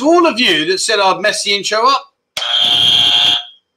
To all of you that said I'd mess the intro up,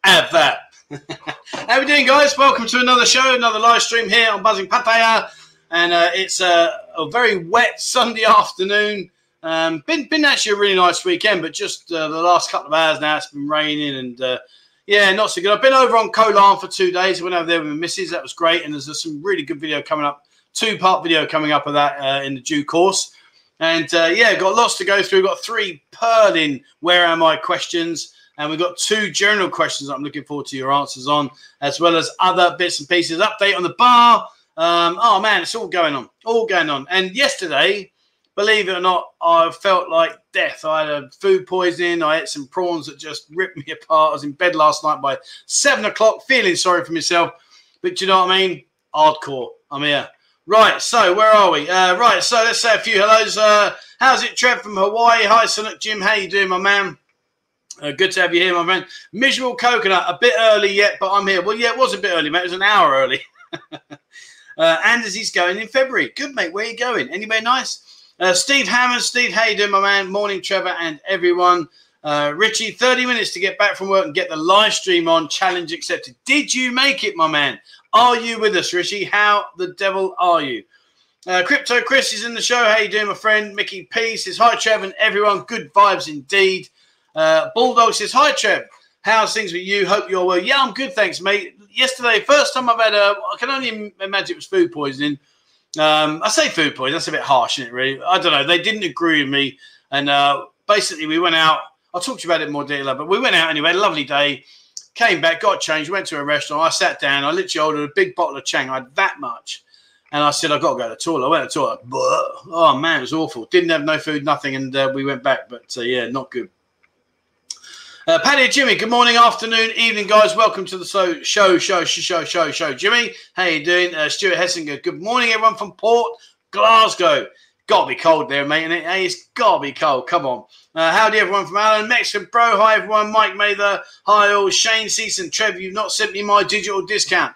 have that. How we doing, guys? Welcome to another show, another live stream here on Buzzin Pattaya. And uh, it's a, a, very wet Sunday afternoon. Um, been been actually a really nice weekend, but just uh, the last couple of hours now it's been raining and uh, yeah, not so good. I've been over on Koh Larn for two days. I went over there with my missus. That was great. And there's some really good video coming up, two part video coming up of that uh, in the due course. And uh, yeah, got lots to go through. Got three purling where am I questions. And we've got two general questions I'm looking forward to your answers on, as well as other bits and pieces. Update on the bar. Um, oh man, it's all going on, all going on. And yesterday, believe it or not, I felt like death. I had a food poisoning. I ate some prawns that just ripped me apart. I was in bed last night by seven o'clock, feeling sorry for myself. But you know what I mean? Hardcore. I'm here. Right, so where are we? Uh, right, so let's say a few hellos. Uh, how's it, Trev from Hawaii? Hi, Sonic Jim. How you doing, my man? Uh, good to have you here, my friend. Miserable coconut, a bit early yet, but I'm here. Well, yeah, it was a bit early, mate. It was an hour early. uh, as he's going in February. Good, mate. Where are you going? Anywhere nice? Uh, Steve Hammond. Steve, how you doing, my man? Morning, Trevor, and everyone. Uh, Richie, 30 minutes to get back from work and get the live stream on. Challenge accepted. Did you make it, my man? Are you with us, Richie? How the devil are you? Uh, Crypto Chris is in the show. How you doing, my friend? Mickey P says, Hi, Trev, and everyone. Good vibes indeed. Uh, Bulldog says, Hi, Trev. How's things with you? Hope you're well. Yeah, I'm good, thanks, mate. Yesterday, first time I've had a, I can only imagine it was food poisoning. Um, I say food poisoning, that's a bit harsh, isn't it, really? I don't know. They didn't agree with me. And uh, basically, we went out. I'll talk to you about it more detail, but we went out anyway. lovely day. Came back, got changed, went to a restaurant. I sat down. I literally ordered a big bottle of Chang. I had that much. And I said, I've got to go to the toilet. I went to the toilet. Oh, man, it was awful. Didn't have no food, nothing. And uh, we went back. But uh, yeah, not good. Uh, Paddy Jimmy, good morning, afternoon, evening, guys. Welcome to the show, show, show, show, show, show. Jimmy, how you doing? Uh, Stuart Hessinger, good morning, everyone from Port Glasgow. Got to be cold there, mate. It, hey, it's got to be cold. Come on. Uh, howdy, everyone from Alan, Mexican Bro. Hi, everyone. Mike Mather. Hi, all. Shane Season. Trev, you've not sent me my digital discount.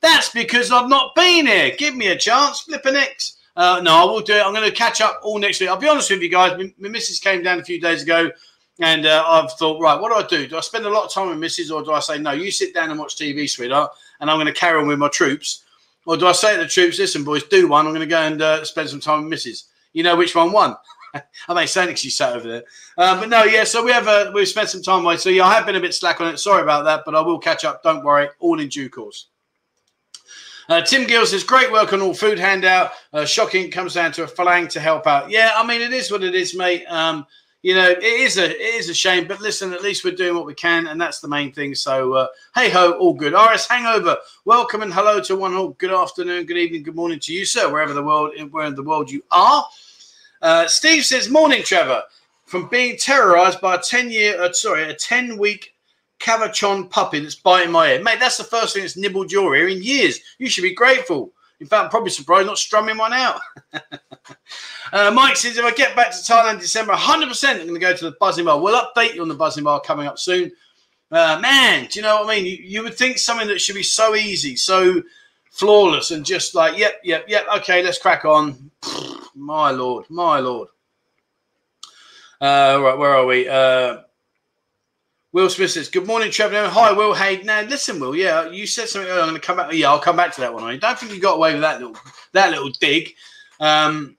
That's because I've not been here. Give me a chance. Flip X. Uh, no, I will do it. I'm going to catch up all next week. I'll be honest with you guys. My, missus came down a few days ago. And uh, I've thought, right, what do I do? Do I spend a lot of time with Mrs. or do I say, no, you sit down and watch TV, sweetheart, and I'm going to carry on with my troops? Or do I say to the troops, listen, boys, do one. I'm going to go and uh, spend some time with Mrs. You know which one won? I may say she sat over there. Uh, but no, yeah, so we have uh, we've spent some time away. So yeah, I have been a bit slack on it. Sorry about that, but I will catch up. Don't worry, all in due course. Uh, Tim Gill says, great work on all food handout. Uh, shocking comes down to a flang to help out. Yeah, I mean, it is what it is, mate. Um, you know, it is a it is a shame, but listen, at least we're doing what we can, and that's the main thing. So, uh, hey ho, all good. RS Hangover, welcome and hello to one all. Good afternoon, good evening, good morning to you, sir, wherever the world, where in the world you are. Uh, Steve says, morning, Trevor. From being terrorized by a ten year, uh, sorry, a ten week Cavachon puppy that's biting my ear, mate. That's the first thing that's nibbled your ear in years. You should be grateful. In fact, I'm probably surprised not strumming one out. uh, Mike says, if I get back to Thailand in December, 100% I'm going to go to the Buzzing Bar. We'll update you on the Buzzing Bar coming up soon. Uh, man, do you know what I mean? You, you, would think something that should be so easy, so flawless, and just like, yep, yep, yep, okay, let's crack on. my lord, my lord. Uh, right, where are we? Uh, Will Smith says, Good morning, Trevor. Hi, Will. Hey, now listen, Will. Yeah, you said something earlier. I'm going to come back. Yeah, I'll come back to that one. I don't think you got away with that little that little dig. Um,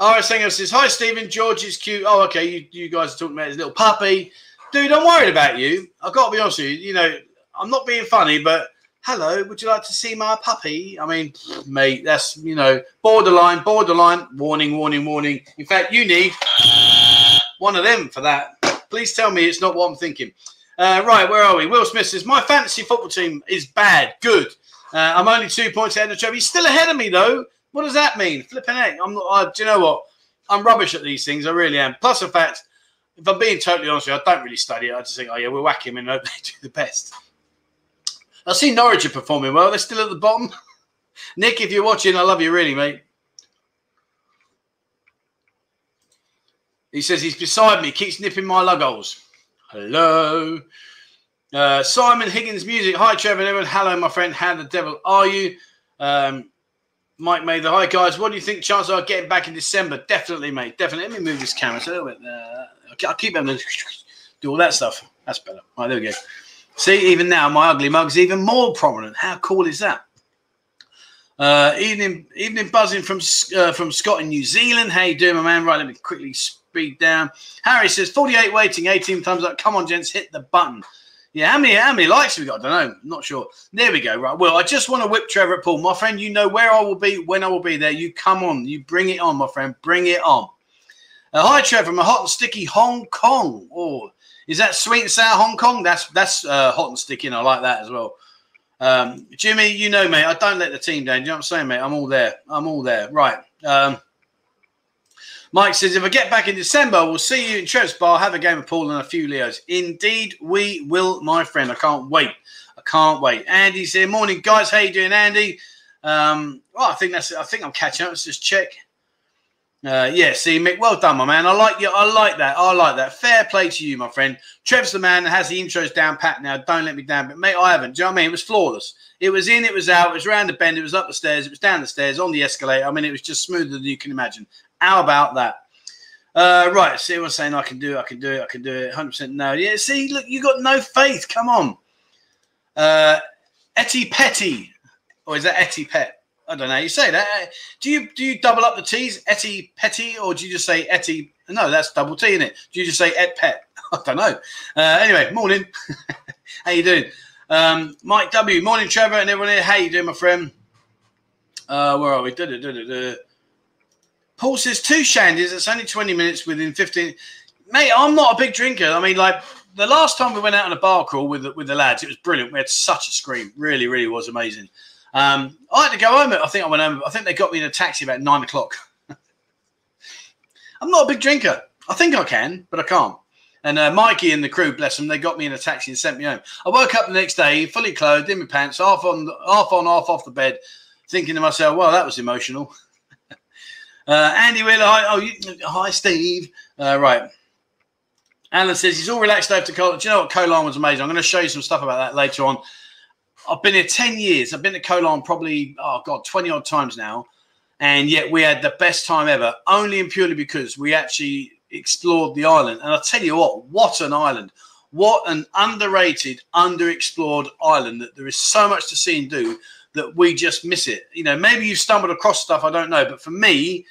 RS says, Hi, Stephen. George is cute. Oh, okay. You, you guys are talking about his little puppy. Dude, I'm worried about you. I've got to be honest with you. You know, I'm not being funny, but hello, would you like to see my puppy? I mean, mate, that's, you know, borderline, borderline, warning, warning, warning. In fact, you need one of them for that. Please tell me it's not what I'm thinking. Uh, right, where are we? Will Smith says, My fantasy football team is bad. Good. Uh, I'm only two points ahead of Trevor. He's still ahead of me, though. What does that mean? Flipping heck. I'm not, do you know what? I'm rubbish at these things. I really am. Plus the fact, if I'm being totally honest with you, I don't really study it. I just think, oh, yeah, we'll whack him and hope they do the best. I see Norwich are performing well. They're still at the bottom. Nick, if you're watching, I love you really, mate. He says he's beside me, keeps nipping my lugholes. Hello. Uh, Simon Higgins Music. Hi, Trevor everyone. Hello, my friend. How the devil are you? Um, Mike May, the hi guys. What do you think chances are getting back in December? Definitely, mate. Definitely. Let me move this camera a little bit. Uh, I'll keep having to do all that stuff. That's better. Right, there we go. See, even now my ugly mug's even more prominent. How cool is that? Uh, evening, evening buzzing from uh, from Scott in New Zealand. How you doing, my man? Right, let me quickly speed down. Harry says 48 waiting, 18 thumbs up. Come on, gents, hit the button. Yeah, how many how many likes have we got? I don't know. Not sure. There we go. Right. Well, I just want to whip Trevor at Paul. My friend, you know where I will be, when I will be there. You come on. You bring it on, my friend. Bring it on. Uh, hi, Trevor, from a hot and sticky Hong Kong. Oh, is that sweet and sour Hong Kong? That's that's uh, hot and sticky, and I like that as well. Um, Jimmy, you know, mate, I don't let the team down. Do you know what I'm saying, mate? I'm all there. I'm all there. Right. Um, Mike says, if I get back in December, we'll see you in Trev's Bar, have a game of pool and a few Leos. Indeed, we will, my friend. I can't wait. I can't wait. Andy's said, morning, guys. How you doing, Andy? Um, well, I think that's it. I think I'm catching up. Let's just check. Uh, yeah, see, Mick, well done, my man. I like you. I like that. I like that. Fair play to you, my friend. Trev's the man that has the intros down pat now. Don't let me down. But, mate, I haven't. Do you know what I mean? It was flawless. It was in, it was out, it was round the bend, it was up the stairs, it was down the stairs, on the escalator. I mean, it was just smoother than you can imagine. How about that? Uh, right, see, everyone's saying I can do it, I can do it, I can do it. 100% no. Yeah, see, look, you got no faith. Come on. Uh, Etty Petty. Or is that Etty Pet? I don't know. How you say that. Do you do you double up the T's, Etty Petty, or do you just say Etty? No, that's double T, isn't it? Do you just say Et Pet? I don't know. Uh, anyway, morning. How you doing? Um, Mike W. Morning, Trevor, and everyone here. How you doing, my friend? Uh, where are we? Da, da, da, Paul says two shandies. It's only twenty minutes within fifteen. Mate, I'm not a big drinker. I mean, like the last time we went out on a bar crawl with the, with the lads, it was brilliant. We had such a scream. Really, really was amazing. Um, I had to go home. I think I went home. I think they got me in a taxi about nine o'clock. I'm not a big drinker. I think I can, but I can't. And uh, Mikey and the crew, bless them, they got me in a taxi and sent me home. I woke up the next day, fully clothed, in my pants, half on, half on, half off the bed, thinking to myself, "Well, that was emotional." uh, Andy Wheeler, hi, oh, you, hi, Steve. Uh, right. Alan says he's all relaxed after Koh Larn. Do you know what? Koh Larn was amazing. I'm going to show you some stuff about that later on. I've been here 10 years. I've been to Koh Larn probably, oh God, 20 odd times now. And yet we had the best time ever, only and purely because we actually explored the island. And I'll tell you what, what an island. What an underrated, underexplored island that there is so much to see and do that we just miss it. You know, maybe you've stumbled across stuff, I don't know. But for me,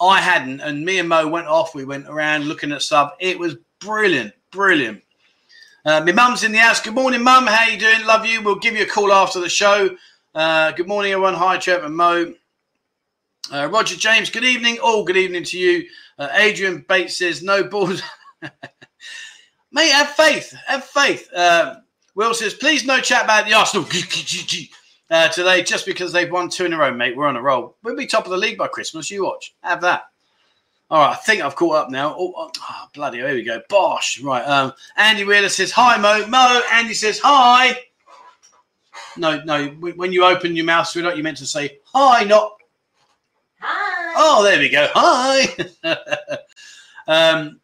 I hadn't. And me and Mo went off. We went around looking at stuff. It was brilliant, brilliant. Uh, my mum's in the house. Good morning, mum. How you doing? Love you. We'll give you a call after the show. Uh, good morning, everyone. Hi, Trevor and Mo. Uh, Roger James, good evening. All good evening to you. Uh, Adrian Bates says, no balls. Mate, have faith. Have faith. Uh, Will says, please no chat about the Arsenal uh, today just because they've won two in a row, mate. We're on a roll. We'll be top of the league by Christmas. You watch. Have that. All right, I think I've caught up now. Oh, oh, oh bloody, here we go. Bosh. Right. Um, Andy Wheeler says, hi, Mo. Mo, Andy says, hi. No, no. When you open your mouth, sweetheart, you meant to say hi, not hi. Oh, there we go. Hi. um,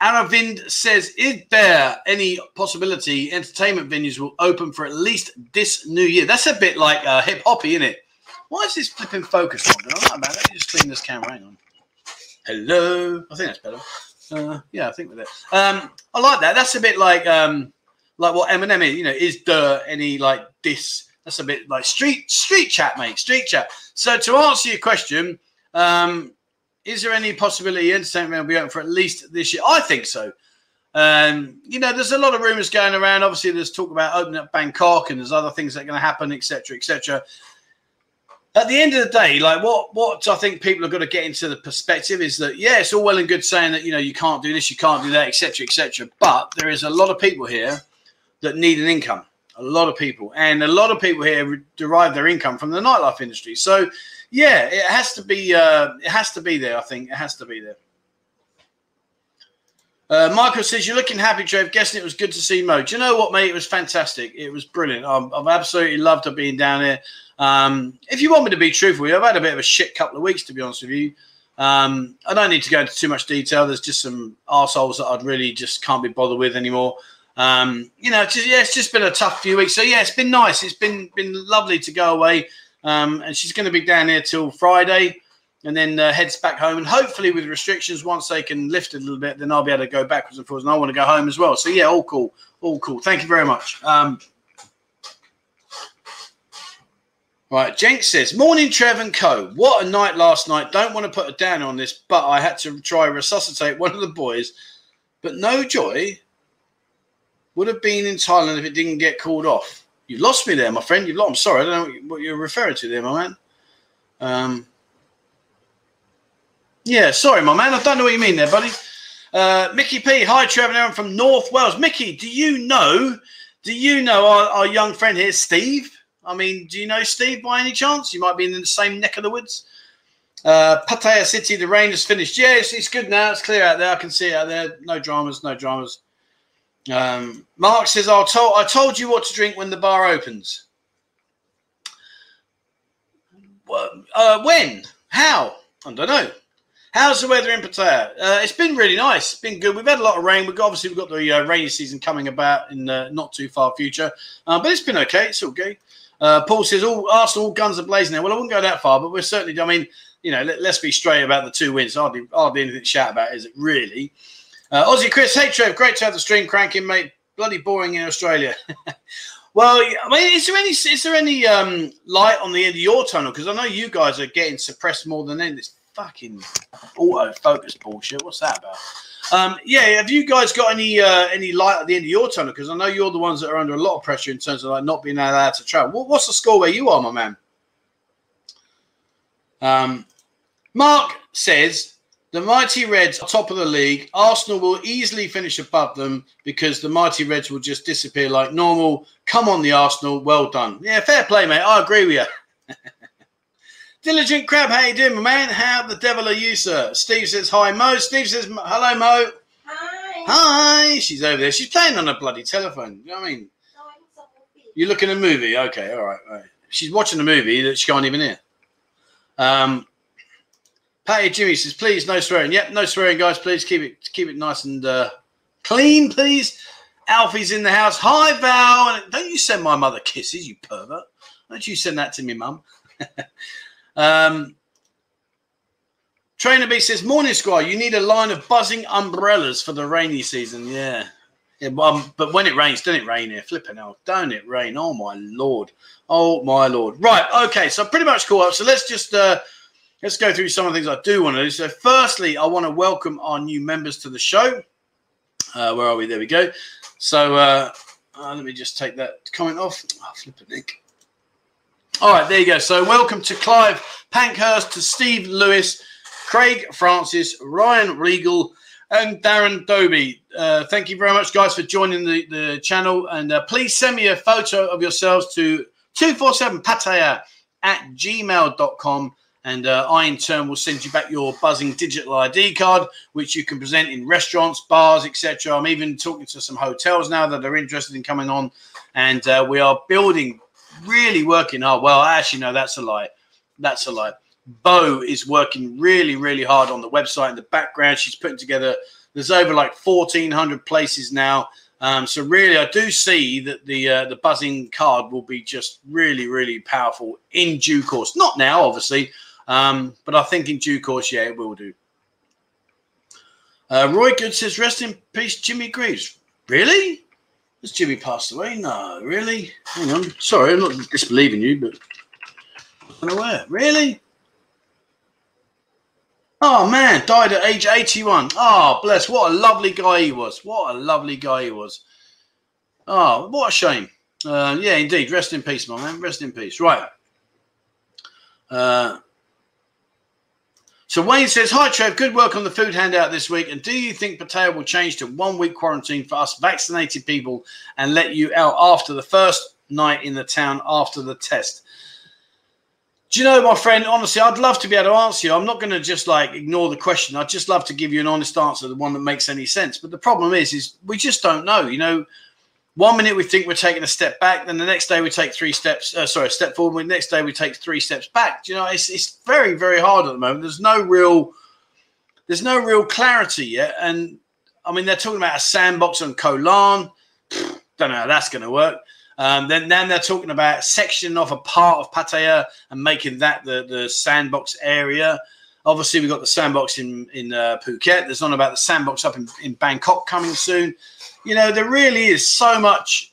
Aravind says, is there any possibility entertainment venues will open for at least this new year? That's a bit like uh, hip hoppy, isn't it? Why is this flipping focus on? I don't know, Let me just clean this camera. Hang on. Hello. I think that's better. Uh, yeah, I think with it. Um, I like that. That's a bit like um, like what Eminem is. You know, is there any like this? That's a bit like street street chat, mate. Street chat. So to answer your question, um, is there any possibility entertainment will be open for at least this year? I think so. Um, you know, there's a lot of rumors going around. Obviously, there's talk about opening up Bangkok, and there's other things that are going to happen, etc., etc at the end of the day, like what what I think people are going to get into the perspective is that yeah, it's all well and good saying that you know you can't do this, you can't do that, etc., etc. But there is a lot of people here that need an income. A lot of people, and a lot of people here derive their income from the nightlife industry. So yeah, it has to be uh, it has to be there. I think it has to be there. Uh, Michael says you're looking happy, Trev. Guessing it was good to see Mo. Do you know what, mate? It was fantastic. It was brilliant. I've, I've absolutely loved her being down here. Um, if you want me to be truthful, I've had a bit of a shit couple of weeks, to be honest with you. Um, I don't need to go into too much detail. There's just some arseholes that I'd really just can't be bothered with anymore. Um, you know, just, yeah, it's just been a tough few weeks. So yeah, it's been nice. It's been been lovely to go away, Um, and she's going to be down here till Friday and then uh, heads back home. And hopefully, with restrictions, once they can lift a little bit, then I'll be able to go backwards and forwards. And I want to go home as well. So, yeah, all cool. All cool. Thank you very much. Um, Right, Jenks says, Morning, Trev and Co. What a night last night. Don't want to put a down on this, but I had to try resuscitate one of the boys. But no joy would have been in Thailand if it didn't get called off. You've lost me there, my friend. You've lost. I'm sorry. I don't know what you're referring to there, my man. Um, yeah, sorry, my man. I don't know what you mean there, buddy. Uh, Mickey P. Hi, Trevor Aaron from North Wales. Mickey, do you know? Do you know our, our young friend here, Steve? I mean, do you know Steve by any chance? You might be in the same neck of the woods. Uh, Pattaya City, the rain has finished. Yeah, it's, it's, good now. It's clear out there. I can see it out there. No dramas, no dramas. Um, Mark says, I told, I told you what to drink when the bar opens. Uh, when? How? I don't know. How's the weather in Pattaya? Uh, it's been really nice. It's been good. We've had a lot of rain. We've got, obviously we've got the uh, rainy season coming about in the not too far future, uh, but it's been okay. It's all good. Uh, Paul says, all Arsenal, all guns are blazing there. Well, I wouldn't go that far, but we're certainly, I mean, you know, let, us be straight about the two wins. Hardly, hardly anything to shout about, is it really? Uh, Aussie Chris, hey Trev, great to have the stream cranking, mate. Bloody boring in Australia. well, I mean, is there any is there any um, light on the end of your tunnel? Because I know you guys are getting suppressed more than any. This fucking auto focus bullshit. What's that about? Um, yeah, have you guys got any uh, any light at the end of your tunnel? Because I know you're the ones that are under a lot of pressure in terms of like not being allowed to travel. What, what's the score where you are, my man? Um, Mark says the Mighty Reds are top of the league. Arsenal will easily finish above them because the Mighty Reds will just disappear like normal. Come on, the Arsenal. Well done. Yeah, fair play, mate. I agree with you. Diligent Crab, how you doing, my man? How the devil are you, sir? Steve says hi, Mo. Steve says hello, Mo. Hi. Hi. She's over there. She's playing on a bloody telephone. You know what I mean? No, You're looking at a movie. Okay, all right, all right. She's watching a movie that she can't even hear. Um, Patty Jimmy says, please, no swearing. Yep, no swearing, guys. Please keep it keep it nice and uh, clean, please. Alfie's in the house. Hi, Val. Don't you send my mother kisses, you pervert. Don't you send that to me, mum. Um, Trainer B says, Morning Squire, you need a line of buzzing umbrellas for the rainy season. Yeah. yeah um, but when it rains, don't it rain here? Flipping out. Don't it rain? Oh, my Lord. Oh, my Lord. Right. Okay. So pretty much caught up. So let's just. Uh, let's go through some of the things I do want to do. So, firstly, I want to welcome our new members to the show. Uh, where are we? There we go. So, uh, uh, let me just take that comment off. Oh, flip it, Nick. All right, there you go. So welcome to Clive Pankhurst, to Steve Lewis, Craig Francis, Ryan Regal, and Darren Doby. Uh, thank you very much, guys, for joining the, the channel. And uh, please send me a photo of yourselves to 247pattaya at gmail.com. And uh, I, in turn, will send you back your buzzing digital ID card, which you can present in restaurants, bars, etc. I'm even talking to some hotels now that are interested in coming on. And uh, we are building really working hard. Well, actually, no, that's a lie. That's a lie. Bo is working really, really hard on the website in the background. She's putting together. There's over like 1,400 places now. Um, so really, I do see that the uh, the buzzing card will be just really, really powerful in due course. Not now, obviously, um, but I think in due course, yeah, it will do. Uh, Roy Good says, "Rest in peace, Jimmy Greaves." Really? Has Jimmy passed away? No, really? Hang on. Sorry, I'm not disbelieving you, but where. Really? Oh man, died at age 81. Oh, bless. What a lovely guy he was. What a lovely guy he was. Oh, what a shame. Uh, yeah, indeed. Rest in peace, my man. Rest in peace. Right. Uh, so Wayne says, Hi Trev, good work on the food handout this week. And do you think Pattaya will change to one week quarantine for us vaccinated people and let you out after the first night in the town after the test? Do you know, my friend, honestly, I'd love to be able to answer you. I'm not going to just like ignore the question. I'd just love to give you an honest answer, the one that makes any sense. But the problem is, is we just don't know. You know, one minute we think we're taking a step back, then the next day we take three steps. Uh, sorry, a step forward. The next day we take three steps back. Do you know, it's it's very very hard at the moment. There's no real there's no real clarity yet, and I mean they're talking about a sandbox on Koh Larn. Don't know how that's going to work. Um, then, then they're talking about sectioning off a part of Pattaya and making that the, the sandbox area. Obviously, we've got the sandbox in in uh, Phuket. There's on about the sandbox up in, in Bangkok coming soon. You know, there really is so much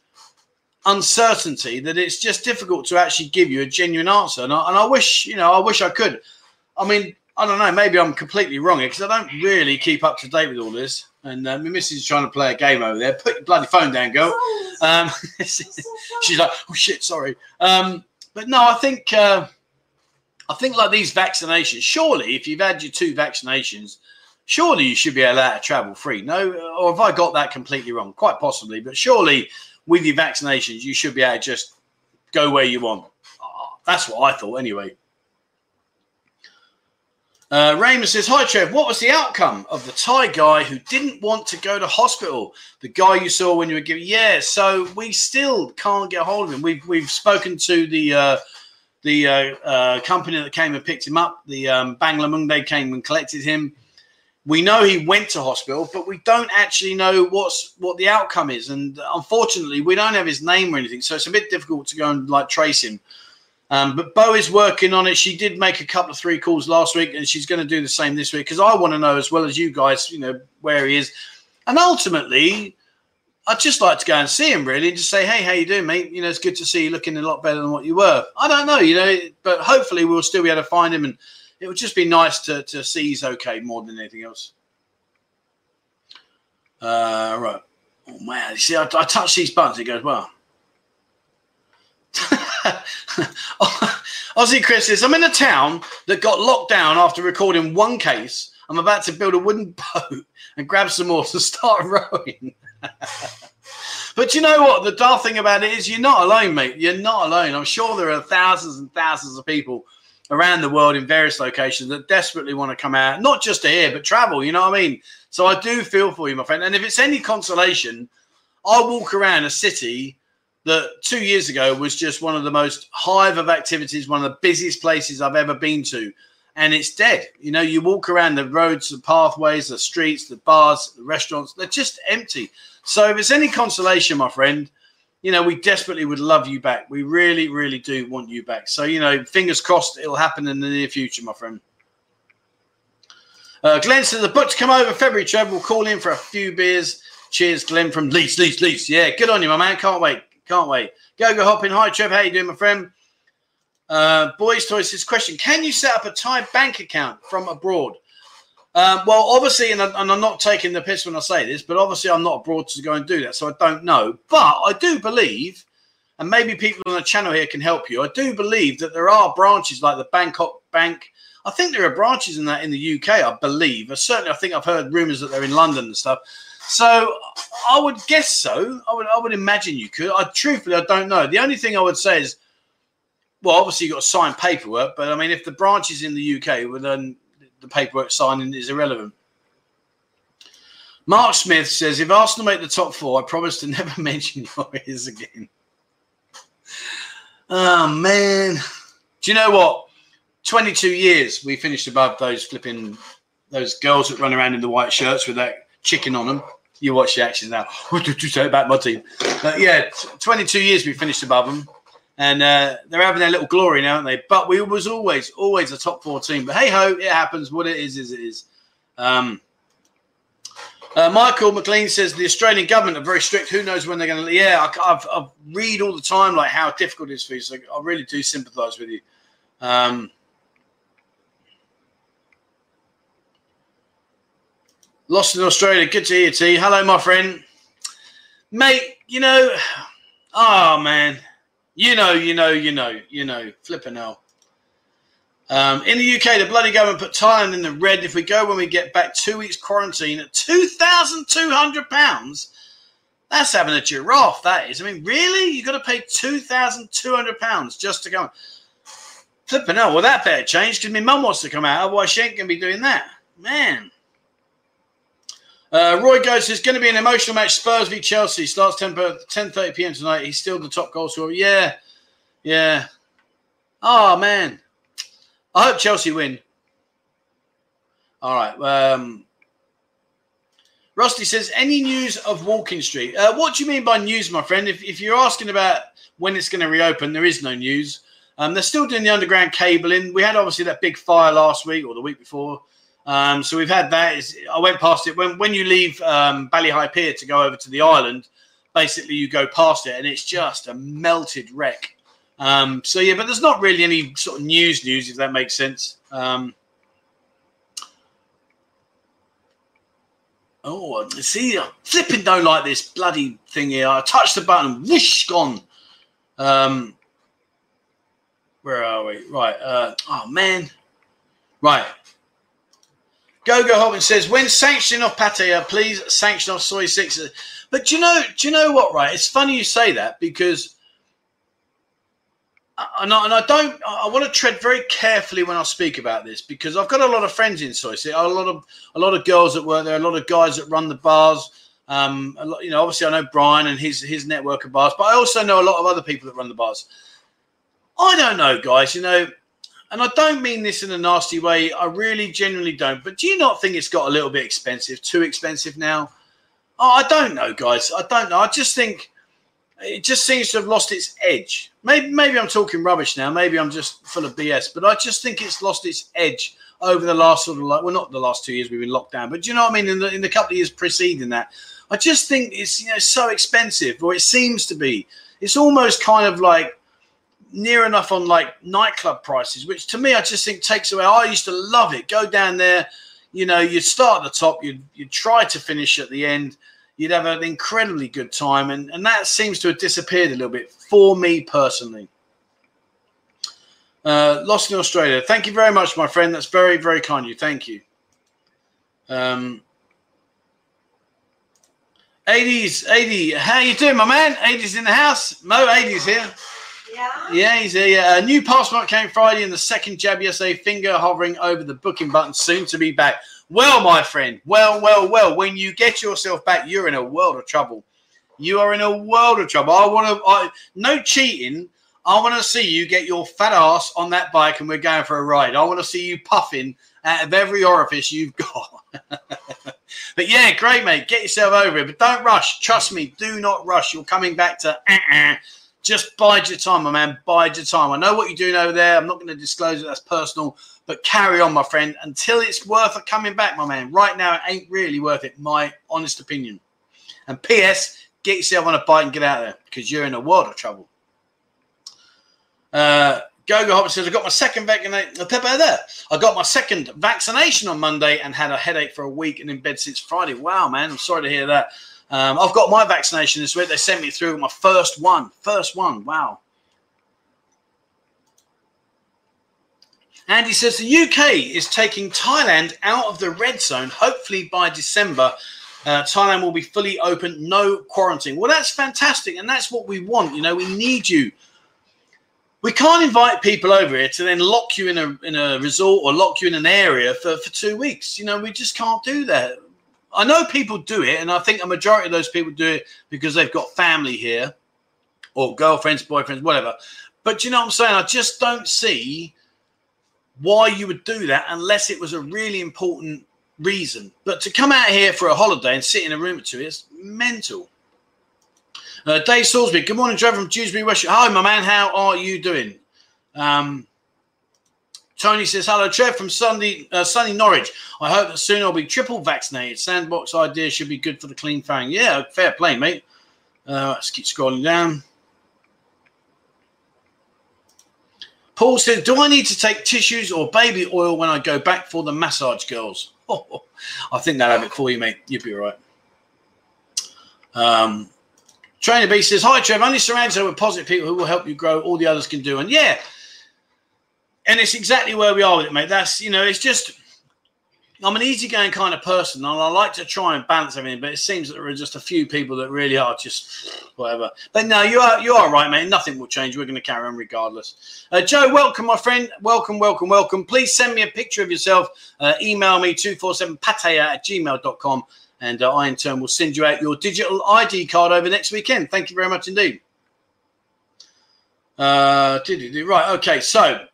uncertainty that it's just difficult to actually give you a genuine answer. And I, and I wish, you know, I wish I could. I mean, I don't know. Maybe I'm completely wrong because I don't really keep up to date with all this. And uh, my missus is trying to play a game over there. Put your bloody phone down, girl. Um, she's like, oh shit, sorry. Um, but no, I think uh, I think like these vaccinations. Surely, if you've had your two vaccinations, surely you should be allowed to travel free. No, or have I got that completely wrong? Quite possibly, but surely with your vaccinations, you should be able to just go where you want. That's what I thought, anyway. Uh, Raymond says, Hi, Trev. What was the outcome of the Thai guy who didn't want to go to hospital? The guy you saw when you were giving. Yeah, so we still can't get hold of him. We've, we've spoken to the uh, the uh, uh, company that came and picked him up. The um, Bangla they came and collected him. We know he went to hospital, but we don't actually know what's what the outcome is. And unfortunately, we don't have his name or anything, so it's a bit difficult to go and like trace him. Um, but Bo is working on it. She did make a couple of three calls last week, and she's going to do the same this week because I want to know as well as you guys, you know, where he is. And ultimately, I'd just like to go and see him really, and just say, "Hey, how you doing, mate? You know, it's good to see you looking a lot better than what you were." I don't know, you know, but hopefully we'll still be able to find him, and it would just be nice to to see he's okay more than anything else. Uh, right. Oh man, you see, I, I touch these buttons, it goes well. Aussie Chris says, I'm in a town that got locked down after recording one case. I'm about to build a wooden boat and grab some more to start rowing. but you know what? The dark thing about it is you're not alone, mate. You're not alone. I'm sure there are thousands and thousands of people around the world in various locations that desperately want to come out, not just to here, but travel. You know what I mean? So I do feel for you, my friend. And if it's any consolation, I walk around a city that two years ago was just one of the most hive of activities, one of the busiest places I've ever been to. And it's dead. You know, you walk around the roads, the pathways, the streets, the bars, the restaurants, they're just empty. So if it's any consolation, my friend, you know, we desperately would love you back. We really, really do want you back. So, you know, fingers crossed it'll happen in the near future, my friend. Uh, Glenn the book to come over February, Trev. We'll call in for a few beers. Cheers, Glenn from Leeds, Leeds, Leeds. Yeah, good on you, my man. Can't wait. Can't wait. Go go hopping. Hi, Trev. How you doing, my friend? Uh, Boys Toys says question: Can you set up a Thai bank account from abroad? Um, well, obviously, and, I, I'm not taking the piss when I say this, but obviously, I'm not abroad to go and do that, so I don't know. But I do believe, and maybe people on the channel here can help you. I do believe that there are branches like the Bangkok Bank. I think there are branches in that in the UK. I believe. Certainly, I think I've heard rumours that they're in London and stuff. So I would guess so. I would I would imagine you could. I truthfully I don't know. The only thing I would say is, well, obviously you've got to sign paperwork, but I mean, if the branch is in the UK, well then the paperwork signing is irrelevant. Mark Smith says, if Arsenal make the top four, I promise to never mention ears again. Oh man. Do you know what? 22 years we finished above those flipping those girls that run around in the white shirts with that chicken on them you watch the action now. What did you say about my team? But yeah, 22 years we finished above them, and uh, they're having their little glory now, aren't they? But we was always, always a top four team. But hey ho, it happens. What it is, is it is. Um, uh, Michael McLean says the Australian government are very strict. Who knows when they're going to? Yeah, I, I've read all the time like how difficult it is for you. So I really do sympathise with you. Um, Lost in Australia. Good to hear, you, T. Hello, my friend. Mate, you know, oh, man. You know, you know, you know, you know. Flipping hell. Um, in the UK, the bloody government put Thailand in the red. If we go when we get back, two weeks quarantine at £2,200. That's having a giraffe, that is. I mean, really? You've got to pay £2,200 just to go. Flipping hell. Well, that better change because my mum wants to come out. Otherwise, she ain't going to be doing that. Man. Uh, Roy goes, there's going to be an emotional match. Spurs v Chelsea starts 10 30 p.m. tonight. He's still the top goal scorer. Yeah, yeah. Oh man, I hope Chelsea win. All right. Um, Rusty says, any news of Walking Street? Uh, what do you mean by news, my friend? If, if you're asking about when it's going to reopen, there is no news. Um, they're still doing the underground cabling. We had obviously that big fire last week or the week before. Um, so we've had that. It's, I went past it when when you leave um, Pier to go over to the island. Basically, you go past it and it's just a melted wreck. Um, so yeah, but there's not really any sort of news news if that makes sense. Um, oh, see, I flipping don't like this bloody thing here. I touched the button, whoosh, gone. Um, where are we? Right. Uh, oh man. Right. Gogo Hobbin says, when sanctioning off Pattaya, please sanction off Soi Six. But do you know, do you know what? Right, it's funny you say that because, and I, and I don't, I want to tread very carefully when I speak about this because I've got a lot of friends in Soi Six, a lot of a lot of girls that work there, a lot of guys that run the bars. Um, lot, you know, obviously I know Brian and his his network of bars, but I also know a lot of other people that run the bars. I don't know, guys. You know, and I don't mean this in a nasty way. I really genuinely don't. But do you not think it's got a little bit expensive? Too expensive now? Oh, I don't know, guys. I don't know. I just think it just seems to have lost its edge. Maybe, maybe I'm talking rubbish now. Maybe I'm just full of BS. But I just think it's lost its edge over the last sort of like well, not the last two years we've been locked down, but do you know what I mean? In the in the couple of years preceding that, I just think it's you know so expensive, or it seems to be. It's almost kind of like near enough on like nightclub prices, which to me I just think takes away. I used to love it. Go down there, you know, you'd start at the top, you'd you'd try to finish at the end, you'd have an incredibly good time, and and that seems to have disappeared a little bit for me personally. Uh, lost in Australia. Thank you very much, my friend. That's very very kind of you. Thank you. Um. 80s, 80. How you doing, my man? 80s in the house. Mo 80s here. Yeah. Yeah, he's a, uh, a new passport came Friday, and the second jab yesterday. Finger hovering over the booking button, soon to be back. Well, my friend, well, well, well. When you get yourself back, you're in a world of trouble. You are in a world of trouble. I want to, I, no cheating. I want to see you get your fat ass on that bike, and we're going for a ride. I want to see you puffing out of every orifice you've got. but yeah, great, mate. Get yourself over it, but don't rush. Trust me, do not rush. You're coming back to. Uh-uh just bide your time, my man. Bide your time. I know what you're doing over there. I'm not going to disclose it. That's personal. But carry on, my friend, until it's worth coming back, my man. Right now, it ain't really worth it, my honest opinion. And P.S., get yourself on a bike and get out there because you're in a world of trouble. Uh, Gogo Hopper says, I got my second vaccination. There. I got my second vaccination on Monday and had a headache for a week and in bed since Friday. Wow, man. I'm sorry to hear that. Um, I've got my vaccination this week. They sent me through my first one. First one. Wow. Andy says the UK is taking Thailand out of the red zone. Hopefully by December, uh, Thailand will be fully open, no quarantine. Well, that's fantastic, and that's what we want. You know, we need you. We can't invite people over here to then lock you in a in a resort or lock you in an area for, for two weeks. You know, we just can't do that. I know people do it, and I think a majority of those people do it because they've got family here or girlfriends, boyfriends, whatever. But you know what I'm saying? I just don't see why you would do that unless it was a really important reason. But to come out here for a holiday and sit in a room or two is mental. Uh, Dave Salisbury, good morning, Trevor from Dewsbury, West. Hi, my man. How are you doing? Um, Tony says, hello, Trev from Sunday, uh, sunny Norwich. I hope that soon I'll be triple vaccinated. Sandbox idea should be good for the clean fang. Yeah, fair play, mate. Uh, let's keep scrolling down. Paul says, do I need to take tissues or baby oil when I go back for the massage girls? Oh, I think that'll have it for you, mate. You'll be all right. Um, Trainer B says, hi, Trev. Only surround yourself with positive people who will help you grow. All the others can do. And yeah, and it's exactly where we are with it, mate. That's you know, it's just I'm an easygoing kind of person, and I like to try and balance everything. But it seems that there are just a few people that really are just whatever. But no, you are you are right, mate. Nothing will change. We're going to carry on regardless. Uh, Joe, welcome, my friend. Welcome, welcome, welcome. Please send me a picture of yourself. Uh, email me 247pattaya at gmail.com. And uh, I, in turn, will send you out your digital ID card over next weekend. Thank you very much indeed. Uh, right. Okay. So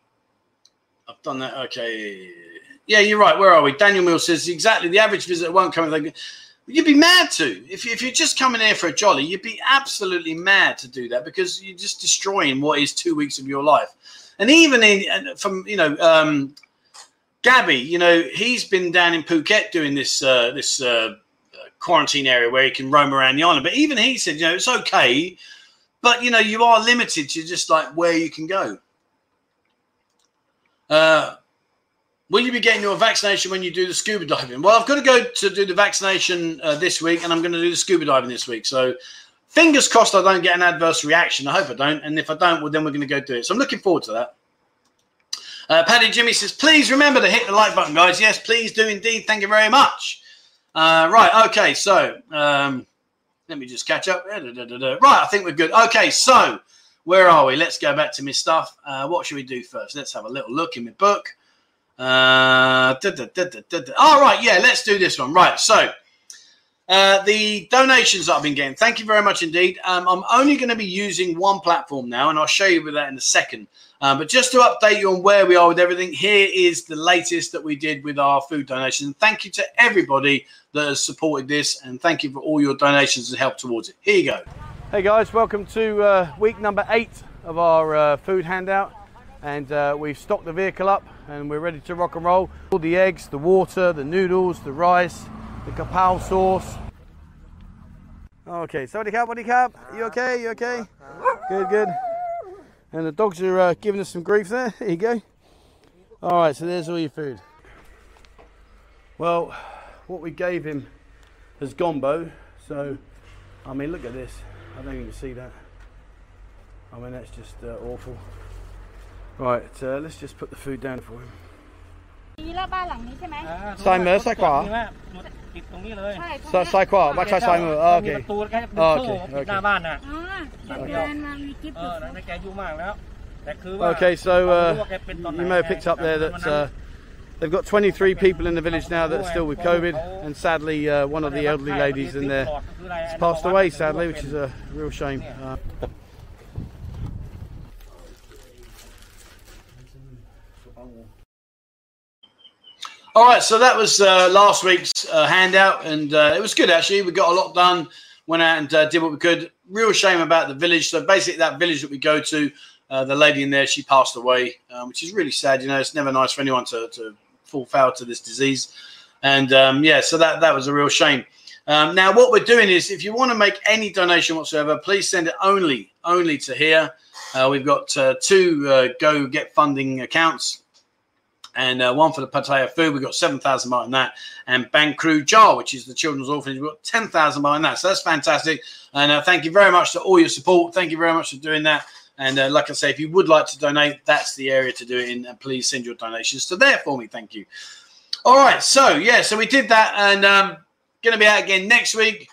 I've done that. Okay. Yeah, you're right. Where are we? Daniel Mill says exactly. The average visitor won't come. You'd be mad to. If, if you're just coming here for a jolly, you'd be absolutely mad to do that because you're just destroying what is two weeks of your life. And even in from you know um, Gabby, you know he's been down in Phuket doing this uh, this uh, quarantine area where he can roam around the island. But even he said, you know, it's okay, but you know you are limited to just like where you can go. Uh, Will you be getting your vaccination when you do the scuba diving? Well, I've got to go to do the vaccination uh, this week, and I'm going to do the scuba diving this week. So, fingers crossed, I don't get an adverse reaction. I hope I don't. And if I don't, well, then we're going to go do it. So, I'm looking forward to that. Uh, Paddy Jimmy says, please remember to hit the like button, guys. Yes, please do indeed. Thank you very much. Uh, right. Okay. So, um, let me just catch up. Right. I think we're good. Okay. So, where are we? Let's go back to my stuff. Uh, what should we do first? Let's have a little look in my book. Uh, All right, yeah, let's do this one. Right, so uh, the donations that I've been getting, thank you very much indeed. Um, I'm only going to be using one platform now, and I'll show you with that in a second. Uh, but just to update you on where we are with everything, here is the latest that we did with our food donations. Thank you to everybody that has supported this, and thank you for all your donations and help towards it. Here you go. Hey guys, welcome to uh, week number eight of our uh, food handout and uh, we've stocked the vehicle up and we're ready to rock and roll. All the eggs, the water, the noodles, the rice, the kapow sauce. Okay, Sawadee Cap, Wadee Cap, you okay, you okay? Good, good. And the dogs are uh, giving us some grief there, here you go. All right, so there's all your food. Well, what we gave him has gombo, so, I mean, look at this. I don't even see that. I mean, that's just uh, awful. Right, uh, let's just put the food down for him. แล้วบ้านหลังนี้ใช่ไหมซ้ายมือซ้ายขวาติดตรงนี้เลยซ้ายซ้ายขวาไม่ใช่ซ้ายมือโอเคประตูแค่เป็นโซ่ปิดหน้าบ้านน่ะอ๋อแกมามีคลิปอยู่เออนั่นแกอยู่มากแล้วแต่คือว่า Okay so uh, you may have picked up there that uh, They've got 23 people in the village now that are still with COVID, and sadly, uh, one of the elderly ladies in there has passed away, sadly, which is a real shame. Uh, All right, so that was uh, last week's uh, handout, and uh, it was good actually. We got a lot done, went out and uh, did what we could. Real shame about the village. So basically, that village that we go to, the lady in there, she passed away, um, which is really sad. You know, it's never nice for anyone to, to fall foul to this disease, and um, yeah, so that that was a real shame. Um, now, what we're doing is, if you want to make any donation whatsoever, please send it only only to here. Uh, we've got two Go Get Funding accounts and uh, one for the Pattaya food. We've got 7,000 behind that. And Kruja, which is the children's orphanage, we've got 10,000 behind that. So that's fantastic. And uh, thank you very much for all your support. Thank you very much for doing that. And uh, like I say, if you would like to donate, that's the area to do it in. And please send your donations to there for me. Thank you. All right. So, yeah, so we did that. And um, going to be out again next week.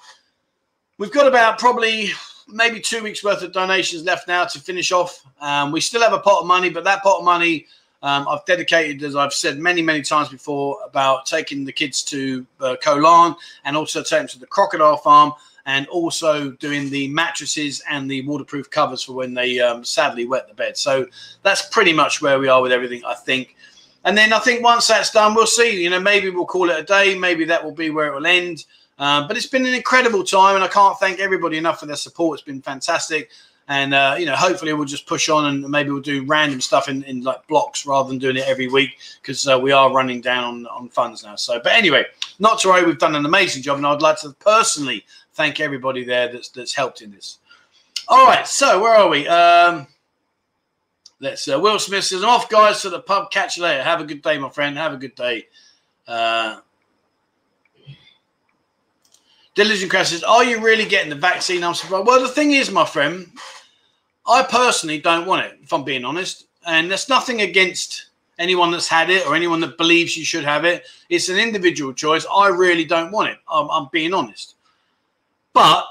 We've got about probably maybe two weeks worth of donations left now to finish off. Um, we still have a pot of money, but that pot of money – um, I've dedicated, as I've said many, many times before, about taking the kids to uh, Koh Larn and also taking them to the crocodile farm and also doing the mattresses and the waterproof covers for when they um, sadly wet the bed. So that's pretty much where we are with everything, I think. And then I think once that's done, we'll see. You know, maybe we'll call it a day. Maybe that will be where it will end. Uh, but it's been an incredible time, and I can't thank everybody enough for their support. It's been fantastic and uh, you know hopefully we'll just push on and maybe we'll do random stuff in, in like blocks rather than doing it every week because uh, we are running down on, on funds now so but anyway not to worry we've done an amazing job and i'd like to personally thank everybody there that's that's helped in this all right so where are we um let's uh, will smith says i'm off guys to the pub catch you later have a good day my friend have a good day uh Diligent Crash says, Are you really getting the vaccine? I'm surprised. Well, the thing is, my friend, I personally don't want it, if I'm being honest. And there's nothing against anyone that's had it or anyone that believes you should have it. It's an individual choice. I really don't want it. I'm, I'm being honest. But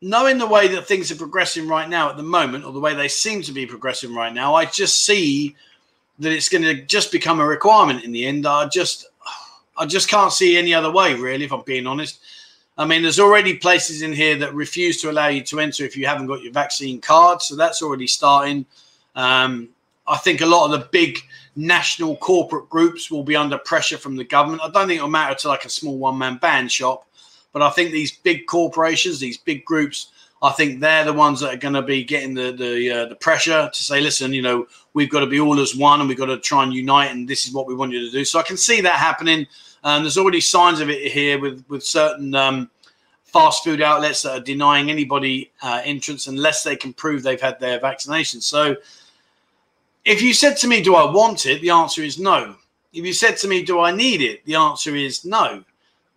knowing the way that things are progressing right now at the moment, or the way they seem to be progressing right now, I just see that it's going to just become a requirement in the end. I just, I just can't see any other way, really, if I'm being honest. I mean, there's already places in here that refuse to allow you to enter if you haven't got your vaccine card. So that's already starting. Um, I think a lot of the big national corporate groups will be under pressure from the government. I don't think it'll matter to like a small one man band shop. But I think these big corporations, these big groups, I think they're the ones that are going to be getting the the uh, the pressure to say, listen, you know, we've got to be all as one, and we've got to try and unite, and this is what we want you to do. So I can see that happening. Um, there's already signs of it here with with certain um, fast food outlets that are denying anybody uh, entrance unless they can prove they've had their vaccination. So if you said to me, "Do I want it?" the answer is no. If you said to me, "Do I need it?" the answer is no.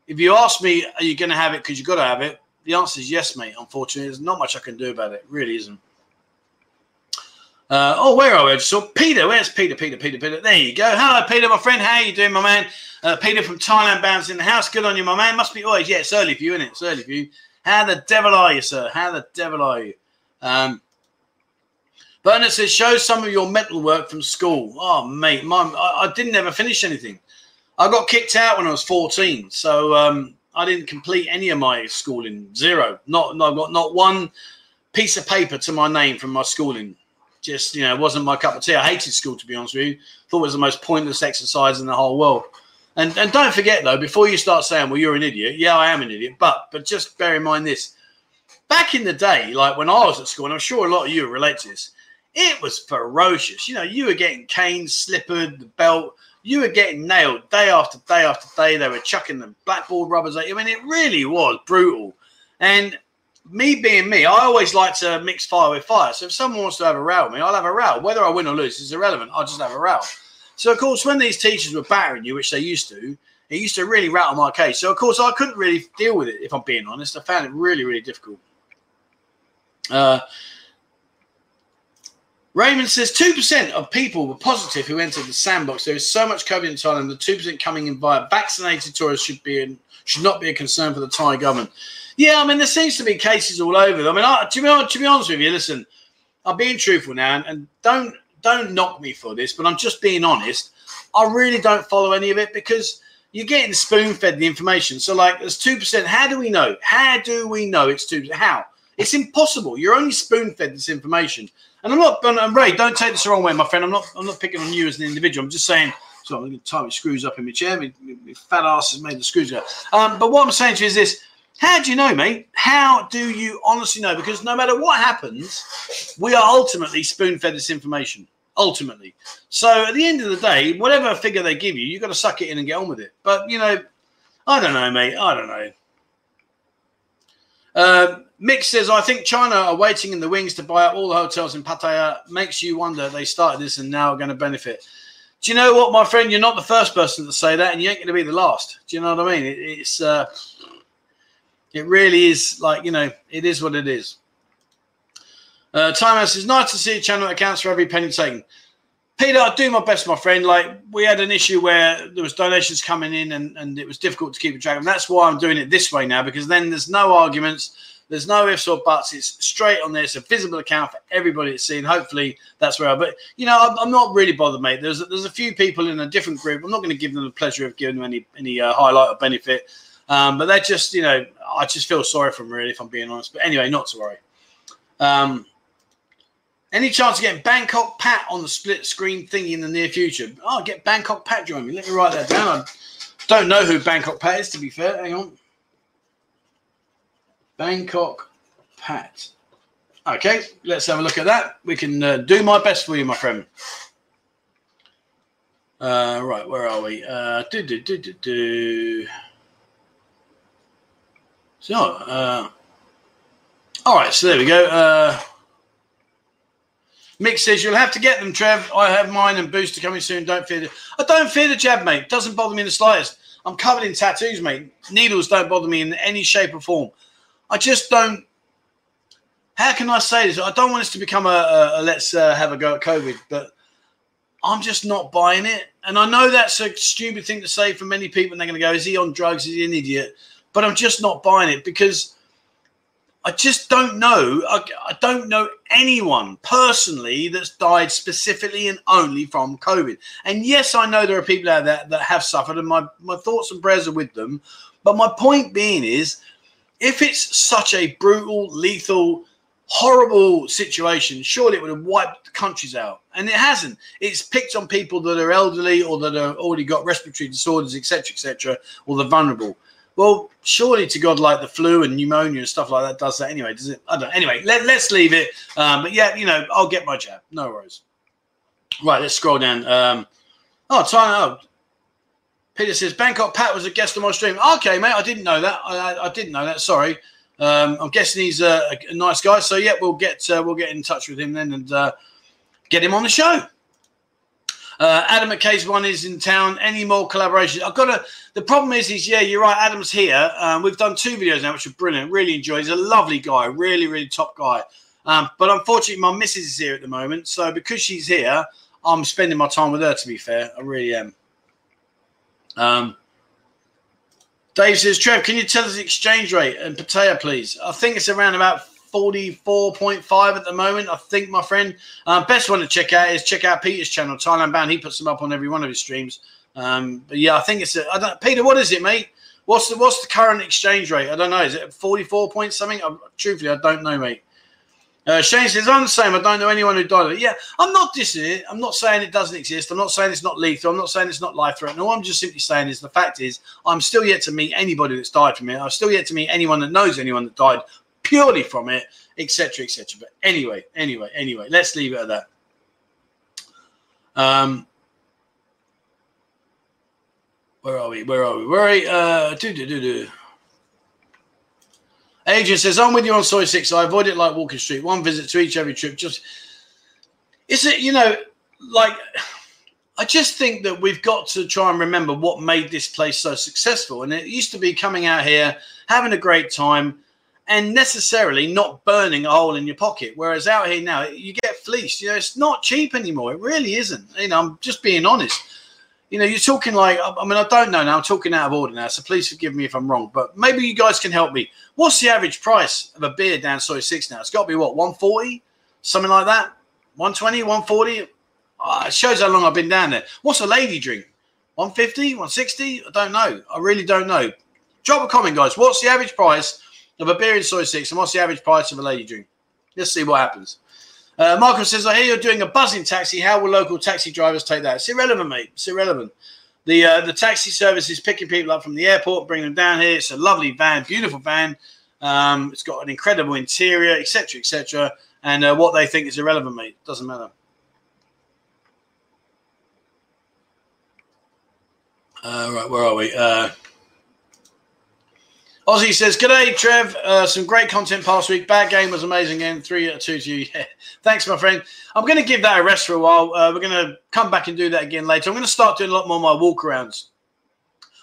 If you ask me, "Are you going to have it because you've got to have it?" The answer is yes, mate. Unfortunately, there's not much I can do about it. it really isn't. Uh, oh, where are we? Saw Peter. Where's Peter? Peter, Peter, Peter. There you go. Hello, Peter, my friend. How are you doing, my man? Uh, Peter from Thailand Bound's in the house. Good on you, my man. Must be always. Yeah, it's early for you, isn't it? It's early for you. How the devil are you, sir? How the devil are you? Um, Bernard says, show some of your mental work from school. Oh, mate, mom, I, I, didn't ever finish anything. I got kicked out when I was 14. So um, I didn't complete any of my schooling. Zero. Not, not got not one piece of paper to my name from my schooling. Just you know, wasn't my cup of tea. I hated school to be honest with you. Thought it was the most pointless exercise in the whole world. And and don't forget though, before you start saying, "Well, you're an idiot," yeah, I am an idiot. But but just bear in mind this: back in the day, like when I was at school, and I'm sure a lot of you relate to this, it was ferocious. You know, you were getting caned, slippered, the belt you were getting nailed day after day after day. They were chucking the blackboard rubbers at you. I mean, it really was brutal. And me being me, I always like to mix fire with fire. So if someone wants to have a row with me, I'll have a row. Whether I win or lose is irrelevant. I'll just have a row. So of course, when these teachers were battering you, which they used to, it used to really rattle my case. So of course, I couldn't really deal with it. If I'm being honest, I found it really, really difficult. Uh, Raymond says 2% of people were positive who entered the sandbox. There is so much COVID in Thailand. The 2% coming in via vaccinated tourists should be in, should not be a concern for the Thai government. Yeah, I mean, there seems to be cases all over. I mean, I, to, be, to be honest with you, listen, I'm being truthful now, and, and don't don't knock me for this, but I'm just being honest. I really don't follow any of it because you're getting spoon fed the information. So, like, there's 2%. How do we know? How do we know it's 2%? How? It's impossible. You're only spoon fed this information. And I'm not, and Ray, don't take this the wrong way, my friend. I'm not, I'm not picking on you as an individual. I'm just saying. So I'm going to tie my screws up in my chair. My, my fat ass has made the screws go. Um, but what I'm saying to you is this: How do you know, mate? How do you honestly know? Because no matter what happens, we are ultimately spoon fed this information. Ultimately, so at the end of the day, whatever figure they give you, you've got to suck it in and get on with it. But you know, I don't know, mate. I don't know. Uh, Mick says, I think China are waiting in the wings to buy up all the hotels in Pattaya. Makes you wonder they started this and now are going to benefit. Do you know what, my friend? You're not the first person to say that, and you ain't going to be the last. Do you know what I mean? It, it's, uh, it really is like, you know, it is what it is. Uh, Time says, nice to see a channel that accounts for every penny taken. Peter, I do my best, my friend. Like we had an issue where there was donations coming in, and, and it was difficult to keep track. And that's why I'm doing it this way now because then there's no arguments there's no ifs or buts. It's straight on there. It's a visible account for everybody to see. And hopefully that's where I, but you know, I'm, I'm, not really bothered, mate. There's, there's a few people in a different group. I'm not going to give them the pleasure of giving them any, any uh, highlight or benefit. Um, but they're just, you know, I just feel sorry for them, really, if I'm being honest. But anyway, not to worry. Um, any chance of getting Bangkok Pat on the split screen thingy in the near future? Oh, get Bangkok Pat join me. Let me write that down. I don't know who Bangkok Pat is, to be fair. Hang on. Bangkok Pat. Okay, let's have a look at that. We can uh, do my best for you, my friend. Uh, right, where are we? Uh, do, do, do, do. So, uh, all right, so there we go. Uh, Mick says you'll have to get them, Trev. I have mine and booster coming soon. Don't fear the. I don't fear the jab, mate. Doesn't bother me in the slightest. I'm covered in tattoos, mate. Needles don't bother me in any shape or form. I just don't. How can I say this? I don't want this to become a, a, a let's uh, have a go at COVID, but I'm just not buying it. And I know that's a stupid thing to say for many people, and they're going to go, "Is he on drugs? Is he an idiot?" But I'm just not buying it because I just don't know. I, I, don't know anyone personally that's died specifically and only from COVID. And yes, I know there are people out there that have suffered, and my, my thoughts and prayers are with them. But my point being is if it's such a brutal, lethal, horrible situation, surely it would have wiped countries out. And it hasn't. It's picked on people that are elderly or that have already got respiratory disorders, etc., etc., or the vulnerable. Well, surely to God, like the flu and pneumonia and stuff like that does that anyway, does it? I don't. Anyway, let, let's leave it. Um, but yeah, you know, I'll get my jab. No worries. Right, let's scroll down. Um, oh, time. Oh, Peter says Bangkok Pat was a guest on my stream. Okay, mate, I didn't know that. I, I, I didn't know that. Sorry. Um, I'm guessing he's a, a, nice guy. So yeah, we'll get uh, we'll get in touch with him then and uh, get him on the show. Uh, Adam McKay's one is in town. Any more collaborations? I've got a. The problem is, is yeah, you're right. Adam's here. Um, we've done two videos now, which are brilliant. Really enjoy. He's a lovely guy. Really, really top guy. Um, but unfortunately, my missus is here at the moment. So because she's here, I'm spending my time with her. To be fair, I really am. Um, Dave says, Trev, can you tell us the exchange rate and Pattaya, please? I think it's around about 44.5 at the moment, I think, my friend. Uh, best one to check out is check out Peter's channel, Thailand Bound. He puts them up on every one of his streams. Um, but yeah, I think it's. A, I don't, Peter, what is it, mate? What's the what's the current exchange rate? I don't know. Is it 44 points something? I, truthfully, I don't know, mate. Uh, Shane says, I'm the same. I don't know anyone who died. Yeah, I'm not dissing it. I'm not saying it doesn't exist. I'm not saying it's not lethal. I'm not saying it's not life threatening. All I'm just simply saying is the fact is, I'm still yet to meet anybody that's died from it. I'm still yet to meet anyone that knows anyone that died purely from it, etc., etc. But anyway, anyway, anyway, let's leave it at that. Um, where are we? Where are we? Where are we? Uh, do do do do. Adrian says, I'm with you on Soi 6. I avoid it like walking street. One visit to each every trip. Just, is it, you know, like, I just think that we've got to try and remember what made this place so successful. And it used to be coming out here, having a great time, and necessarily not burning a hole in your pocket. Whereas out here now, you get fleeced. You know, it's not cheap anymore. It really isn't. You know, I'm just being honest you know, you're talking like, I mean, I don't know now. I'm talking out of order now, so please forgive me if I'm wrong. But maybe you guys can help me. What's the average price of a beer down Soi 6 now? It's got to be what, 140? Something like that? 120, 140? Oh, ah, it shows how long I've been down there. What's a lady drink? 150, 160? I don't know. I really don't know. Drop a comment, guys. What's the average price of a beer in Soi 6 and what's the average price of a lady drink? Let's see what happens. Uh, Marco says, I hear you're doing a Buzzin taxi. How will local taxi drivers take that? It's irrelevant, mate. It's irrelevant. The uh, the taxi service is picking people up from the airport, bringing them down here. It's a lovely van, beautiful van. Um, it's got an incredible interior, etc., etc. And uh, what they think is irrelevant, mate. Doesn't matter. Uh, right, where are we? Uh, Ozzy says, G'day, Trev. Uh, some great content past week. Bad game was amazing again. Three out of two to you. Yeah. Thanks, my friend. I'm going to give that a rest for a while. Uh, we're going to come back and do that again later. I'm going to start doing a lot more of my walkarounds.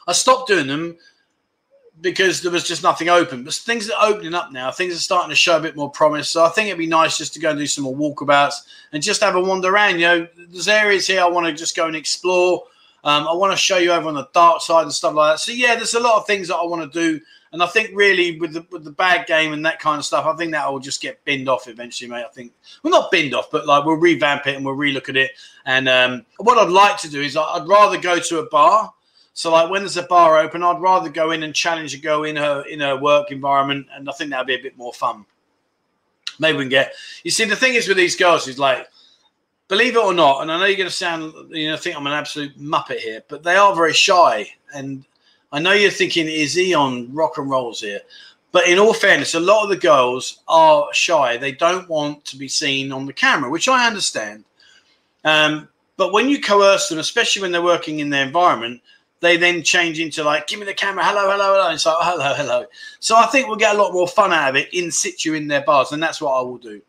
I stopped doing them because there was just nothing open. But things are opening up now. Things are starting to show a bit more promise. So I think it'd be nice just to go and do some more walkabouts and just have a wander around. You know, there's areas here I want to just go and explore. Um, I want to show you over on the dark side and stuff like that. So yeah, there's a lot of things that I want to do and I think really with the with the bad game and that kind of stuff, I think that will just get binned off eventually, mate. I think well not binned off, but like we'll revamp it and we'll relook at it. And um, what I'd like to do is I'd rather go to a bar. So like when there's a bar open, I'd rather go in and challenge a girl in her in her work environment, and I think that'd be a bit more fun. Maybe we can get. You see, the thing is with these girls is like believe it or not, and I know you're going to sound, you know, think I'm an absolute muppet here, but they are very shy. And I know you're thinking, is he on rock and rolls here? But in all fairness, a lot of the girls are shy. They don't want to be seen on the camera, which I understand. Um, but when you coerce them, especially when they're working in their environment, they then change into like, give me the camera, hello, hello, hello. It's like, hello, hello. So I think we'll get a lot more fun out of it in situ in their bars, and that's what I will do.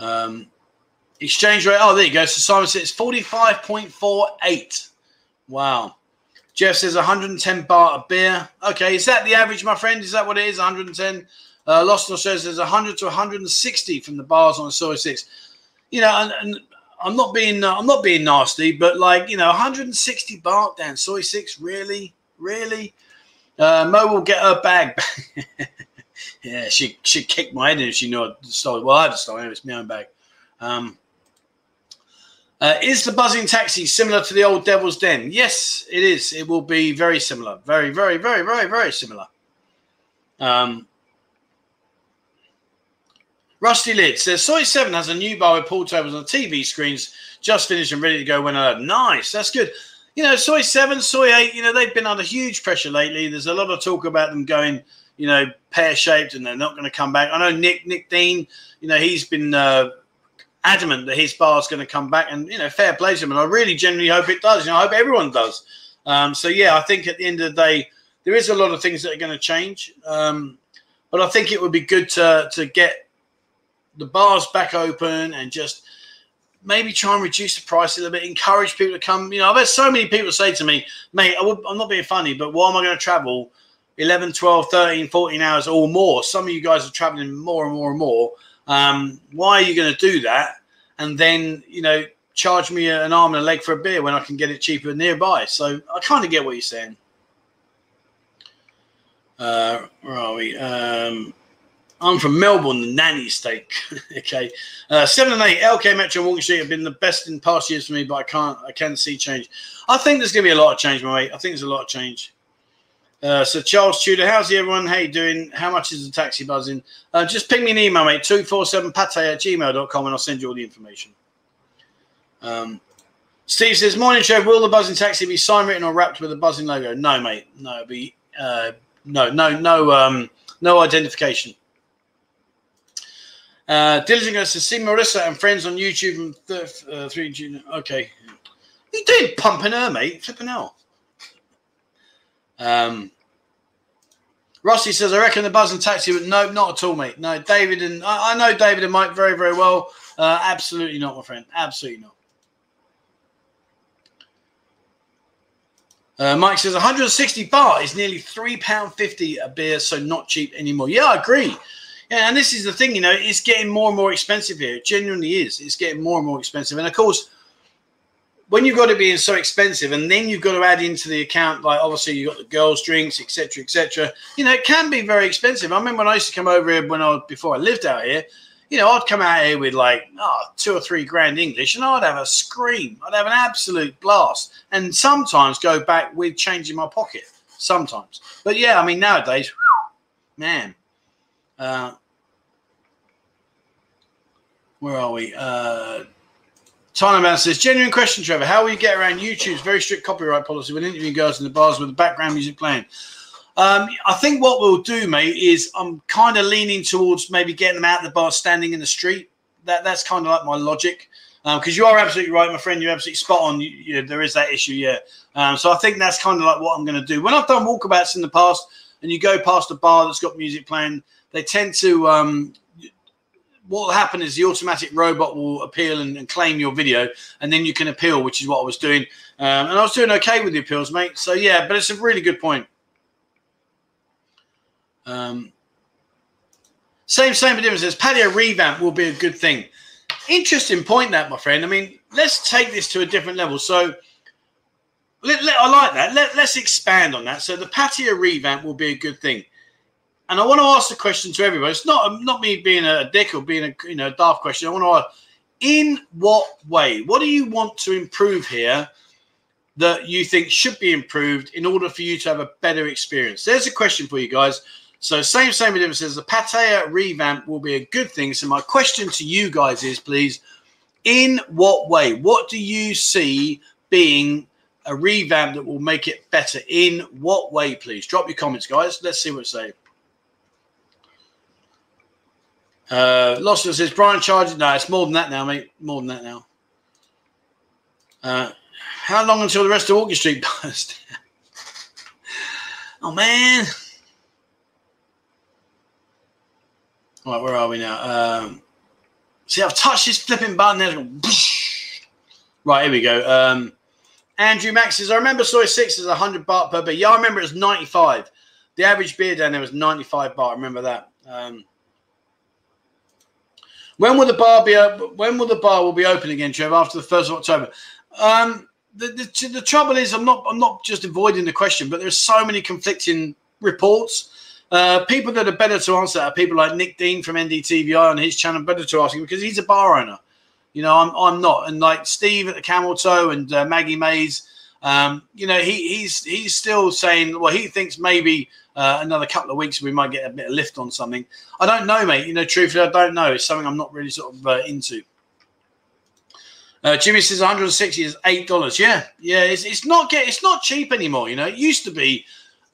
Um, exchange rate. Oh, there you go. So Simon says 45.48. Wow. Jeff says 110 baht a beer. Okay, is that the average, my friend? Is that what it is? 110. Uh, Lost in Australia says 100 to 160 from the bars on Soi Six. You know, and, and I'm not being uh, I'm not being nasty, but like you know, 160 baht down Soi Six. Really, really. Uh, Mo will get her bag. yeah, she she kicked my head in if she knew I stole. Well, I just stole it. It's my own bag. Um, uh, is the Buzzin taxi similar to the old Devil's Den? Yes, it is. It will be very similar. Very, very, very, very, very similar. Um, Rusty Lid says Soi 7 has a new bar with pool tables and TV screens just finished and ready to go when I Nice. That's good. you know, Soi 7, Soi 8, you know, they've been under huge pressure lately. There's a lot of talk about them going, you know, pear shaped and they're not going to come back. I know Nick, Nick Dean, you know, he's been uh, adamant that his bar is going to come back and, you know, fair play to him. And I really genuinely hope it does. You know, I hope everyone does. Um, so, yeah, I think at the end of the day, there is a lot of things that are going to change. Um, but I think it would be good to, to get the bars back open and just maybe try and reduce the price a little bit, encourage people to come. You know, I've had so many people say to me, mate, I am not being funny, but why am I going to travel 11, 12, 13, 14 hours or more? Some of you guys are traveling more and more and more. Um, why are you going to do that? And then, you know, charge me an arm and a leg for a beer when I can get it cheaper nearby. So I kind of get what you're saying. Uh, where are we? Um, I'm from Melbourne, the nanny state. okay, uh, seven and eight. LK Metro Walking Street have been the best in past years for me, but I can't. I can see change. I think there's going to be a lot of change, my mate. I think there's a lot of change. Uh, so Charles Tudor, how's everyone? How you doing? How much is the taxi buzzing? Uh, just ping me an email, mate. Two four seven pate at gmail.com and I'll send you all the information. Um, Steve says, "Morning show. Will the Buzzin taxi be sign written or wrapped with a Buzzin logo?" No, mate. No, be uh, no, no, no, um, no identification. Uh, Diligent goes to see Marissa and friends on YouTube and th- uh, three June. Okay, you did pumping her, mate. Flipping out. Um, Rossi says, I reckon the Buzzin taxi, but no, not at all, mate. No, David and I, I know David and Mike very, very well. Uh, absolutely not, my friend. Absolutely not. Uh, Mike says 160 baht is nearly three pound fifty a beer, so not cheap anymore. Yeah, I agree. Yeah, and this is the thing, you know, it's getting more and more expensive here. It genuinely is. It's getting more and more expensive. And of course, when you've got it being so expensive, and then you've got to add into the account, like obviously you've got the girls' drinks, etc., etc. You know, it can be very expensive. I remember when I used to come over here when I before I lived out here. You know, I'd come out here with like oh, two or three grand English, and I'd have a scream. I'd have an absolute blast, and sometimes go back with change in my pocket. Sometimes, but yeah, I mean nowadays, man, uh, where are we? Uh, Man says, genuine question, Trevor. How will you get around YouTube's very strict copyright policy when interviewing girls in the bars with the background music playing? Um, I think what we'll do, mate, is I'm kind of leaning towards maybe getting them out of the bar, standing in the street. That that's kind of like my logic. Because um, you are absolutely right, my friend. You're absolutely spot on. You, you, there is that issue, yeah. Um, so I think that's kind of like what I'm going to do. When I've done walkabouts in the past, and you go past a bar that's got music playing, they tend to um, what will happen is the automatic robot will appeal and, and, claim your video, and then you can appeal, which is what I was doing. Um, and I was doing okay with the appeals, mate. So yeah, but it's a really good point. Um, same, same but difference Pattaya revamp will be a good thing. Interesting point, that my friend. I mean, let's take this to a different level. So, let, let, I like that. Let, let's expand on that. So, the Pattaya revamp will be a good thing and I want to ask the question to everybody. It's not not me being a dick or being a you know daft question. I want to ask, in what way? What do you want to improve here that you think should be improved in order for you to have a better experience? There's a question for you guys. So same same difference says the Pattaya revamp will be a good thing. So my question to you guys is, please, in what way? What do you see being a revamp that will make it better? In what way, please? Drop your comments, guys. Let's see what it's saying. Uh, Lost says Brian charging. No, it's more than that now, mate. More than that now. Uh, how long until the rest of Walking Street burst? oh man. All right, where are we now? Um, see, I've touched this flipping button. Right, here we go. Um, Andrew Max says, I remember Soi 6 is 100 baht per beer. Yeah, I remember it was 95. The average beer down there was 95 baht. I remember that. Um, when will the bar be? When will the bar will be open again, Trev? After the first of October. Um, the, the, the trouble is, I'm not I'm not just avoiding the question, but there's so many conflicting reports. Uh, people that are better to answer are people like Nick Dean from NDTVI on his channel, better to ask him because he's a bar owner. You know, I'm I'm not, and like Steve at the Camel Toe and uh, Maggie Mays. Um, you know, he, he's he's still saying, well, he thinks maybe uh, another couple of weeks we might get a bit of lift on something. I don't know, mate. You know, truthfully, I don't know. It's something I'm not really sort of uh, into. Uh, Jimmy says 160 is eight dollars. Yeah, yeah. It's, it's not get it's not cheap anymore. You know, it used to be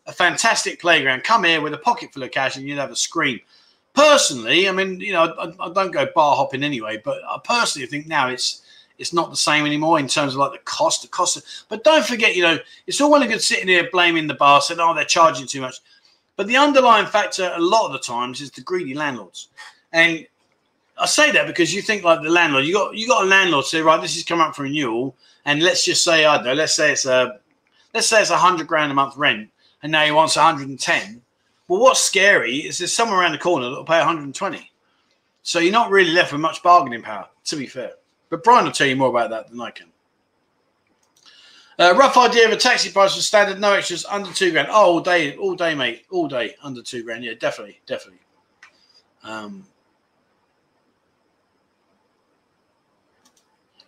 a fantastic playground. Come here with a pocket full of cash and you'd have a scream. Personally, I mean, you know, I, I don't go bar hopping anyway, but I personally think now it's it's not the same anymore in terms of like the cost, the cost. Of, but don't forget, you know, it's all well and good sitting here blaming the bar, saying, "Oh, they're charging too much." But the underlying factor, a lot of the times, is the greedy landlords. And I say that because you think like the landlord, you got you got a landlord say, right, this is coming up for renewal, and let's just say I don't know, let's say it's a let's say it's a hundred grand a month rent, and now he wants 110. Well, what's scary is there's someone around the corner that will pay 120. So you're not really left with much bargaining power, to be fair. But Brian will tell you more about that than I can. Uh, rough idea of a taxi price for standard, no extras, under two grand. Oh, all day, all day, mate, all day, under two grand. Yeah, definitely, definitely. Um,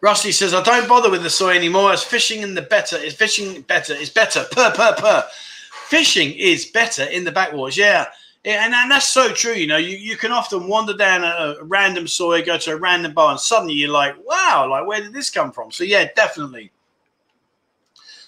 Rusty says, I don't bother with the soi anymore It's fishing in the better It's fishing better It's better. Per, per, per. Fishing is better in the backwaters. Yeah. And, and that's so true. You know, you, you can often wander down a, a random soi, go to a random bar, and suddenly you're like, wow, like where did this come from? So, yeah, definitely.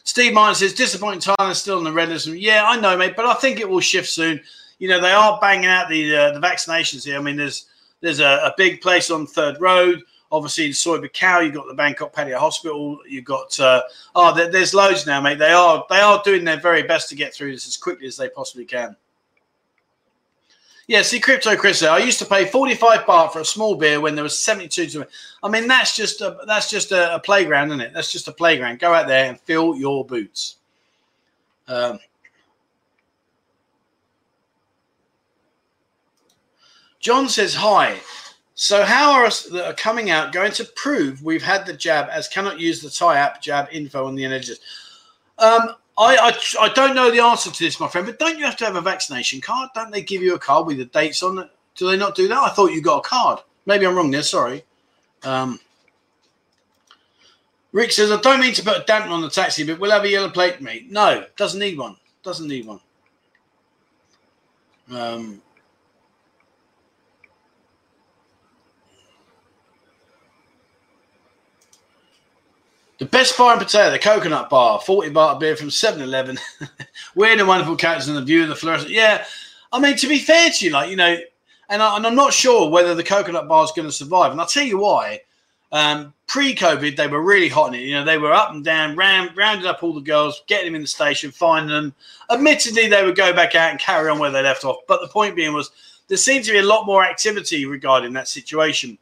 Steve Martin says, disappointing Thailand still in the red list. Yeah, I know, mate, but I think it will shift soon. You know, they are banging out the uh, the vaccinations here. I mean, there's there's a, a big place on Third Road obviously in Soi Buakhao, you've got the Bangkok Pattaya Hospital, you've got uh, oh, there, there's loads now, mate. They are they are doing their very best to get through this as quickly as they possibly can. Yeah, see, crypto Chris. I used to pay forty-five baht for a small beer when there was seventy-two to. I mean, that's just a that's just a, a, playground, isn't it? That's just a playground. Go out there and fill your boots. Um, John says hi. So how are us that are coming out going to prove we've had the jab as cannot use the Thai app jab info on the NHS? Um, I, I, I don't know the answer to this, my friend, but don't you have to have a vaccination card? Don't they give you a card with the dates on it? Do they not do that? I thought you got a card. Maybe I'm wrong there. Sorry. Um, Rick says, I don't mean to put a damper on the taxi, but we'll have a yellow plate, mate. No, doesn't need one. Doesn't need one. Um, The best bar in Pattaya, the Coconut Bar, 40 baht beer from 7 Eleven. Weird and wonderful characters and the view of the fluorescent. Yeah, I mean, to be fair to you, like, you know, and, I, am not sure whether the Coconut Bar is going to survive. And I'll tell you why. Um, Pre COVID, they were really hot in it. You know, they were up and down, ram, rounded up all the girls, getting them in the station, finding them. Admittedly, they would go back out and carry on where they left off. But the point being was there seemed to be a lot more activity regarding that situation.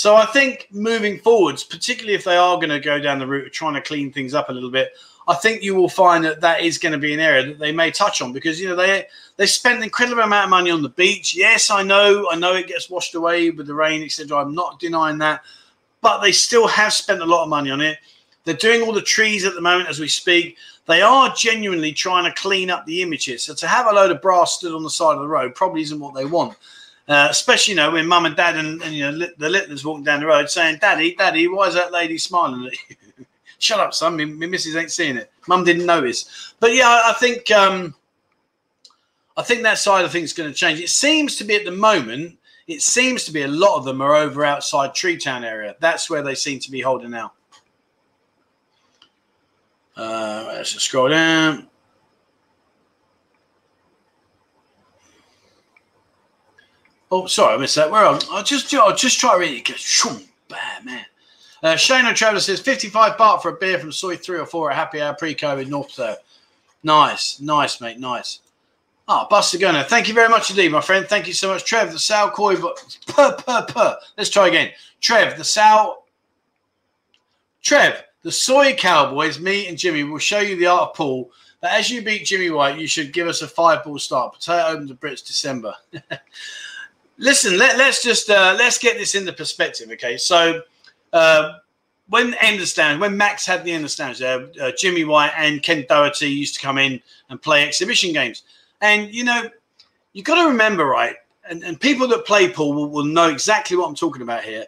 So I think moving forwards, particularly if they are going to go down the route of trying to clean things up a little bit, I think you will find that that is going to be an area that they may touch on because you know they they spent an incredible amount of money on the beach. Yes, I know, I know it gets washed away with the rain, etc. I'm not denying that, but they still have spent a lot of money on it. They're doing all the trees at the moment as we speak. They are genuinely trying to clean up the images. So to have a load of brass stood on the side of the road probably isn't what they want. Uh, especially, you know, when mum and dad and, and you know the Littlers walking down the road saying, "Daddy, Daddy, why is that lady smiling at you?" Shut up, son. My, missus ain't seeing it. Mum didn't notice. But yeah, I, I think um, I think that side of things is going to change. It seems to be at the moment. It seems to be a lot of them are over outside Tree Town area. That's where they seem to be holding out. Uh, let's just scroll down. Oh, sorry, I missed that. Where are I just I'll just try to read it. Shoom, bad man. Uh, Shane O'Travis says 55 baht for a beer from Soi 3 or 4 at Happy Hour pre COVID North there. Nice, nice, mate, nice. Ah, oh, Buster Gunner, thank you very much indeed, my friend. Thank you so much. Trev, the Sal Koi, per, per, per. Let's try again. Trev, the Sal. Trev, the Soi Cowboys, me and Jimmy will show you the art of pool. But as you beat Jimmy White, you should give us a five ball start. Potato opens the Brits December. listen, let, us just uh, let's get this into perspective, okay? So uh, when understand when Max had the understands, uh, uh, Jimmy White and Ken Doherty used to come in and play exhibition games, and you know you've got to remember, right? And, and people that play pool will, will know exactly what I'm talking about here.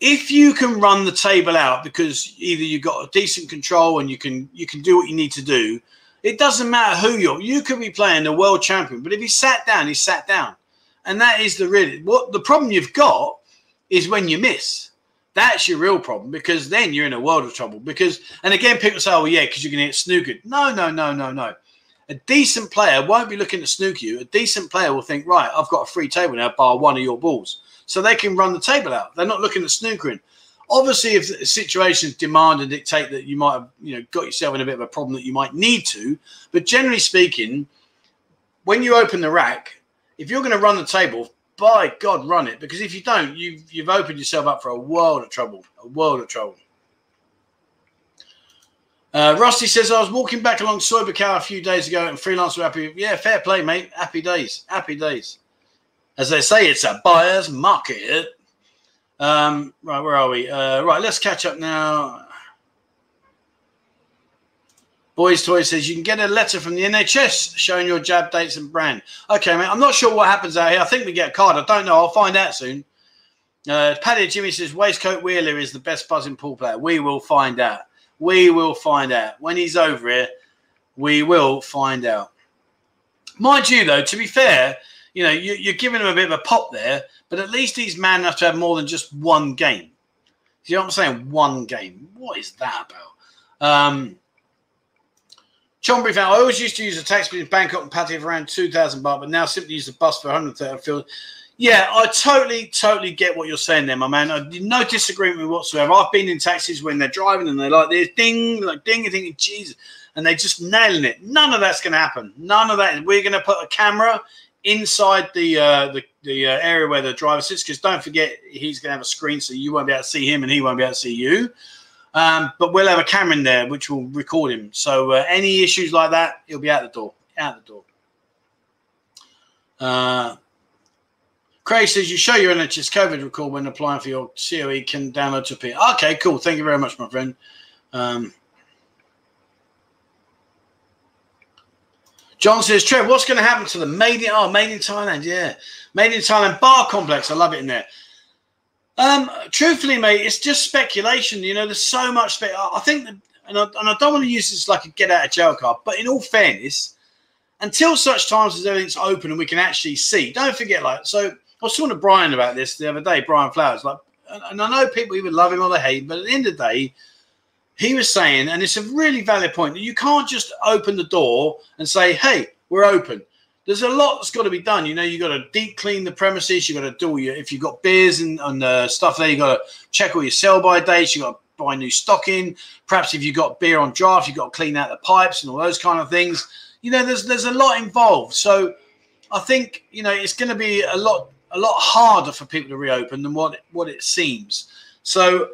If you can run the table out because either you've got a decent control and you can you can do what you need to do, it doesn't matter who you're. You could be playing the world champion, but if he sat down, he sat down and that is the really what the problem you've got is when you miss That's your real problem because then you're in a world of trouble. Because, and again, people say, oh, yeah, because you're going to get snookered. No, no, no, no, no. A decent player won't be looking to snook you. A decent player will think, right, I've got a free table now, bar one of your balls. So they can run the table out. They're not looking at snookering. Obviously, if the situations demand and dictate that you might have, you know, got yourself in a bit of a problem that you might need to, but generally speaking, when you open the rack, if you're going to run the table, by God, run it. Because if you don't, you've you've opened yourself up for a world of trouble. A world of trouble. Uh, Rusty says, I was walking back along Soi Buakhao a few days ago and freelance were happy. Yeah, fair play, mate. Happy days. Happy days. As they say, it's a buyer's market. Um, right, where are we? Uh, right, let's catch up now. Boys Toy says you can get a letter from the NHS showing your jab dates and brand. Okay, mate. I'm not sure what happens out here. I think we get a card. I don't know. I'll find out soon. Uh, Paddy Jimmy says Waistcoat Wheeler is the best Buzzin pool player. We will find out. We will find out when he's over here. We will find out. Mind you, though, to be fair, you know you, are giving him a bit of a pop there, but at least he's man enough to have more than just one game. You know what I'm saying? One game. What is that about? Um, Chombury I always used to use a taxi in Bangkok and Pattaya for around 2,000 baht, but now simply use the bus for 130. I yeah, I totally, totally get what you're saying there, my man. I, no disagreement whatsoever. I've been in taxis when they're driving and they're like this, ding, like ding, and thinking, Jesus, and they're just nailing it. None of that's going to happen. None of that. We're going to put a camera inside the uh, the, the uh, area where the driver sits because don't forget he's going to have a screen so you won't be able to see him and he won't be able to see you. Um, but we'll have a camera in there which will record him. So uh, any issues like that, he'll be out the door. Out the door. Uh, Craig says you show your NHS COVID record when applying for your COE can download to P. Okay, cool. Thank you very much, my friend. Um, John says, Trev, what's going to happen to the made in oh made in Thailand? Yeah, made in Thailand bar complex. I love it in there. Um, truthfully, mate, it's just speculation. You know, there's so much. Spe- I think, that, and I, and I don't want to use this like a get out of jail card, but in all fairness, until such times as everything's open and we can actually see, don't forget. Like, so I was talking to Brian about this the other day. Brian Flowers, like, and I know people even love him or they hate, but at the end of the day, he was saying, and it's a really valid point that you can't just open the door and say, "Hey, we're open." There's a lot that's got to be done. You know, you got to deep clean the premises. You got to do all your if you've got beers and, and uh, stuff there, you got to check all your sell by dates. You got to buy new stock in. Perhaps if you've got beer on draft, you've got to clean out the pipes and all those kind of things. You know, there's there's a lot involved. So I think you know it's going to be a lot a lot harder for people to reopen than what what it seems. So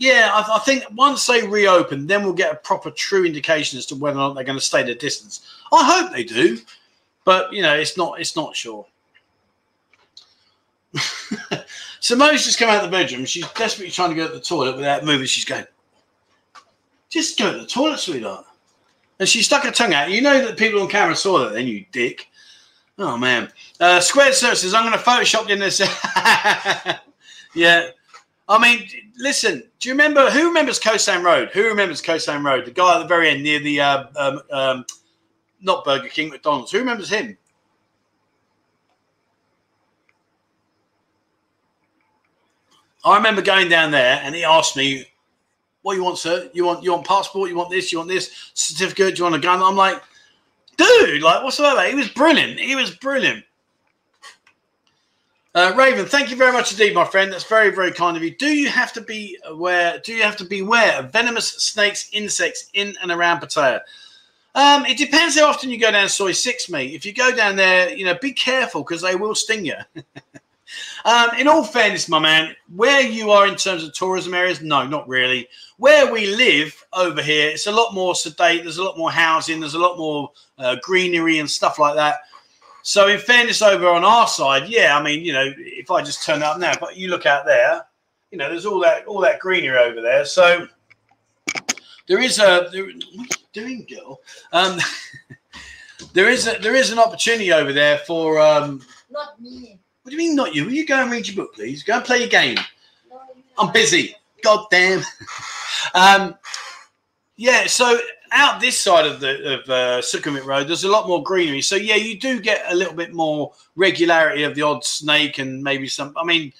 yeah, I, I, think once they reopen, then we'll get a proper, true indication as to whether or not they're going to stay the distance. I hope they do, but you know, it's not. It's not sure. Simone's just come out of the bedroom. She's desperately trying to go to the toilet without moving. She's going, "Just go to the toilet, sweetheart." And she stuck her tongue out. You know that people on camera saw that, then you dick. Oh man. Uh, Squared Search says, "I'm going to Photoshop in this." yeah. I mean, listen. Do you remember who remembers Khao San Road? Who remembers Khao San Road? The guy at the very end near the uh, um, um, not Burger King, McDonald's. Who remembers him? I remember going down there, and he asked me, "What you want, sir? You want you want passport? You want this? You want this certificate? Do you want a gun?" I'm like, "Dude, like what's that?" He was brilliant. He was brilliant. Uh, Raven, thank you very much indeed, my friend. That's very, very kind of you. Do you have to be aware? Do you have to beware of venomous snakes, insects in and around Pattaya? Um, it depends how often you go down Soi Six, mate. If you go down there, you know, be careful because they will sting you. um, in all fairness, my man, where you are in terms of tourism areas, no, not really. Where we live over here, it's a lot more sedate. There's a lot more housing. There's a lot more uh, greenery and stuff like that. So, in fairness, over on our side, yeah, I mean, you know, if I just turn up now, but you look out there, you know, there's all that all that greenery over there. So there is a there, what are you doing, girl? Um, there is a, there is an opportunity over there for um. Not me. What do you mean, not you? Will you go and read your book, please? Go and play your game. No, I'm busy. God damn. um, yeah. So out this side of the of uh, Sukhumvit Road, there's a lot more greenery. So yeah, you do get a little bit more regularity of the odd snake and maybe some. I mean,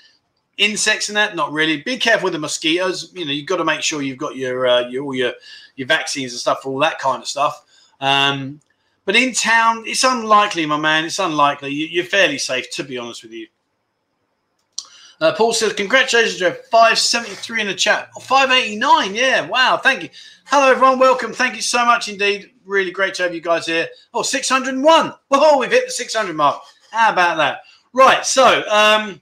insects and that, not really. Be careful with the mosquitoes. You know, you've got to make sure you've got your uh, your all your your vaccines and stuff all that kind of stuff. Um, but in town, it's unlikely, my man. It's unlikely. You, are fairly safe, to be honest with you. Uh, Paul says, Congratulations, Jeff. 573 in the chat. Oh, 589. Yeah. Wow. Thank you. Hello, everyone. Welcome. Thank you so much indeed. Really great to have you guys here. Oh, 601. Whoa, we've hit the 600 mark. How about that? Right. So, um,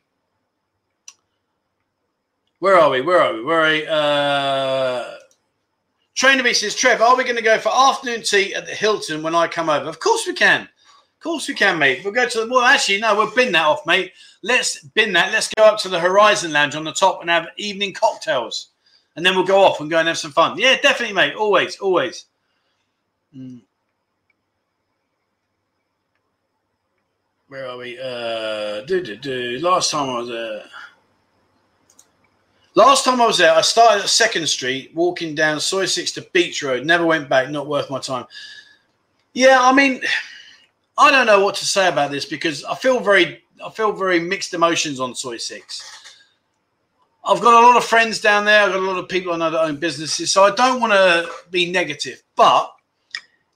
where are we? Where are we? Where are we? Uh, Trainer B says, Trev, are we going to go for afternoon tea at the Hilton when I come over? Of course we can. Of course we can, mate. We'll go to the, well, actually, no, we'll bin that off, mate. Let's bin that. Let's go up to the Horizon Lounge on the top and have evening cocktails. And then we'll go off and go and have some fun. Yeah, definitely, mate. Always, always. Mm. Where are we? Uh, do, do, do. Last time I was there. Last time I was there, I started at Second Street, walking down Soi Six to Beach Road. Never went back. Not worth my time. Yeah, I mean, I don't know what to say about this because I feel very, I feel very mixed emotions on Soi Six. I've got a lot of friends down there. I've got a lot of people I know that own businesses, so I don't want to be negative. But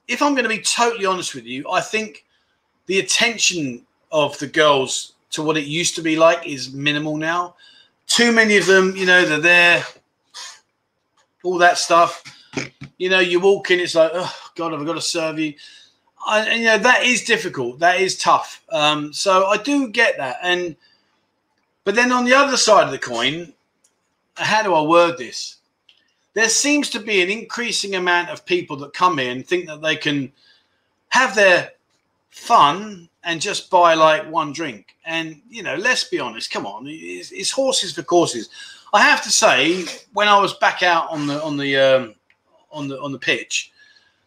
if I'm going to be totally honest with you, I think the attention of the girls to what it used to be like is minimal now too many of them, you know, they're there, all that stuff. You know, you walk in, it's like, oh God, I've got to serve you. I, and, you know, that is difficult. That is tough. Um, so I do get that. And, but then on the other side of the coin, how do I word this? There seems to be an increasing amount of people that come in think that they can have their fun and just buy like one drink. And you know, let's be honest. Come on, it's, it's horses for courses. I have to say, when I was back out on the on the um, on the on the pitch,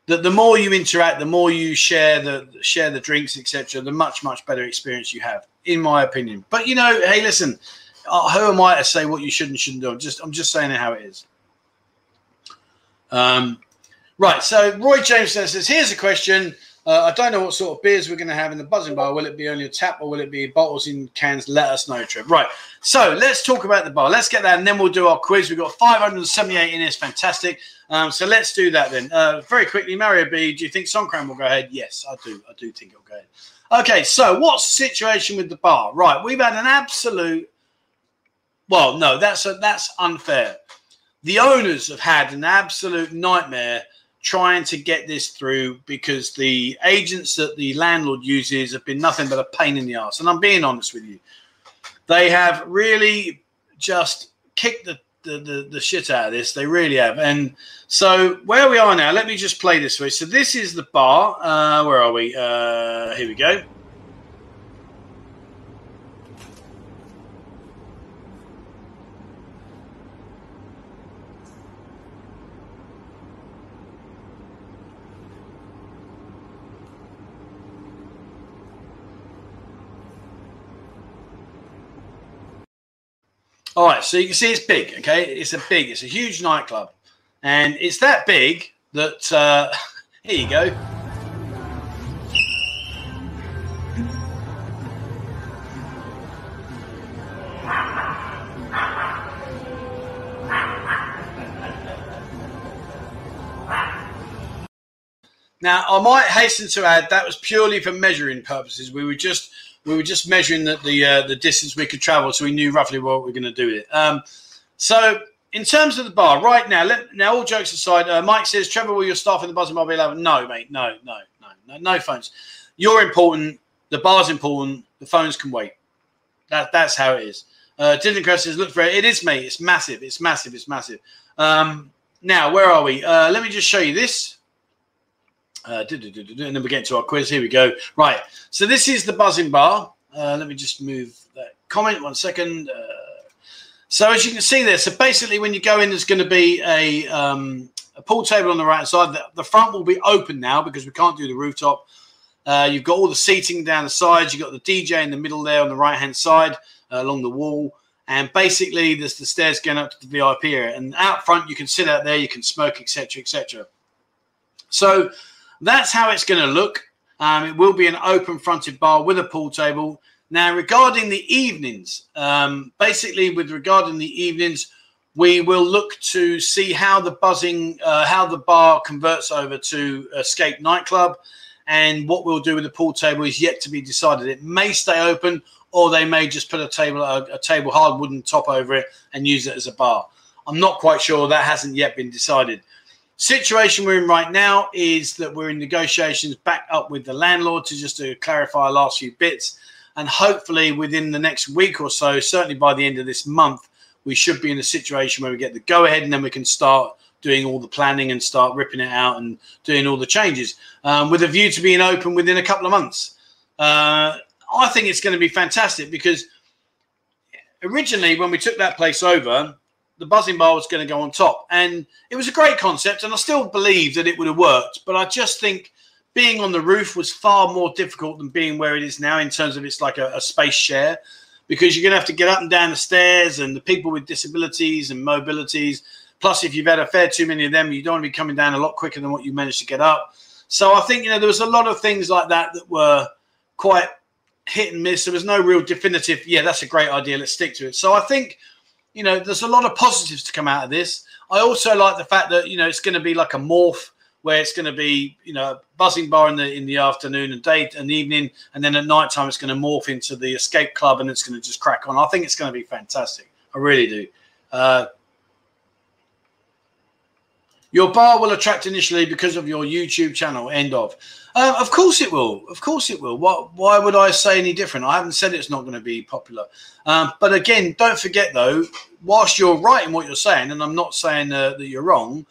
that the more you interact, the more you share the share the drinks, etc., the much much better experience you have, in my opinion. But you know, hey, listen, uh, who am I to say what you should and shouldn't do? I'm just I'm just saying it how it is. Um, right. So Roy James says, "Here's a question." Uh, I don't know what sort of beers we're going to have in the Buzzin bar. Will it be only a tap or will it be bottles in cans? Let us know, Trip. Right. So let's talk about the bar. Let's get that and then we'll do our quiz. We've got 578 in this. Fantastic. Um, so let's do that then. Uh, very quickly, Mario B, do you think Songkran will go ahead? Yes, I do. I do think it'll go ahead. Okay, so what's the situation with the bar? Right, we've had an absolute. Well, no, that's a, that's unfair. The owners have had an absolute nightmare trying to get this through because the agents that the landlord uses have been nothing but a pain in the ass. And I'm being honest with you. They have really just kicked the, the, the, the shit out of this. They really have. And so where we are now, let me just play this way. So this is the bar. Uh, where are we? Uh, here we go. All right, so you can see it's big. Okay, it's a big, it's a huge nightclub, and it's that big that uh, here you go. Now, I might hasten to add that was purely for measuring purposes. We were just we were just measuring the the, uh, the distance we could travel, so we knew roughly what we were going to do with it. Um, so in terms of the bar, right now, let, now all jokes aside, uh, Mike says, Trevor, will your staff in the bar be allowed? No, mate, no, no, no, no, no phones. You're important. The bar's important. The phones can wait. That that's how it is. Uh, Dylan Crest says, look for it. It is, mate. It's massive. It's massive. It's massive. Um, now, where are we? Uh, let me just show you this. Uh, and then we get to our quiz. Here we go. Right. So this is the Buzzin bar. Uh, let me just move that comment one second. Uh, so as you can see there, so basically when you go in, there's going to be a, um, a pool table on the right side. The, the, front will be open now because we can't do the rooftop. Uh, you've got all the seating down the sides. You've got the DJ in the middle there on the right hand side uh, along the wall. And basically, there's the stairs going up to the VIP area. And out front, you can sit out there, you can smoke, etc., etc. So that's how it's going to look. Um, it will be an open fronted bar with a pool table. Now, regarding the evenings, um, basically, with regarding the evenings, we will look to see how the Buzzin, uh, how the bar converts over to Escape Nightclub, and what we'll do with the pool table is yet to be decided. It may stay open, or they may just put a table, a, a table hard wooden top over it, and use it as a bar. I'm not quite sure. That hasn't yet been decided. Situation we're in right now is that we're in negotiations back up with the landlord to just to clarify our last few bits, and hopefully within the next week or so, certainly by the end of this month, we should be in a situation where we get the go ahead and then we can start doing all the planning and start ripping it out and doing all the changes um, with a view to being open within a couple of months. Uh, I think it's going to be fantastic because originally when we took that place over, the Buzzin bar was going to go on top, and it was a great concept, and I still believe that it would have worked. But I just think being on the roof was far more difficult than being where it is now in terms of it's like a, a space share because you're going to have to get up and down the stairs and the people with disabilities and mobilities. Plus, if you've had a fair too many of them, you don't want to be coming down a lot quicker than what you managed to get up. So I think, you know, there was a lot of things like that that were quite hit and miss. There was no real definitive, yeah, that's a great idea. Let's stick to it. So I think, you know, there's a lot of positives to come out of this. I also like the fact that, you know, it's going to be like a morph where it's going to be you know Buzzin bar in the in the afternoon and day and evening, and then at night time it's going to morph into the escape club and it's going to just crack on. I think it's going to be fantastic. I really do. Uh, your bar will attract initially because of your YouTube channel. End of. Uh, of course it will. Of course it will. What? Why would I say any different? I haven't said it's not going to be popular. Um, but again, don't forget though. Whilst you're right in what you're saying, and I'm not saying uh, that you're wrong,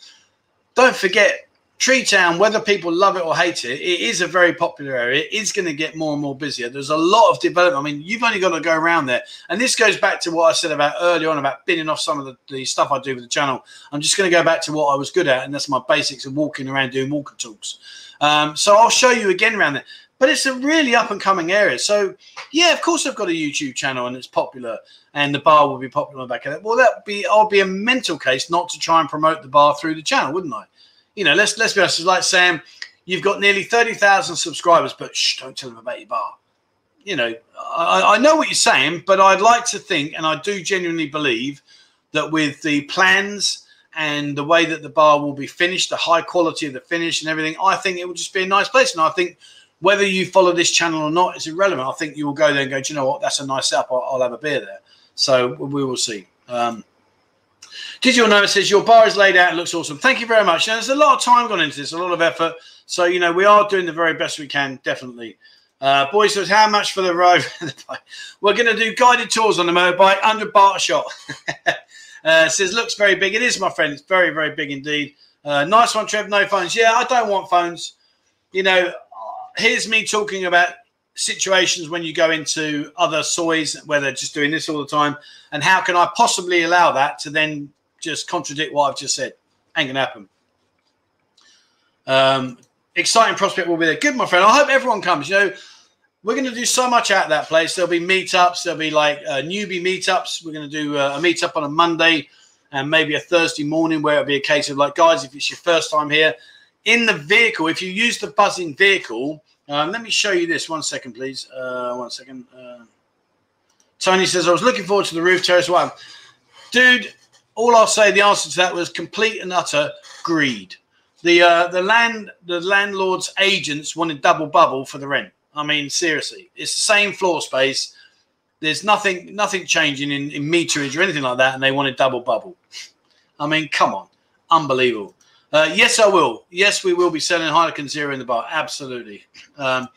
don't forget Tree Town, whether people love it or hate it, it is a very popular area. It is going to get more and more busier. There's a lot of development. I mean, you've only got to go around there. And this goes back to what I said about earlier on about binning off some of the, the stuff I do with the channel. I'm just going to go back to what I was good at, and that's my basics of walking around doing walker talks. Um, so I'll show you again around there. But it's a really up and coming area. So, yeah, of course, I've got a YouTube channel and it's popular, and the bar will be popular back at it. Well, that would be, I'll be a mental case not to try and promote the bar through the channel, wouldn't I? You know, let's let's be honest. It's like Sam, you've got nearly thirty thousand subscribers, but shh, don't tell them about your bar. You know, I, I know what you're saying, but I'd like to think, and I do genuinely believe that with the plans and the way that the bar will be finished, the high quality of the finish and everything, I think it will just be a nice place. And I think whether you follow this channel or not is irrelevant. I think you will go there and go, do you know what? That's a nice setup. I'll, I'll have a beer there. So we will see. Um, Digital Note says your bar is laid out and looks awesome. Thank you very much. There's a lot of time gone into this, a lot of effort. So you know we are doing the very best we can, definitely. Uh, boy says, how much for the ride? We're going to do guided tours on the motorbike, 100 baht a shot. uh, says, looks very big. It is, my friend. It's very, very big indeed. Uh, nice one, Trev. No phones. Yeah, I don't want phones. You know, here's me talking about situations when you go into other sois where they're just doing this all the time. And how can I possibly allow that to then just contradict what I've just said. Ain't gonna happen. Um, exciting prospect will be there. Good, my friend. I hope everyone comes. You know, we're going to do so much at that place. There'll be meetups. There'll be like uh, newbie meetups. We're going to do uh, a meetup on a Monday and maybe a Thursday morning where it'll be a case of like, guys, if it's your first time here, in the vehicle, if you use the Buzzin vehicle, um, let me show you this. One second, please. Uh, one second. Uh, Tony says, I was looking forward to the roof terrace one. Dude, all I'll say, the answer to that was complete and utter greed. The uh, the land the landlord's agents wanted double bubble for the rent. I mean, seriously, it's the same floor space. There's nothing nothing changing in, in meterage or anything like that, and they wanted double bubble. I mean, come on, unbelievable. Uh, yes, I will. Yes, we will be selling Heineken Zero in the bar. Absolutely. Um,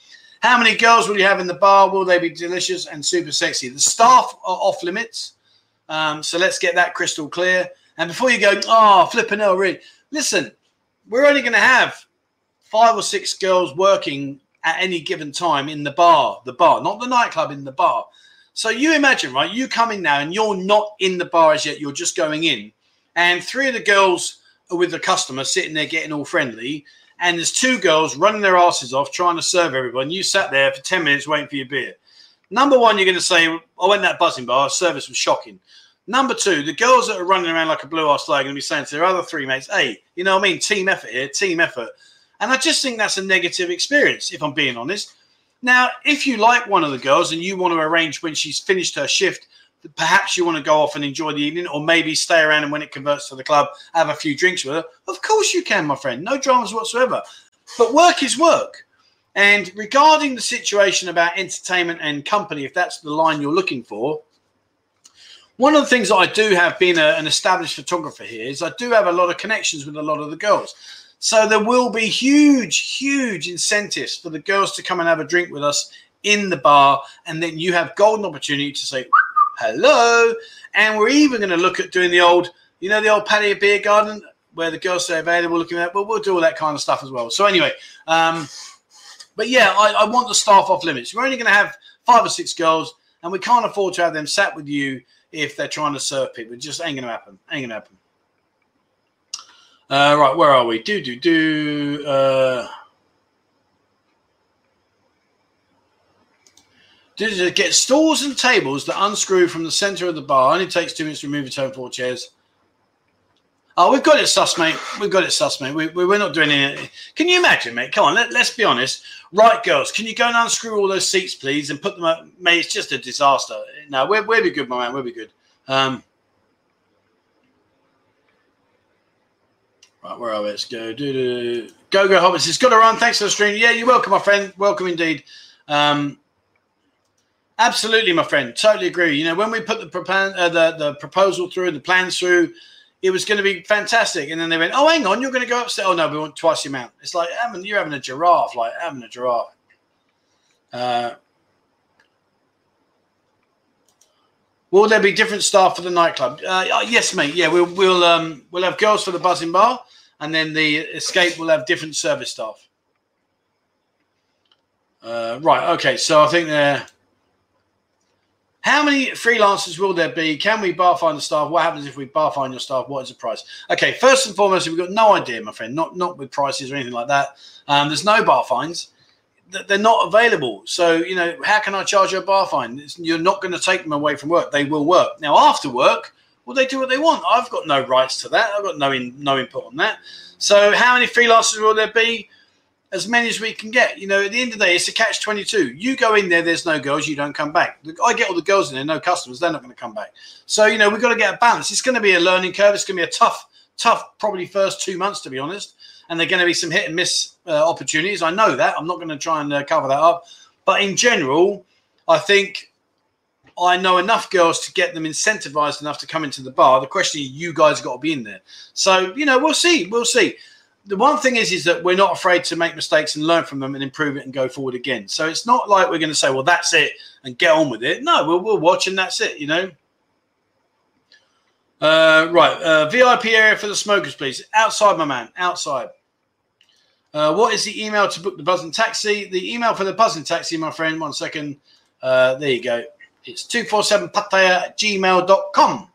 how many girls will you have in the bar? Will they be delicious and super sexy? The staff are off limits. Um, so let's get that crystal clear. And before you go, oh, flipping hell, really, listen, we're only going to have five or six girls working at any given time in the bar, the bar, not the nightclub, in the bar. So you imagine, right? You come in now and you're not in the bar as yet, you're just going in. And three of the girls are with the customer sitting there getting all friendly. And there's two girls running their asses off trying to serve everyone. You sat there for 10 minutes waiting for your beer. Number one, you're going to say, I went that Buzzin bar, service was shocking. Number two, the girls that are running around like a blue ass are going to be saying to their other three mates, hey, you know what I mean? Team effort here, team effort. And I just think that's a negative experience, if I'm being honest. Now, if you like one of the girls and you want to arrange when she's finished her shift, perhaps you want to go off and enjoy the evening, or maybe stay around and when it converts to the club, have a few drinks with her. Of course you can, my friend. No dramas whatsoever. But work is work. And regarding the situation about entertainment and company, if that's the line you're looking for, one of the things that I do have being a, an established photographer here is I do have a lot of connections with a lot of the girls. So there will be huge, huge incentives for the girls to come and have a drink with us in the bar, and then you have golden opportunity to say hello. And we're even going to look at doing the old, you know, the old Pattaya beer garden where the girls say available, looking at. But we'll do all that kind of stuff as well. So anyway, um, but yeah, I, I want the staff off limits. We're only going to have five or six girls, and we can't afford to have them sat with you if they're trying to serve people. It just ain't going to happen. Ain't going to happen. Uh, right, where are we? Do do do. Uh, get stools and tables that unscrew from the center of the bar. Only takes two minutes to remove a turn four chairs. Oh, we've got it sus, mate. We've got it sus, mate. We, we, we're not doing anything. Can you imagine, mate? Come on, let, let's be honest. Right, girls, can you go and unscrew all those seats, please, and put them up? Mate, it's just a disaster. No, we'll, we'll be good, my man. We'll be good. Um, Right, where are we? Let's go. Do, do, go, go, Hobbits. It's got to run. Thanks for the stream. Yeah, you're welcome, my friend. Welcome indeed. Um, absolutely, my friend. Totally agree. You know, when we put the, uh, the, the proposal through, the plans through, it was going to be fantastic. And then they went, oh, hang on, you're going to go upstairs. Oh, no, we want twice the amount. It's like having, you're having a giraffe, like having a giraffe. Uh, Will there be different staff for the nightclub? Uh, uh, yes, mate. Yeah, we'll we'll um, we'll have girls for the Buzzin bar, and then the escape will have different service staff. Uh, right. Okay. So I think there. How many freelancers will there be? Can we bar find the staff? What happens if we bar find your staff? What is the price? Okay. First and foremost, we've got no idea, my friend. Not not with prices or anything like that. Um, there's no bar fines they're not available. So, you know, how can I charge you a bar fine? You're not going to take them away from work. They will work. Now, after work, well, they do what they want. I've got no rights to that. I've got no in, no input on that. So, how many freelancers will there be? As many as we can get. You know, at the end of the day, it's a catch 22. You go in there, there's no girls, you don't come back. I get all the girls in there, no customers, they're not going to come back. So, you know, we've got to get a balance. It's going to be a learning curve. It's going to be a tough, tough, probably first two months, to be honest and they're going to be some hit and miss uh, opportunities. I know that. I'm not going to try and uh, cover that up. But in general, I think I know enough girls to get them incentivized enough to come into the bar. The question is, you guys got to be in there. So, you know, we'll see. We'll see. The one thing is, is that we're not afraid to make mistakes and learn from them and improve it and go forward again. So it's not like we're going to say, well, that's it and get on with it. No, we'll, we'll watch and that's it, you know. Uh, right, uh, VIP area for the smokers, please. Outside, my man. Outside. Uh, what is the email to book the Buzzin taxi? The email for the Buzzin taxi, my friend, one second. Uh, there you go. It's 247pattaya at gmail.com.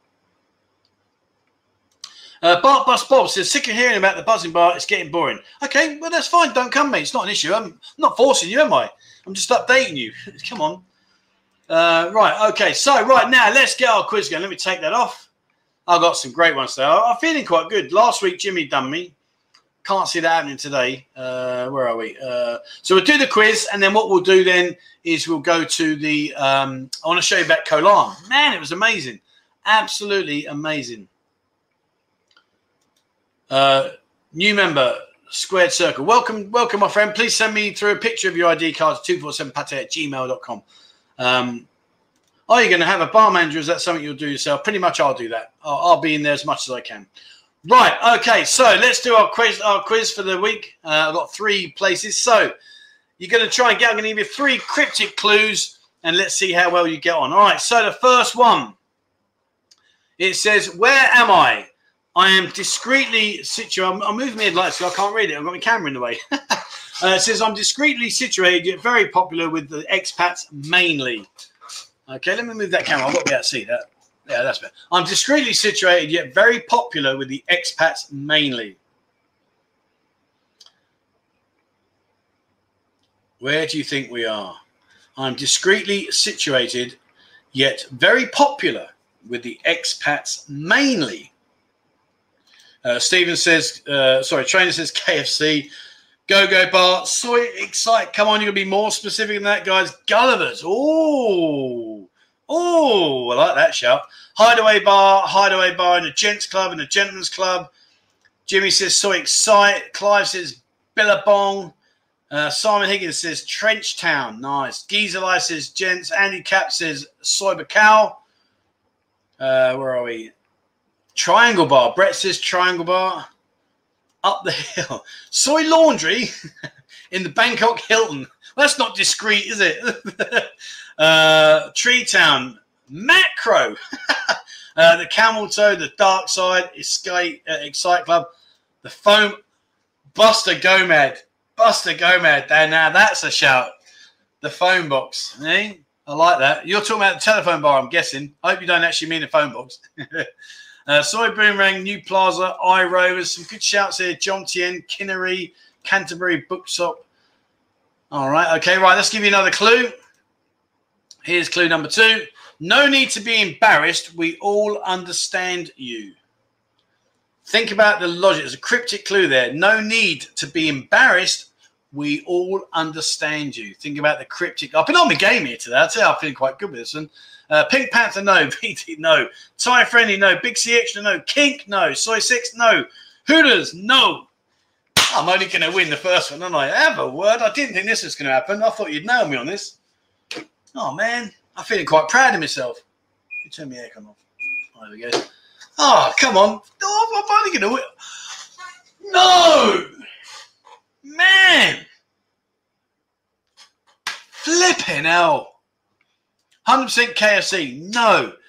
Uh, Bart Bus Bob says, sick of hearing about the Buzzin bar. It's getting boring. Okay, well, that's fine. Don't come, mate. It's not an issue. I'm not forcing you, am I? I'm just updating you. come on. Uh, right, okay. So, right now, let's get our quiz going. Let me take that off. I've got some great ones there. I'm feeling quite good. Last week, Jimmy done me. Can't see that happening today. Uh, where are we? Uh, so we'll do the quiz, and then what we'll do then is we'll go to the. Um, I want to show you about Koh Larn. Man, it was amazing, absolutely amazing. Uh, new member, Squared Circle. Welcome, welcome, my friend. Please send me through a picture of your ID card to 247pattaya at gmail.com. Um, are you going to have a bar manager? Is that something you'll do yourself? Pretty much, I'll do that. I'll, I'll be in there as much as I can. Right. Okay. So let's do our quiz. Our quiz for the week. Uh, I've got three places. So you're going to try and get. I'm going to give you three cryptic clues, and let's see how well you get on. All right. So the first one. It says, "Where am I? I am discreetly situated. I'm, moving my headlights, so I can't read it. I've got my camera in the way. uh, says, "I'm discreetly situated, yet very popular with the expats mainly." Okay. Let me move that camera. I've got to be able to see that. Yeah, that's better. I'm discreetly situated yet very popular with the expats mainly. Where do you think we are? I'm discreetly situated yet very popular with the expats mainly. Uh, Stephen says, uh, sorry, trainer says KFC. Go Go Bar, Soi Excite. Come on, you're gonna be more specific than that, guys. Gulliver's. Oh, oh, I like that shout. Hideaway Bar, Hideaway Bar in a gents club and a gentleman's club. Jimmy says Soi Excite. Clive says Billabong. Uh, Simon Higgins says Trench Town. Nice. Geezer Life says Gents. Andy Cap says Soi Buakhao. Uh, where are we? Triangle Bar. Brett says Triangle Bar. Up the hill. Soi Laundry in the Bangkok Hilton. That's not discreet, is it? uh, Tree Town. Macro. uh, the Camel Toe. The Dark Side. Escape, uh, Excite Club. The Foam. Buster Gomad. Buster Gomad. There, now that's a shout. The phone box. Eh? I like that. You're talking about the telephone bar, I'm guessing. I hope you don't actually mean the phone box. Uh, Soi Boomerang, New Plaza, I Rovers. Some good shouts here. Jomtien, Kinnery, Canterbury Bookshop. All right. Okay. Right. Let's give you another clue. Here's clue number two. No need to be embarrassed. We all understand you. Think about the logic. There's a cryptic clue there. No need to be embarrassed. We all understand you. Think about the cryptic. I've been on the game here today. I'd say I'm feeling quite good with this one. Uh, Pink Panther, no. BT, no. Thai Friendly, no. Big C Extra, no. Kink, no. Soi Six, no. Hooters, no. I'm only going to win the first one, aren't I? Have a word. I didn't think this was going to happen. I thought you'd nail me on this. Oh, man. I'm feeling quite proud of myself. You turn my aircon off. Oh, there we go. Oh, come on. Oh, I'm only going to win. No! Man! Flipping hell. 100% KFC. No.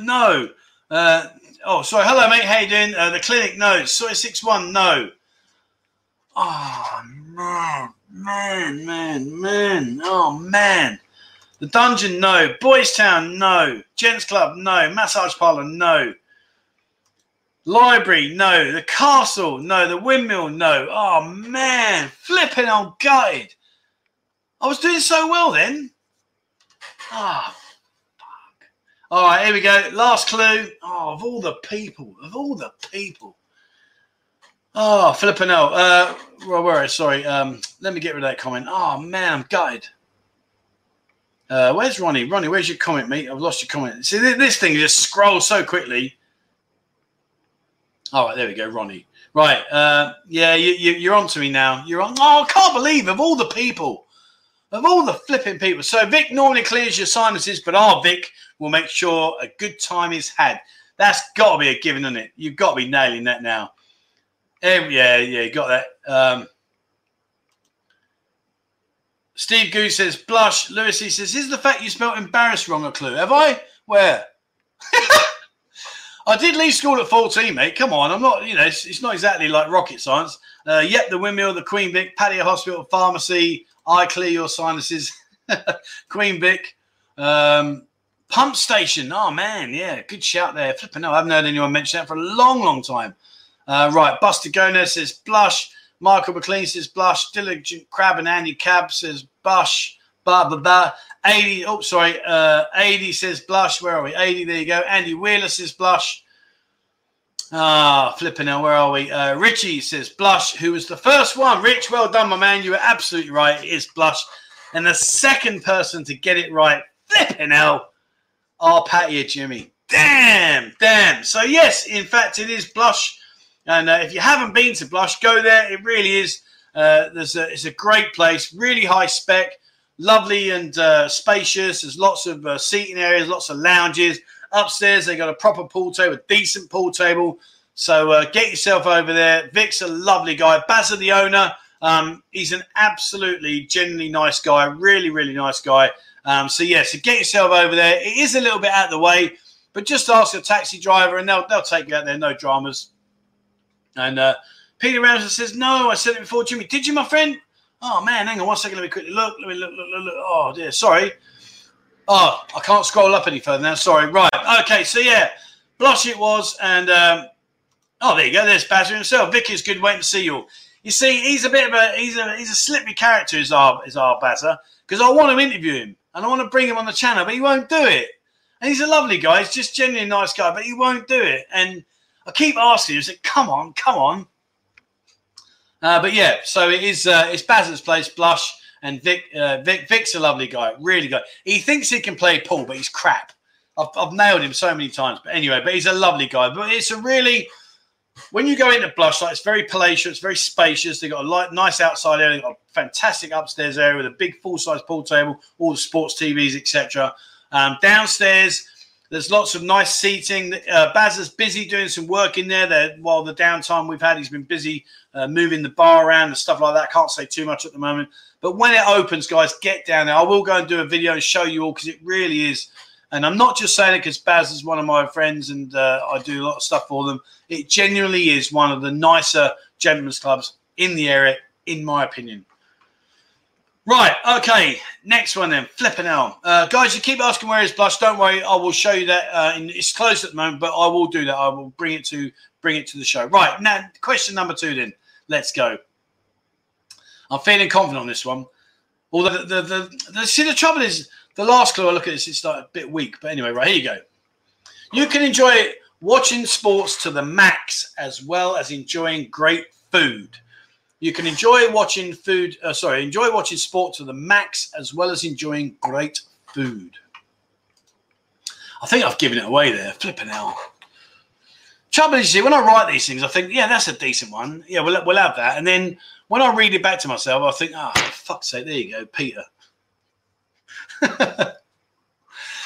No. Uh, oh, sorry. Hello, mate. How you doing? Uh, the clinic. No. Soi six one. No. Oh man, man, man, man. Oh man. The dungeon. No. Boys Town. No. Gents Club. No. Massage parlor. No. Library, no. The castle, no. The windmill, no. Oh man, flipping old gutted. I was doing so well then. Ah, oh, fuck. All right, here we go. Last clue. Oh, of all the people, of all the people. Oh, flipping out. Uh, well, where? Sorry. Um, let me get rid of that comment. Oh man, I'm gutted. Uh, where's Ronnie? Ronnie, where's your comment, mate? I've lost your comment. See, this thing just scrolls so quickly. All right, there we go, Ronnie. Right, uh, yeah, you, you, you're on to me now. You're on. Oh, I can't believe of all the people, of all the flipping people. So Vic normally clears your sinuses, but our Vic will make sure a good time is had. That's got to be a given, isn't it? You've got to be nailing that now. Yeah, yeah, you got that. Um, Steve Goose says blush. Lewis he says, "Is the fact you spelled embarrassed wrong a clue? Have I? Where?" I did leave school at 14, mate. Come on. I'm not, you know, it's, it's not exactly like rocket science. Uh, yep, the windmill, the Queen Vic, Pattaya Hospital, Pharmacy, I clear your sinuses, Queen Vic, um, Pump Station. Oh, man. Yeah, good shout there. Flipping no, I haven't heard anyone mention that for a long, long time. Uh, right, Buster Gomez says blush. Michael McLean says blush. Diligent Crab and Andy Cab says bush. Ba ba ba. 80, oh, sorry, uh, 80 says blush. Where are we? 80, there you go. Andy Wheeler says blush. Ah, flipping out. Where are we? Uh, Richie says blush, who was the first one. Rich, well done, my man. You were absolutely right. It is blush. And the second person to get it right, flipping out, our Patty Jimmy. Damn, damn. So, yes, in fact, it is blush. And uh, if you haven't been to Blush, go there. It really is. Uh, there's a, it's a great place, really high spec lovely and uh, spacious. There's lots of uh, seating areas, lots of lounges. Upstairs, they got a proper pool table, a decent pool table. So uh, get yourself over there. Vic's a lovely guy. Bazza, the owner, um, he's an absolutely genuinely nice guy. Really, really nice guy. Um, so yeah, so get yourself over there. It is a little bit out of the way, but just ask a taxi driver and they'll they'll take you out there. No dramas. And uh, Peter Ramsey says, "No, I said it before, Jimmy. Did you, my friend? Oh man, hang on one second. Let me quickly look. Let me look, look, look, look. Oh dear, sorry. Oh, I can't scroll up any further now. Sorry. Right. Okay. So yeah, blush it was, and um, oh, there you go. There's Bazza himself. Vicky's good. Waiting to see you. You see, he's a bit of a he's a he's a slippery character. Is our is our Bazza because I want to interview him and I want to bring him on the channel, but he won't do it. And he's a lovely guy. He's just genuinely a nice guy, but he won't do it. And I keep asking him, I said, come on, come on. Uh, but yeah, so it is. Uh, it's Baz's place, Blush, and Vic, uh, Vic. Vic's a lovely guy, really good. He thinks he can play pool, but he's crap. I've, I've nailed him so many times. But anyway, but he's a lovely guy. But it's a really when you go into Blush, like it's very palatial, it's very spacious. They've got a light, nice outside area, they've got a fantastic upstairs area with a big full size pool table, all the sports TVs, etc. Um, downstairs, there's lots of nice seating. Uh, Baz is busy doing some work in there. There, while the downtime we've had, he's been busy uh, moving the bar around and stuff like that. Can't say too much at the moment, but when it opens, guys, get down there. I will go and do a video and show you all because it really is. And I'm not just saying it because Baz is one of my friends and uh, I do a lot of stuff for them. It genuinely is one of the nicer gentlemen's clubs in the area, in my opinion. Right, okay. Next one then, flipping out. Uh, guys, you keep asking where is Blush. Don't worry, I will show you that. Uh, in, it's closed at the moment, but I will do that. I will bring it to bring it to the show. Right now, question number two. Then let's go. I'm feeling confident on this one. Although the the, the, the see the trouble is the last clue I look at this, it's like a bit weak. But anyway, right here you go. You can enjoy watching sports to the max as well as enjoying great food. You can enjoy watching food, uh, sorry, enjoy watching sport to the max as well as enjoying great food. I think I've given it away there. Flipping hell. Trouble is, when I write these things, I think, yeah, that's a decent one. Yeah, we'll, we'll have that. And then when I read it back to myself, I think, oh, fuck's sake, there you go, Peter.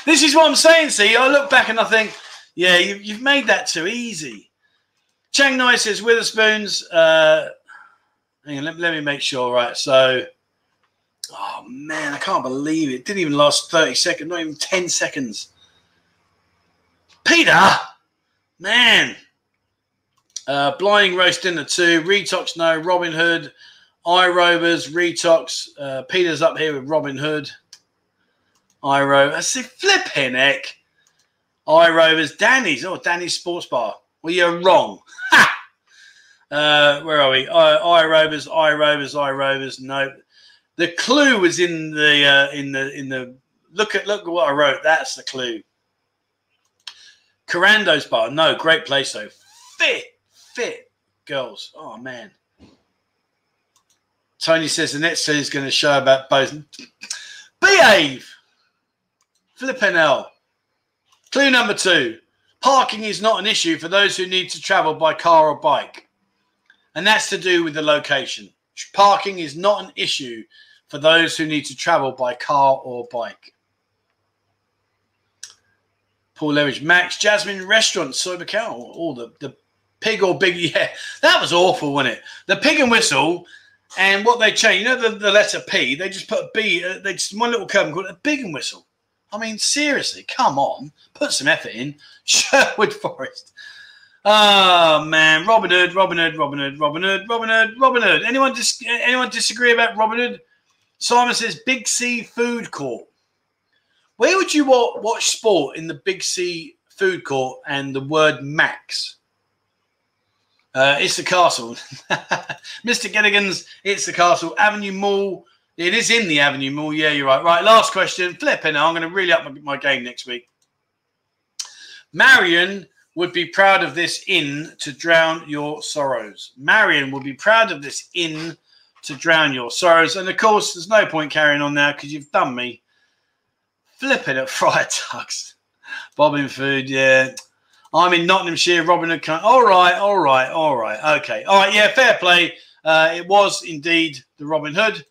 this is what I'm saying. See, I look back and I think, yeah, you, have made that too easy. Chang Nai says Wetherspoons. Uh, hang on, let, let me make sure. Right, so, oh man, I can't believe it. Didn't even last 30 seconds, not even 10 seconds. Peter, man. Uh, Blinding Roast Dinner 2, Retox No, Robin Hood, iRovers, Retox. Uh, Peter's up here with Robin Hood. iRo. I see flipping heck. iRovers, Danny's. Oh, Danny's Sports Bar. Well, you're wrong. Ha! Uh, where are we? I, iRovers, iRovers, iRovers. No, the clue was in the uh, in the in the. Look at look at what I wrote. That's the clue. Carando's bar. No, great place though. Fit, fit girls. Oh man. Tony says the next scene is going to show about both. Behave. Flipping hell. Clue number two. Parking is not an issue for those who need to travel by car or bike. And that's to do with the location. Parking is not an issue for those who need to travel by car or bike. Paul Leverage, Max, Jasmine Restaurant, Sober Cow, all the, the pig or big. Yeah, that was awful, wasn't it? The pig and whistle and what they changed, you know, the, the letter P, they just put a B, uh, they just one little curve called a big and whistle. I mean, seriously, come on, put some effort in. Sherwood Forest. Oh man, Robin Hood, Robin Hood, Robin Hood, Robin Hood, Robin Hood, Robin Hood. Anyone dis- anyone disagree about Robin Hood? Simon says Big C Food Court. Where would you watch sport in the Big C Food Court and the word Max? Uh, it's the castle. Mr. Gilligan's, it's the castle. Avenue Mall, it is in the Avenue Mall. Yeah, you're right. Right, last question. Flipping, I'm going to really up my, my game next week. Marian would be proud of this inn to drown your sorrows. Marian would be proud of this inn to drown your sorrows. And of course, there's no point carrying on now because you've done me. Flipping at Friar Tucks. Bobbing food, yeah. I'm in Nottinghamshire, Robin Hood. All right, all right, all right. Okay. All right, yeah, fair play. Uh, it was indeed the Robin Hood.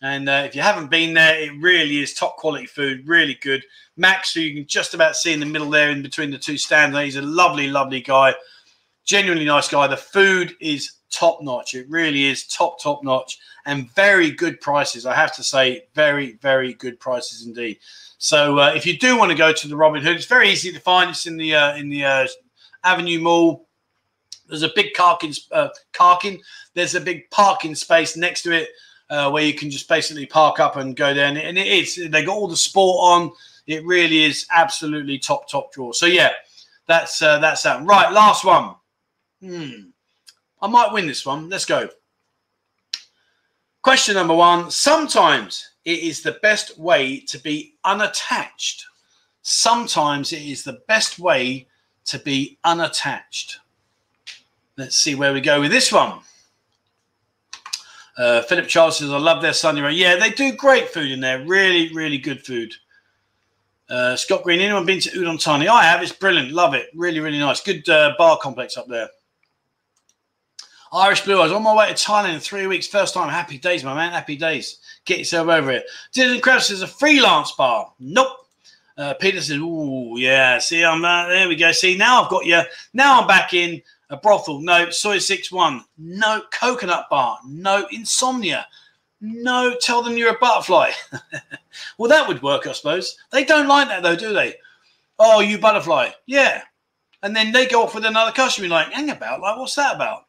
And uh, if you haven't been there, it really is top quality food, really good. Max, who you can just about see in the middle there in between the two stands, he's a lovely, lovely guy, genuinely nice guy. The food is top notch. It really is top, top notch and very good prices. I have to say, very, very good prices indeed. So uh, if you do want to go to the Robin Hood, it's very easy to find. It's in the uh, in the uh, Avenue Mall. There's a big parking, uh, parking. There's a big parking space next to it uh, where you can just basically park up and go there. And, and it is, they got all the sport on. It really is absolutely top, top draw. So, yeah, that's uh, that's that. Right, last one. Hmm. I might win this one. Let's go. Question number one. Sometimes it is the best way to be unattached. Sometimes it is the best way to be unattached. Let's see where we go with this one. Uh, Philip Charles says, I love their Sunday roast. Yeah, they do great food in there. Really, really good food. Uh, Scott Green, anyone been to Udon Thani? I have. It's brilliant. Love it. Really, really nice. Good uh, bar complex up there. Irish Blue Eyes. On my way to Thailand in three weeks. First time. Happy days, my man. Happy days. Get yourself over it. Dylan Krabs says a freelance bar. Nope. Uh, Peter says, "Ooh, yeah. See, I'm uh, there. We go. See, now I've got you. Now I'm back in a brothel. No, soi six one. No coconut bar. No insomnia. No, tell them you're a butterfly. well, that would work, I suppose. They don't like that though, do they? Oh, you butterfly. Yeah. And then they go off with another customer. Like, hang about. Like, what's that about?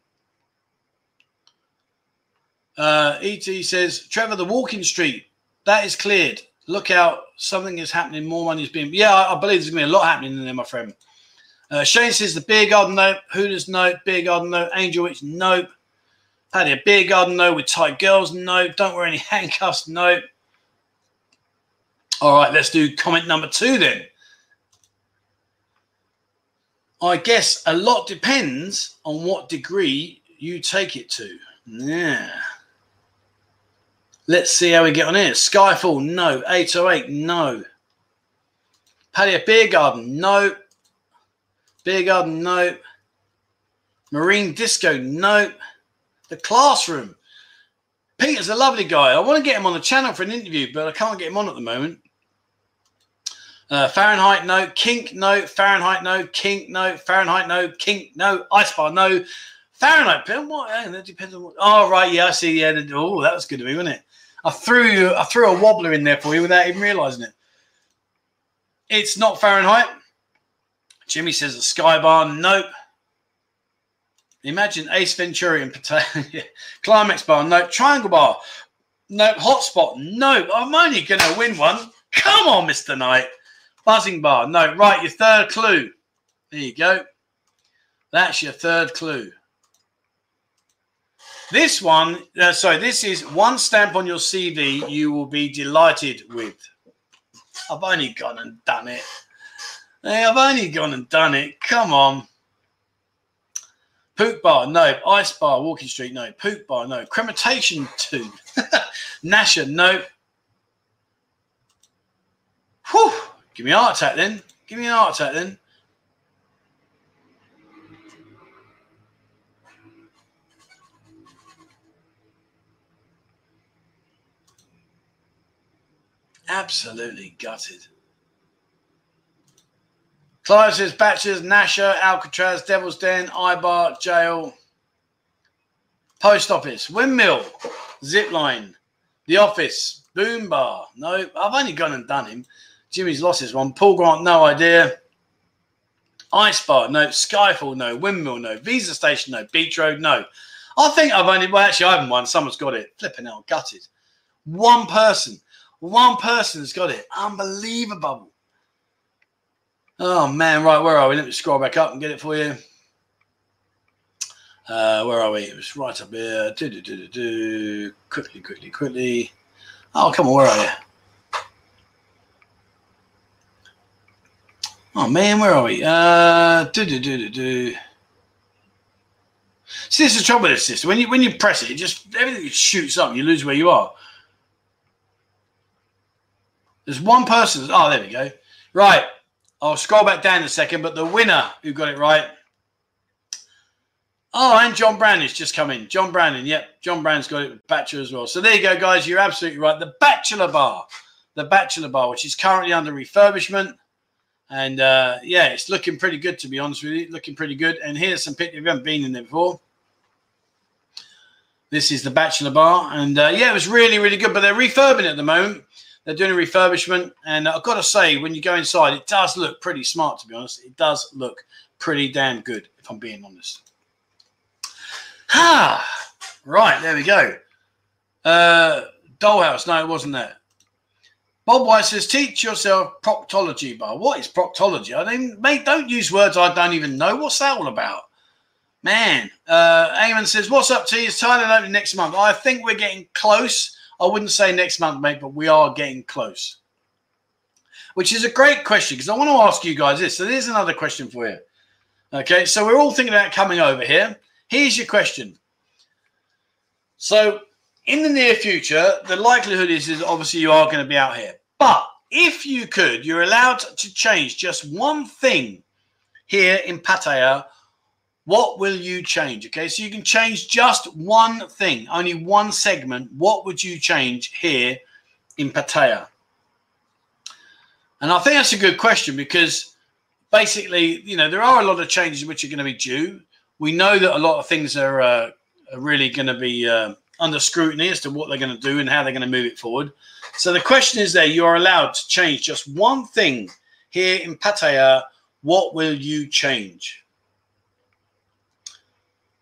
Uh, ET says, Trevor, the walking street that is cleared. Look out, something is happening. More money is being. Yeah, I, I believe there's going to be a lot happening in there, my friend. Uh, Shane says the beer garden note, Hooters note, beer garden note, Angel Witch note, Pattaya beer garden note with tight girls note, don't wear any handcuffs note. All right, let's do comment number two then. I guess a lot depends on what degree you take it to. Yeah. Let's see how we get on here. Skyfall, no. 808, no. Paddy beer garden, no. Beer garden, no. Marine disco, no. The classroom. Peter's a lovely guy. I want to get him on the channel for an interview, but I can't get him on at the moment. Uh, Fahrenheit, no. Kink, no. Fahrenheit, no. Kink, no. Fahrenheit, no. Kink, no. Ice bar, no. Fahrenheit, what? That depends on what. Oh, right. Yeah, I see. Yeah. Oh, that was good of me, wasn't it? I threw you, I threw a wobbler in there for you without even realizing it. It's not Fahrenheit. Jimmy says a sky bar. Nope. Imagine Ace Ventura and potato. Climax bar. Nope. Triangle bar. Nope. Hotspot. Nope. I'm only going to win one. Come on, Mr. Knight. Buzzin bar. No. Right. Your third clue. There you go. That's your third clue. This one, uh, sorry, this is one stamp on your CV you will be delighted with. I've only gone and done it. Hey, I've only gone and done it. Come on. Poop bar, no. Ice bar, Walking Street, no. Poop bar, no. Crematation tube. Nasher, no. Whew. Give me a heart attack then. Give me an heart attack then. Absolutely gutted. Clive says Batchers, Nasher, Alcatraz, Devil's Den, Ibar, Jail, Post Office, Windmill, Zipline, The Office, Boom Bar. No, I've only gone and done him. Jimmy's lost his one. Paul Grant, no idea. Ice Bar, no. Skyfall, no. Windmill, no. Visa Station, no. Beach Road, no. I think I've only, well, actually, I haven't won. Someone's got it. Flipping out, gutted. One person. One person's got it. Unbelievable. Oh man, right, where are we? Let me scroll back up and get it for you. Uh, where are we? It was right up here. Do, do, do, do, do. Quickly, quickly, quickly. Oh, come on, where are you? Oh man, where are we? Uh, do, do, do, do, do. See, this is the trouble with this system. When you when you press it, it just everything shoots up. You lose where you are. There's one person. Oh, there we go. Right. I'll scroll back down a second, but the winner who got it right. Oh, and John Brannon's just come in. John Brannon. Yep. John Brannon's got it with Bachelor as well. So there you go, guys. You're absolutely right. The Bachelor Bar. The Bachelor Bar, which is currently under refurbishment. And uh, yeah, it's looking pretty good, to be honest with you. Looking pretty good. And here's some pictures. We haven't been in there before. This is the Bachelor Bar. And uh, yeah, it was really, really good. But they're refurbing at the moment. They're doing a refurbishment, and I've got to say, when you go inside, it does look pretty smart. To be honest, it does look pretty damn good. If I'm being honest. Ah, right there we go. Uh, Dollhouse. No, it wasn't that. Bob White says, teach yourself proctology, bar. What is proctology? I mean, mate, don't use words I don't even know. What's that all about? Man, uh, Eamon says, what's up you? It's Thailand opening next month. I think we're getting close. I wouldn't say next month, mate, but we are getting close. Which is a great question because I want to ask you guys this. So there's another question for you. Okay, so we're all thinking about coming over here. Here's your question. So in the near future, the likelihood is, is obviously you are going to be out here. But if you could, you're allowed to change just one thing here in Pattaya. What will you change? Okay, so you can change just one thing, only one segment. What would you change here in Pattaya? And I think that's a good question because basically, you know, there are a lot of changes which are going to be due. We know that a lot of things are, uh, are really going to be uh, under scrutiny as to what they're going to do and how they're going to move it forward. So the question is there, you are allowed to change just one thing here in Pattaya. What will you change?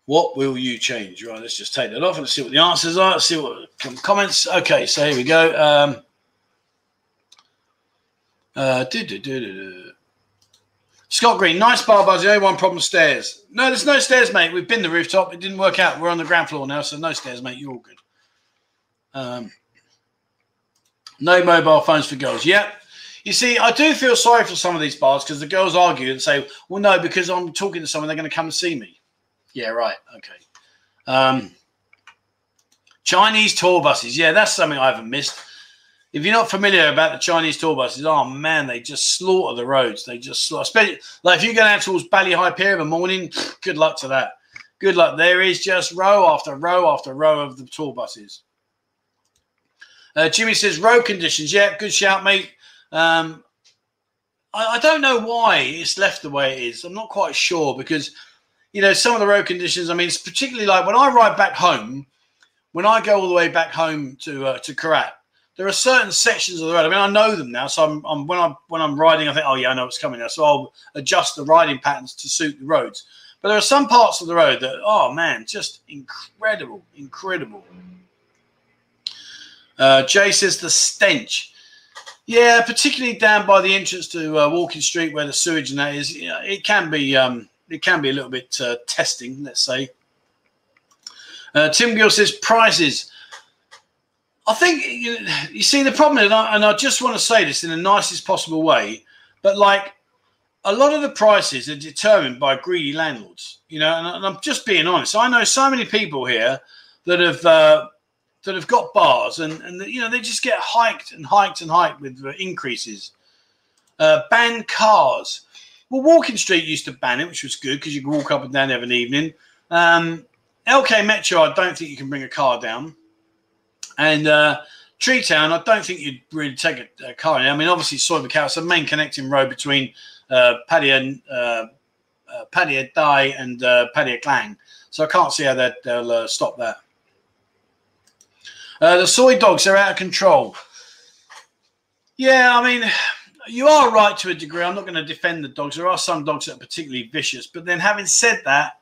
What will you change? Right, let's just take that off and see what the answers are. Let's see what comments. Okay, so here we go. Um, uh, Scott Green, nice bar buzz. The only one problem stairs. No, there's no stairs, mate. We've been the rooftop. It didn't work out. We're on the ground floor now, so no stairs, mate. You're all good. Um, no mobile phones for girls. Yeah. You see, I do feel sorry for some of these bars because the girls argue and say, well, no, because I'm talking to someone, they're going to come and see me. Yeah, right. Okay. Um, Chinese tour buses. Yeah, that's something I haven't missed if you're not familiar about the Chinese tour buses, oh man, they just slaughter the roads. They just slaughter. Especially, like if you go out towards Bali Hai Pier in the morning, good luck to that. Good luck. There is just row after row after row of the tour buses. Uh, Jimmy says road conditions. Yeah, good shout, mate. Um, I don't know why it's left the way it is. I'm not quite sure because you know some of the road conditions. I mean, it's particularly like when I ride back home. When I go all the way back home to uh, to Korat, there are certain sections of the road. I mean, I know them now, so I'm, I'm, when I'm when I'm riding, I think, oh yeah, I know what's coming now. So I'll adjust the riding patterns to suit the roads. But there are some parts of the road that, oh man, just incredible, incredible. Uh, Jay says the stench. Yeah, particularly down by the entrance to uh, Walking Street where the sewage and that is. Yeah, it can be um, it can be a little bit uh, testing, let's say. Uh, Tim Gill says prices. I think you, you see the problem, and I, and I just want to say this in the nicest possible way, but like a lot of the prices are determined by greedy landlords, you know, and, and I'm just being honest. I know so many people here that have uh, that have got bars, and and you know they just get hiked and hiked and hiked with increases. Uh, ban cars. Well, Walking Street used to ban it, which was good because you could walk up and down an evening. Um, LK Metro, I don't think you can bring a car down. And uh, Tree Town, I don't think you'd really take a, a car in. I mean, obviously, Soybean it's the main connecting road between uh, Pattaya, uh, uh, Pattaya Tai and uh, Pattaya Klang. So I can't see how they'll uh, stop that. Uh, the soi dogs are out of control. Yeah, I mean, you are right to a degree. I'm not going to defend the dogs. There are some dogs that are particularly vicious. But then, having said that,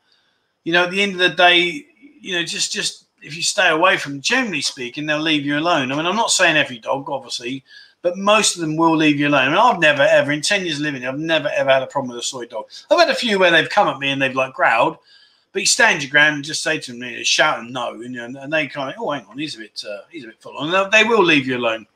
you know, at the end of the day, you know, just just if you stay away from, generally speaking, they'll leave you alone. I mean, I'm not saying every dog, obviously, but most of them will leave you alone. I mean, I've never ever, in 10 years living, I've never ever had a problem with a soi dog. I've had a few where they've come at me and they've like growled, but you stand your ground and just say to them, you shout and no, and, and they kind of, oh, hang on, he's a bit, uh, he's a bit full on. They will leave you alone.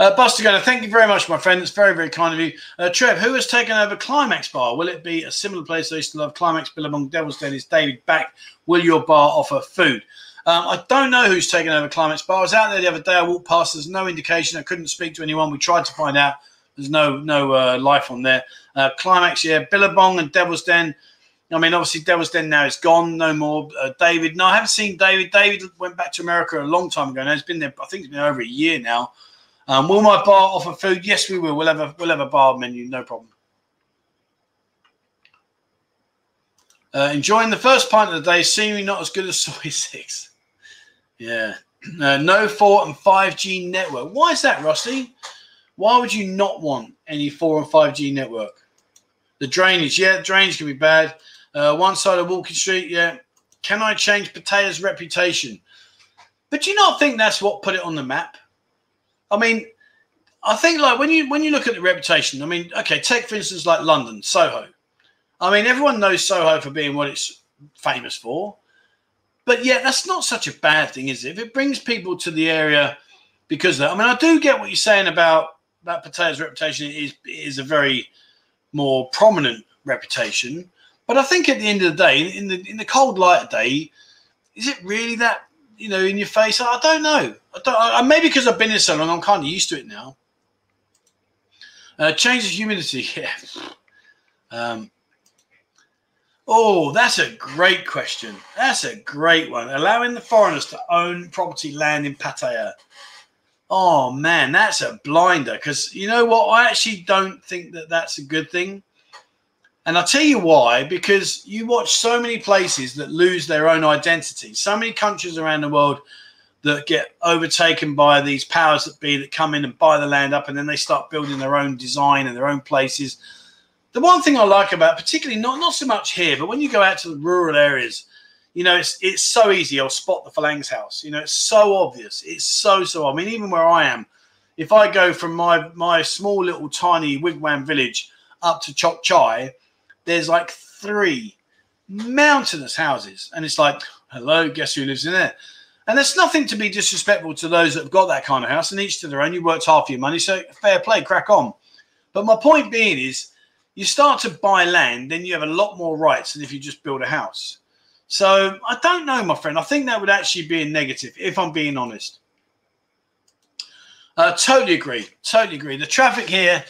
Uh, Buster thank you very much, my friend. It's very, very kind of you. Uh, Trev, who has taken over Climax Bar? Will it be a similar place I used to love? Climax, Billabong, Devil's Den is David back. Will your bar offer food? Um, I don't know who's taken over Climax Bar. I was out there the other day. I walked past. There's no indication. I couldn't speak to anyone. We tried to find out. There's no no uh, life on there. Uh, Climax, yeah. Billabong and Devil's Den. I mean, obviously, Devil's Den now is gone. No more. Uh, David. No, I haven't seen David. David went back to America a long time ago now. It's been there, I think it's been over a year now. Um, will my bar offer food? Yes, we will. We'll have a we'll have a bar menu, no problem. Uh, enjoying the first pint of the day, seemingly not as good as Soi Six. Yeah, uh, no four and five G network. Why is that, Rossi? Why would you not want any four and five G network? The drainage, yeah, drainage can be bad. Uh, one side of Walking Street, yeah. Can I change Pattaya's reputation? But do you not think that's what put it on the map? I mean, I think like when you when you look at the reputation, I mean, okay, take for instance like London, Soho. I mean, everyone knows Soho for being what it's famous for, but yeah, that's not such a bad thing, is it? If it brings people to the area because that, I mean, I do get what you're saying about that Pattaya's reputation is is a very more prominent reputation, but I think at the end of the day, in the in the cold light of day, is it really that you know, in your face. I don't know. I don't, I, maybe because I've been here so long, I'm kind of used to it now. Uh, change of humidity. Yeah. Um, oh, that's a great question. That's a great one. Allowing the foreigners to own property land in Pattaya. Oh man, that's a blinder. Because you know what? I actually don't think that that's a good thing. And I'll tell you why, because you watch so many places that lose their own identity, so many countries around the world that get overtaken by these powers that be that come in and buy the land up and then they start building their own design and their own places. The one thing I like about, particularly not, not so much here, but when you go out to the rural areas, you know, it's it's so easy. I'll spot the Farang's house. You know, it's so obvious. It's so so. I mean, even where I am, if I go from my my small little tiny wigwam village up to Chok Chai, there's like three mountainous houses. And it's like, hello, guess who lives in there? And there's nothing to be disrespectful to those that have got that kind of house, and each to their own. You worked half your money, so fair play, crack on. But my point being is, you start to buy land, then you have a lot more rights than if you just build a house. So I don't know, my friend. I think that would actually be a negative, if I'm being honest. Uh, totally agree. Totally agree. The traffic here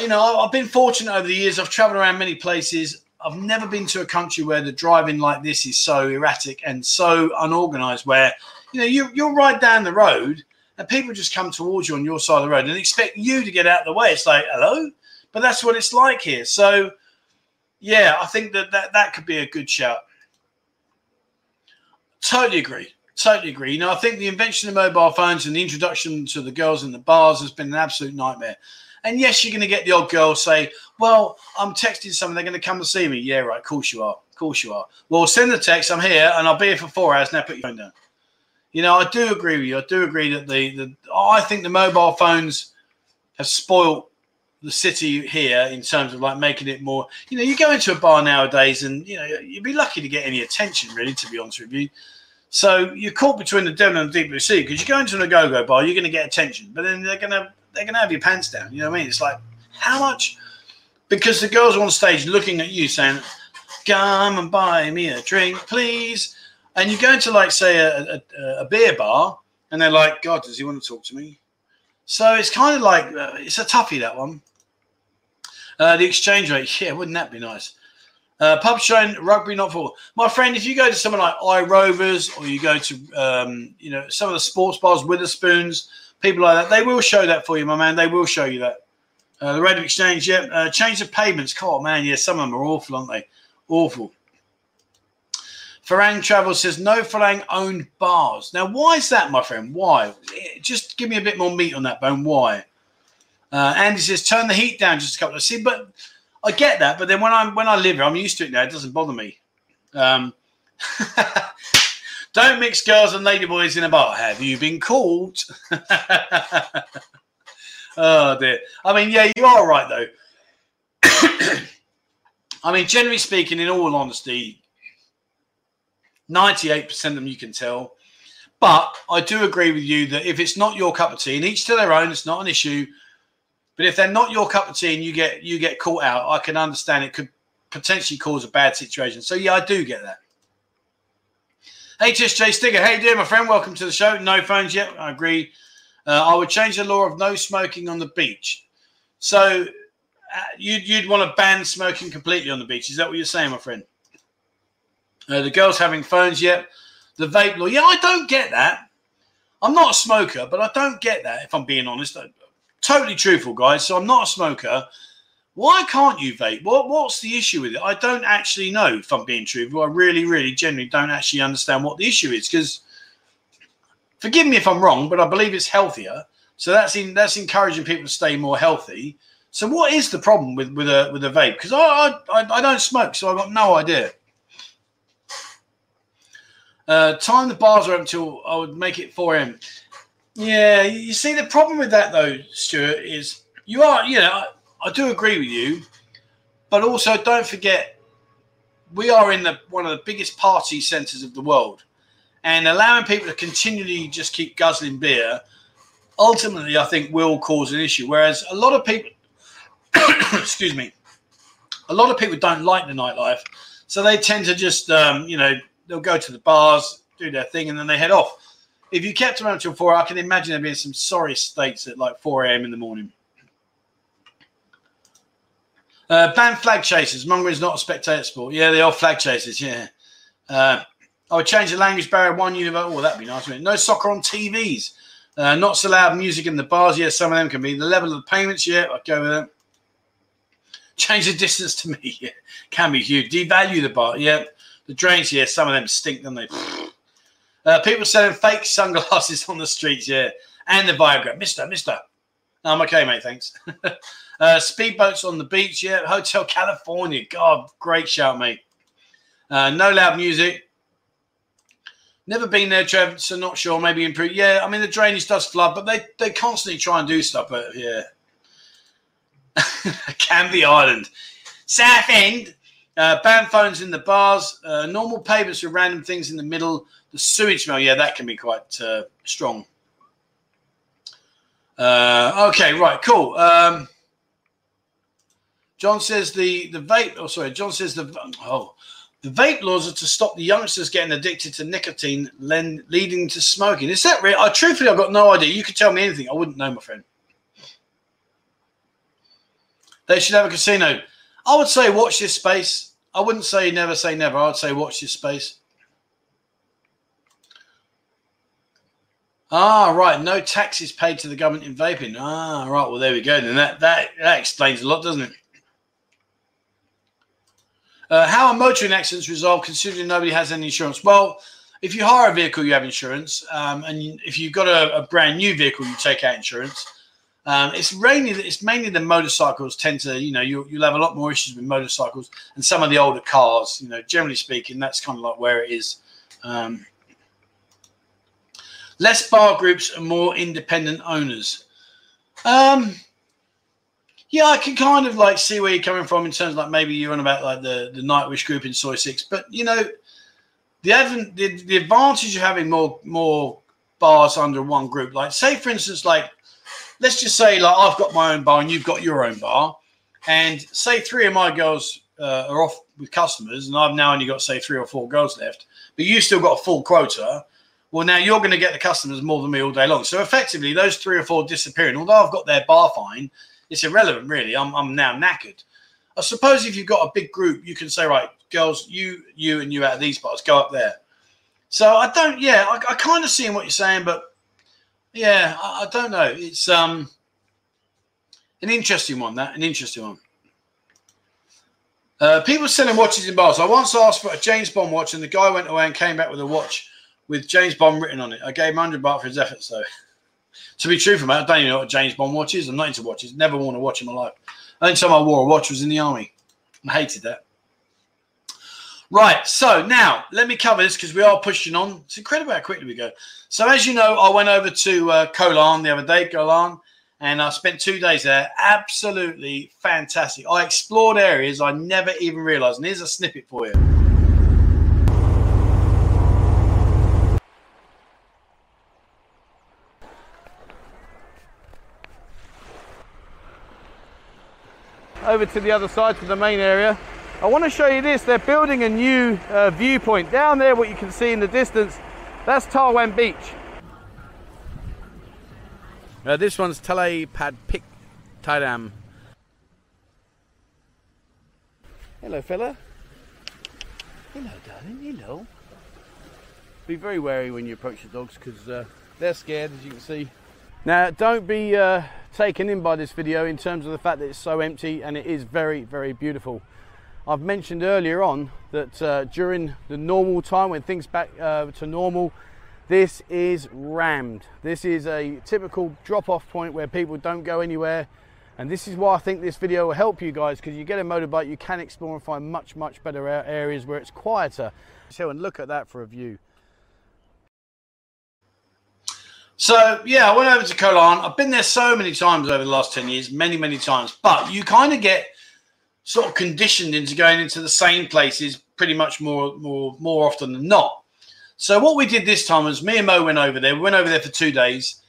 you know, I've been fortunate over the years. I've traveled around many places. I've never been to a country where the driving like this is so erratic and so unorganized. Where you know you you'll ride down the road and people just come towards you on your side of the road and expect you to get out of the way. It's like hello, but that's what it's like here. So yeah, I think that that, that could be a good shout. Totally agree. Totally agree. You know, I think the invention of mobile phones and the introduction to the girls in the bars has been an absolute nightmare. And yes, you're going to get the odd girl say, Well, I'm texting someone, they're going to come and see me. Yeah, right. Of course you are. Of course you are. Well, send the text. I'm here and I'll be here for four hours. Now put your phone down. You know, I do agree with you. I do agree that the, the I think the mobile phones have spoiled the city here in terms of like making it more. You know, you go into a bar nowadays and, you know, you'd be lucky to get any attention, really, to be honest with you. So you're caught between the devil and the deep blue sea because you go into a go-go bar, you're going to get attention, but then they're going to they're going to have your pants down. You know what I mean? It's like, how much? Because the girls are on stage looking at you saying, come and buy me a drink, please. And you go into, like, say, a, a, a beer bar, and they're like, God, does he want to talk to me? So it's kind of like, uh, it's a toughie, that one. Uh, the exchange rate, yeah, wouldn't that be nice? Uh, pub showing rugby not for my friend. If you go to someone like I Rovers or you go to um, you know some of the sports bars, Wetherspoons, people like that. They will show that for you, my man. They will show you that. Uh, the rate of exchange, yeah. Uh, change of payments. Oh, man, yeah, some of them are awful, aren't they? Awful. Farang Travel says no Farang owned bars. Now, why is that, my friend? Why? Just give me a bit more meat on that bone. Why? Uh, Andy says turn the heat down just a couple of. See, but I get that. But then when I'm when I live here, I'm used to it now. It doesn't bother me. Um, Don't mix girls and ladyboys in a bar. Have you been called? oh dear. I mean, yeah, you are right though. I mean, generally speaking, in all honesty, 98% of them you can tell. But I do agree with you that if it's not your cup of tea, and each to their own, it's not an issue. But if they're not your cup of tea and you get you get caught out, I can understand it could potentially cause a bad situation. So yeah, I do get that. HSJ Stigger, hey, dear my friend, welcome to the show. No phones yet. I agree. Uh, I would change the law of no smoking on the beach. So uh, you'd, you'd want to ban smoking completely on the beach. Is that what you're saying, my friend? Uh, the girls having phones yet? The vape law. Yeah, I don't get that. I'm not a smoker, but I don't get that, if I'm being honest. Totally truthful, guys. So I'm not a smoker. Why can't you vape? What what's the issue with it? I don't actually know. If I'm being truthful, I really, really, genuinely don't actually understand what the issue is. Because, forgive me if I'm wrong, but I believe it's healthier. So that's in, that's encouraging people to stay more healthy. So what is the problem with with a with a vape? Because I, I I don't smoke, so I've got no idea. Uh, time the bars are open till I would make it 4 a.m. Yeah, you see the problem with that though, Stuart, is you are you know I do agree with you, but also don't forget we are in the one of the biggest party centres of the world, and allowing people to continually just keep guzzling beer, ultimately I think will cause an issue. Whereas a lot of people, excuse me, a lot of people don't like the nightlife, so they tend to just um, you know they'll go to the bars, do their thing, and then they head off. If you kept them until four, I can imagine there being some sorry states at like 4 a.m. in the morning. Uh, ban flag chasers. Mongrel is not a spectator sport. Yeah, they are flag chasers. Yeah. Uh, I would change the language barrier one universe. Oh, that'd be nice. No soccer on TVs. Uh, not so loud music in the bars. Yeah, some of them can be. The level of the payments. Yeah, I'd go with that. Change the distance to me. Yeah, can be huge. Devalue the bar. Yeah. The drains. Yeah, some of them stink, don't they? Uh, people selling fake sunglasses on the streets. Yeah. And the Viagra. Mister, mister. I'm okay, mate. Thanks. Uh, speedboats on the beach. Yeah. Hotel California. God, great shout, mate. Uh, no loud music. Never been there, Trev, so not sure. Maybe improve. Yeah, I mean the drainage does flood, but they they constantly try and do stuff. But yeah, Canvey Island, Southend, uh, band phones in the bars, uh, normal pavements with random things in the middle. The sewage smell, yeah, that can be quite uh, strong. Uh, okay, right, cool. Um, John says the the vape. Oh, sorry. John says the oh the vape laws are to stop the youngsters getting addicted to nicotine, leading to smoking. Is that real? I truthfully, I've got no idea. You could tell me anything. I wouldn't know, my friend. They should have a casino. I would say watch this space. I wouldn't say never say never. I would say watch this space. Ah, right. No taxes paid to the government in vaping. Ah, right. Well, there we go. Then that that that explains a lot, doesn't it? Uh, how are motoring accidents resolved considering nobody has any insurance? Well, if you hire a vehicle, you have insurance. Um, and if you've got a, a, brand new vehicle, you take out insurance. Um, it's mainly it's mainly the motorcycles tend to you know you, you'll have a lot more issues with motorcycles and some of the older cars. You know, generally speaking, that's kind of like where it is. Um, less bar groups and more independent owners. Um, yeah, I can kind of like see where you're coming from in terms of like maybe you're on about like the the Nightwish group in Soi Six, but you know, the advent the, the advantage of having more more bars under one group, like say for instance, like let's just say like I've got my own bar and you've got your own bar, and say three of my girls uh, are off with customers, and I've now only got say three or four girls left, but you still got a full quota. Well, now you're going to get the customers more than me all day long. So effectively, those three or four disappearing. Although I've got their bar fine, it's irrelevant, really. I'm, I'm now knackered. I suppose if you've got a big group, you can say, right, girls, you, you, and you out of these parts, go up there. So I don't, yeah, I, I kind of see what you're saying, but yeah, I, I, don't know. It's um an interesting one. That an interesting one. Uh, people selling watches in bars. I once asked for a James Bond watch, and the guy went away and came back with a watch with James Bond written on it. I gave him hundred baht for his efforts, though. To be truthful, man, I don't even know what James Bond watch is. I'm not into watches. Never worn a watch in my life. The only time I wore a watch was in the army. I hated that. Right, so now let me cover this because we are pushing on. It's incredible how quickly we go. So, as you know, I went over to uh, the other day, Koh Larn, and I spent two days there. Absolutely fantastic. I explored areas I never even realized. And here's a snippet for you. Over to the other side to the main area. I want to show you this. They're building a new uh, viewpoint. Down there, what you can see in the distance, that's Tawan Beach. Uh, this one's Talay Pad Pik Tadam. Hello, fella. Hello, darling. Hello. Be very wary when you approach the dogs because uh, they're scared, as you can see. Now, don't be uh, taken in by this video in terms of the fact that it's so empty and it is very, very beautiful. I've mentioned earlier on that uh, during the normal time when things back uh, to normal, this is rammed. This is a typical drop-off point where people don't go anywhere. And this is why I think this video will help you guys because you get a motorbike, you can explore and find much, much better areas where it's quieter. So, and look at that for a view. So yeah, I went over to Koh Larn. I've been there so many times over the last ten years, many many times. But you kind of get sort of conditioned into going into the same places pretty much more more more often than not. So what we did this time was me and Mo went over there. We went over there for two days,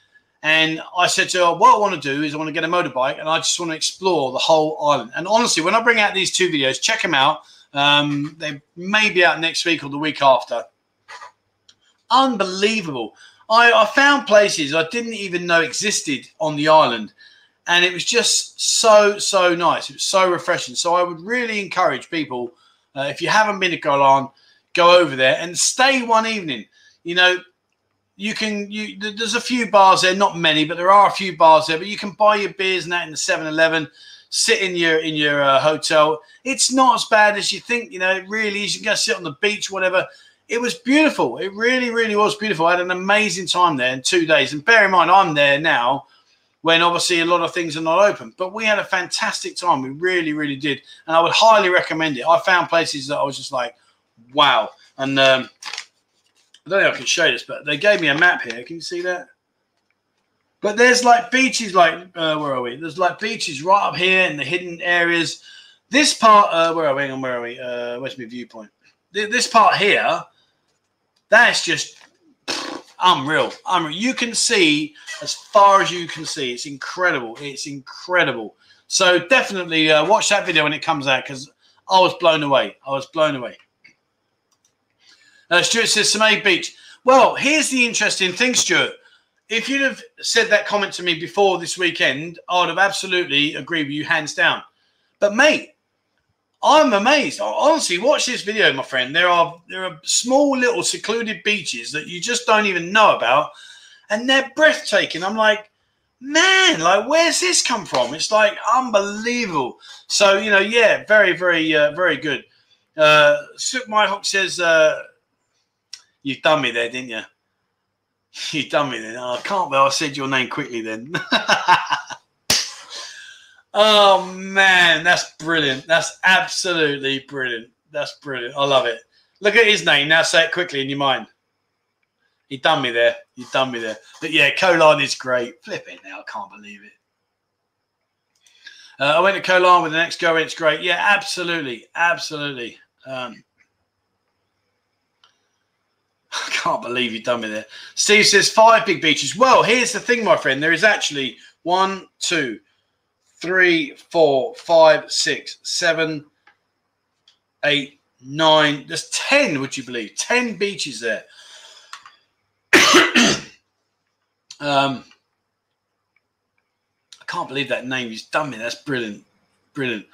and I said to her, "What I want to do is I want to get a motorbike, and I just want to explore the whole island." And honestly, when I bring out these two videos, check them out. Um, they may be out next week or the week after. unbelievable. I, I found places I didn't even know existed on the island, and it was just so so nice. It was so refreshing. So I would really encourage people uh, if you haven't been to Koh Larn, go over there and stay one evening. You know, you can you there's a few bars there, not many, but there are a few bars there. But you can buy your beers and that in the 7-Eleven. Sit in your in your uh, hotel. It's not as bad as you think. You know, it really is. You can go sit on the beach, whatever. It was beautiful. It really, really was beautiful. I had an amazing time there in two days. And bear in mind, I'm there now when obviously a lot of things are not open. But we had a fantastic time. We really, really did. And I would highly recommend it. I found places that I was just like, wow. And um, I don't know if I can show this, but they gave me a map here. Can you see that? But there's like beaches, like uh, where are we? There's like beaches right up here in the hidden areas. This part, uh, where are we? And where are we? Uh, where's my viewpoint? This part here, that's just unreal. Unreal. You can see as far as you can see. It's incredible. It's incredible. So definitely uh, watch that video when it comes out because I was blown away. I was blown away. Uh, Stuart says Samay Beach. Well, here's the interesting thing, Stuart. If you'd have said that comment to me before this weekend, I would have absolutely agreed with you hands down. But mate, I'm amazed. Honestly, watch this video, my friend. There are there are small little secluded beaches that you just don't even know about, and they're breathtaking. I'm like, man, like where's this come from? It's like unbelievable. So you know, yeah, very, very, uh, very good. Uh, Sook My says, uh, "You've done me there, didn't you? You've done me then. Oh, I can't believe I said your name quickly then." Oh man, that's brilliant. That's absolutely brilliant. That's brilliant. I love it. Look at his name. Now say it quickly in your mind. He done me there. He done me there. But yeah, Koh Larn is great. Flip it now. I can't believe it. Uh, I went to Koh Larn with the next go. It's great. Yeah, absolutely. Absolutely. Um, I can't believe you done me there. Steve says five big beaches. Well, here's the thing, my friend. There is actually one, two, three, four, five, six, seven, eight, nine. There's 10, would you believe? 10 beaches there. um, I can't believe that name. He's done. That's brilliant. Brilliant.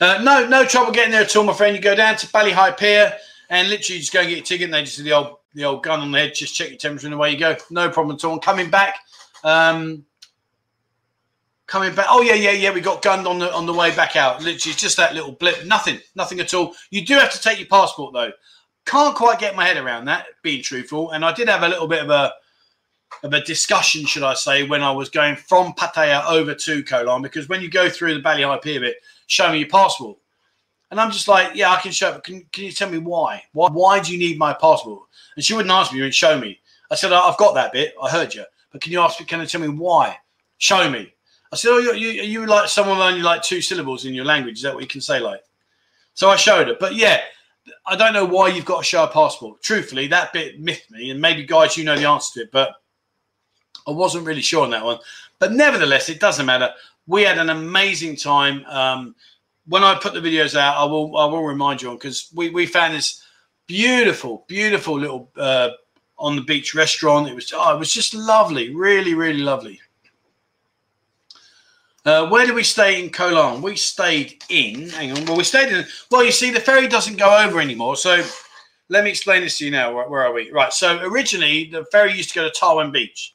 Uh, no, no trouble getting there at all, my friend. You go down to Hai Pier and literally just go and get your ticket. And they just do the old, the old gun on the head. Just check your temperature and away you go. No problem at all. And coming back, um, coming back. Oh yeah, yeah, yeah. We got gunned on the on the way back out. Literally, just that little blip. Nothing, nothing at all. You do have to take your passport though. Can't quite get my head around that. Being truthful, and I did have a little bit of a of a discussion, should I say, when I was going from Pattaya over to Koh Larn, because when you go through the Bali Hai Pier bit, show me your passport. And I'm just like, yeah, I can show it. Can, can you tell me why? why? Why do you need my passport? And she wouldn't answer me and show me. I said, I've got that bit. I heard you. But can you ask me, can you tell me why? Show me. I said, "Oh, you, you, you like someone only like two syllables in your language? Is that what you can say?" Like, so I showed it. But yeah, I don't know why you've got to show a passport. Truthfully, that bit miffed me, and maybe guys, you know the answer to it, but I wasn't really sure on that one. But nevertheless, it doesn't matter. We had an amazing time. Um, when I put the videos out, I will I will remind you on because we we found this beautiful, beautiful little uh, on the beach restaurant. It was oh, it was just lovely, really, really lovely. Uh, where did we stay in Koh We stayed in. Hang on. Well, we stayed in. Well, you see, the ferry doesn't go over anymore. So let me explain this to you now. Where, where are we? Right. So originally, the ferry used to go to Tawan Beach,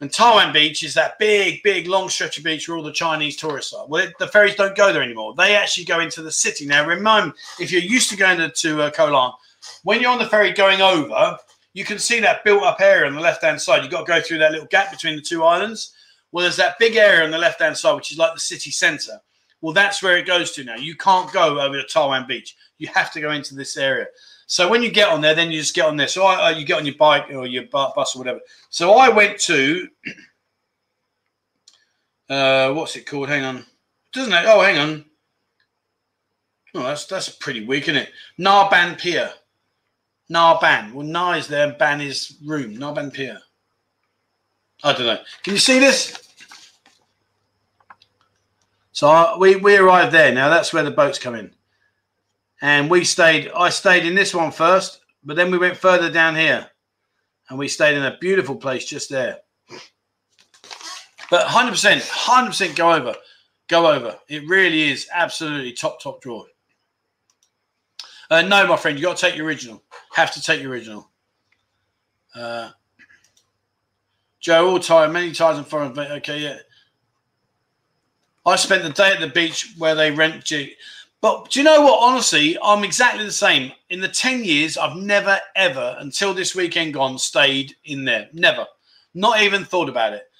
and Tawan Beach is that big, big, long stretch of beach where all the Chinese tourists are. Well, the ferries don't go there anymore. They actually go into the city now. Remember, if you're used to going to, to uh, Koh when you're on the ferry going over, you can see that built-up area on the left-hand side. You've got to go through that little gap between the two islands well, there's that big area on the left hand side, which is like the city centre. Well, that's where it goes to now. You can't go over to Tawan Beach. You have to go into this area. So when you get on there, then you just get on there. So I, uh, you get on your bike or your bus or whatever. So I went to uh, what's it called? Hang on, doesn't it? Oh, hang on. Oh, that's that's pretty weak, isn't it? Narban Pier. Narban. Well, Na is there, and Ban is room. Narban Pier. I don't know. Can you see this? So we we arrived there. Now that's where the boats come in, and we stayed. I stayed in this one first, but then we went further down here. and we stayed in a beautiful place just there. But 100%, 100% go over. Go over. It really is absolutely top, top draw. Uh, no, my friend, you got to take your original. Have to take your original. Uh, Joe, all time, many times in foreign. Okay, yeah. I spent the day at the beach where they rent. G- but do you know what? Honestly, I'm exactly the same. In the 10 years, I've never, ever, until this weekend gone, stayed in there. Never. Not even thought about it.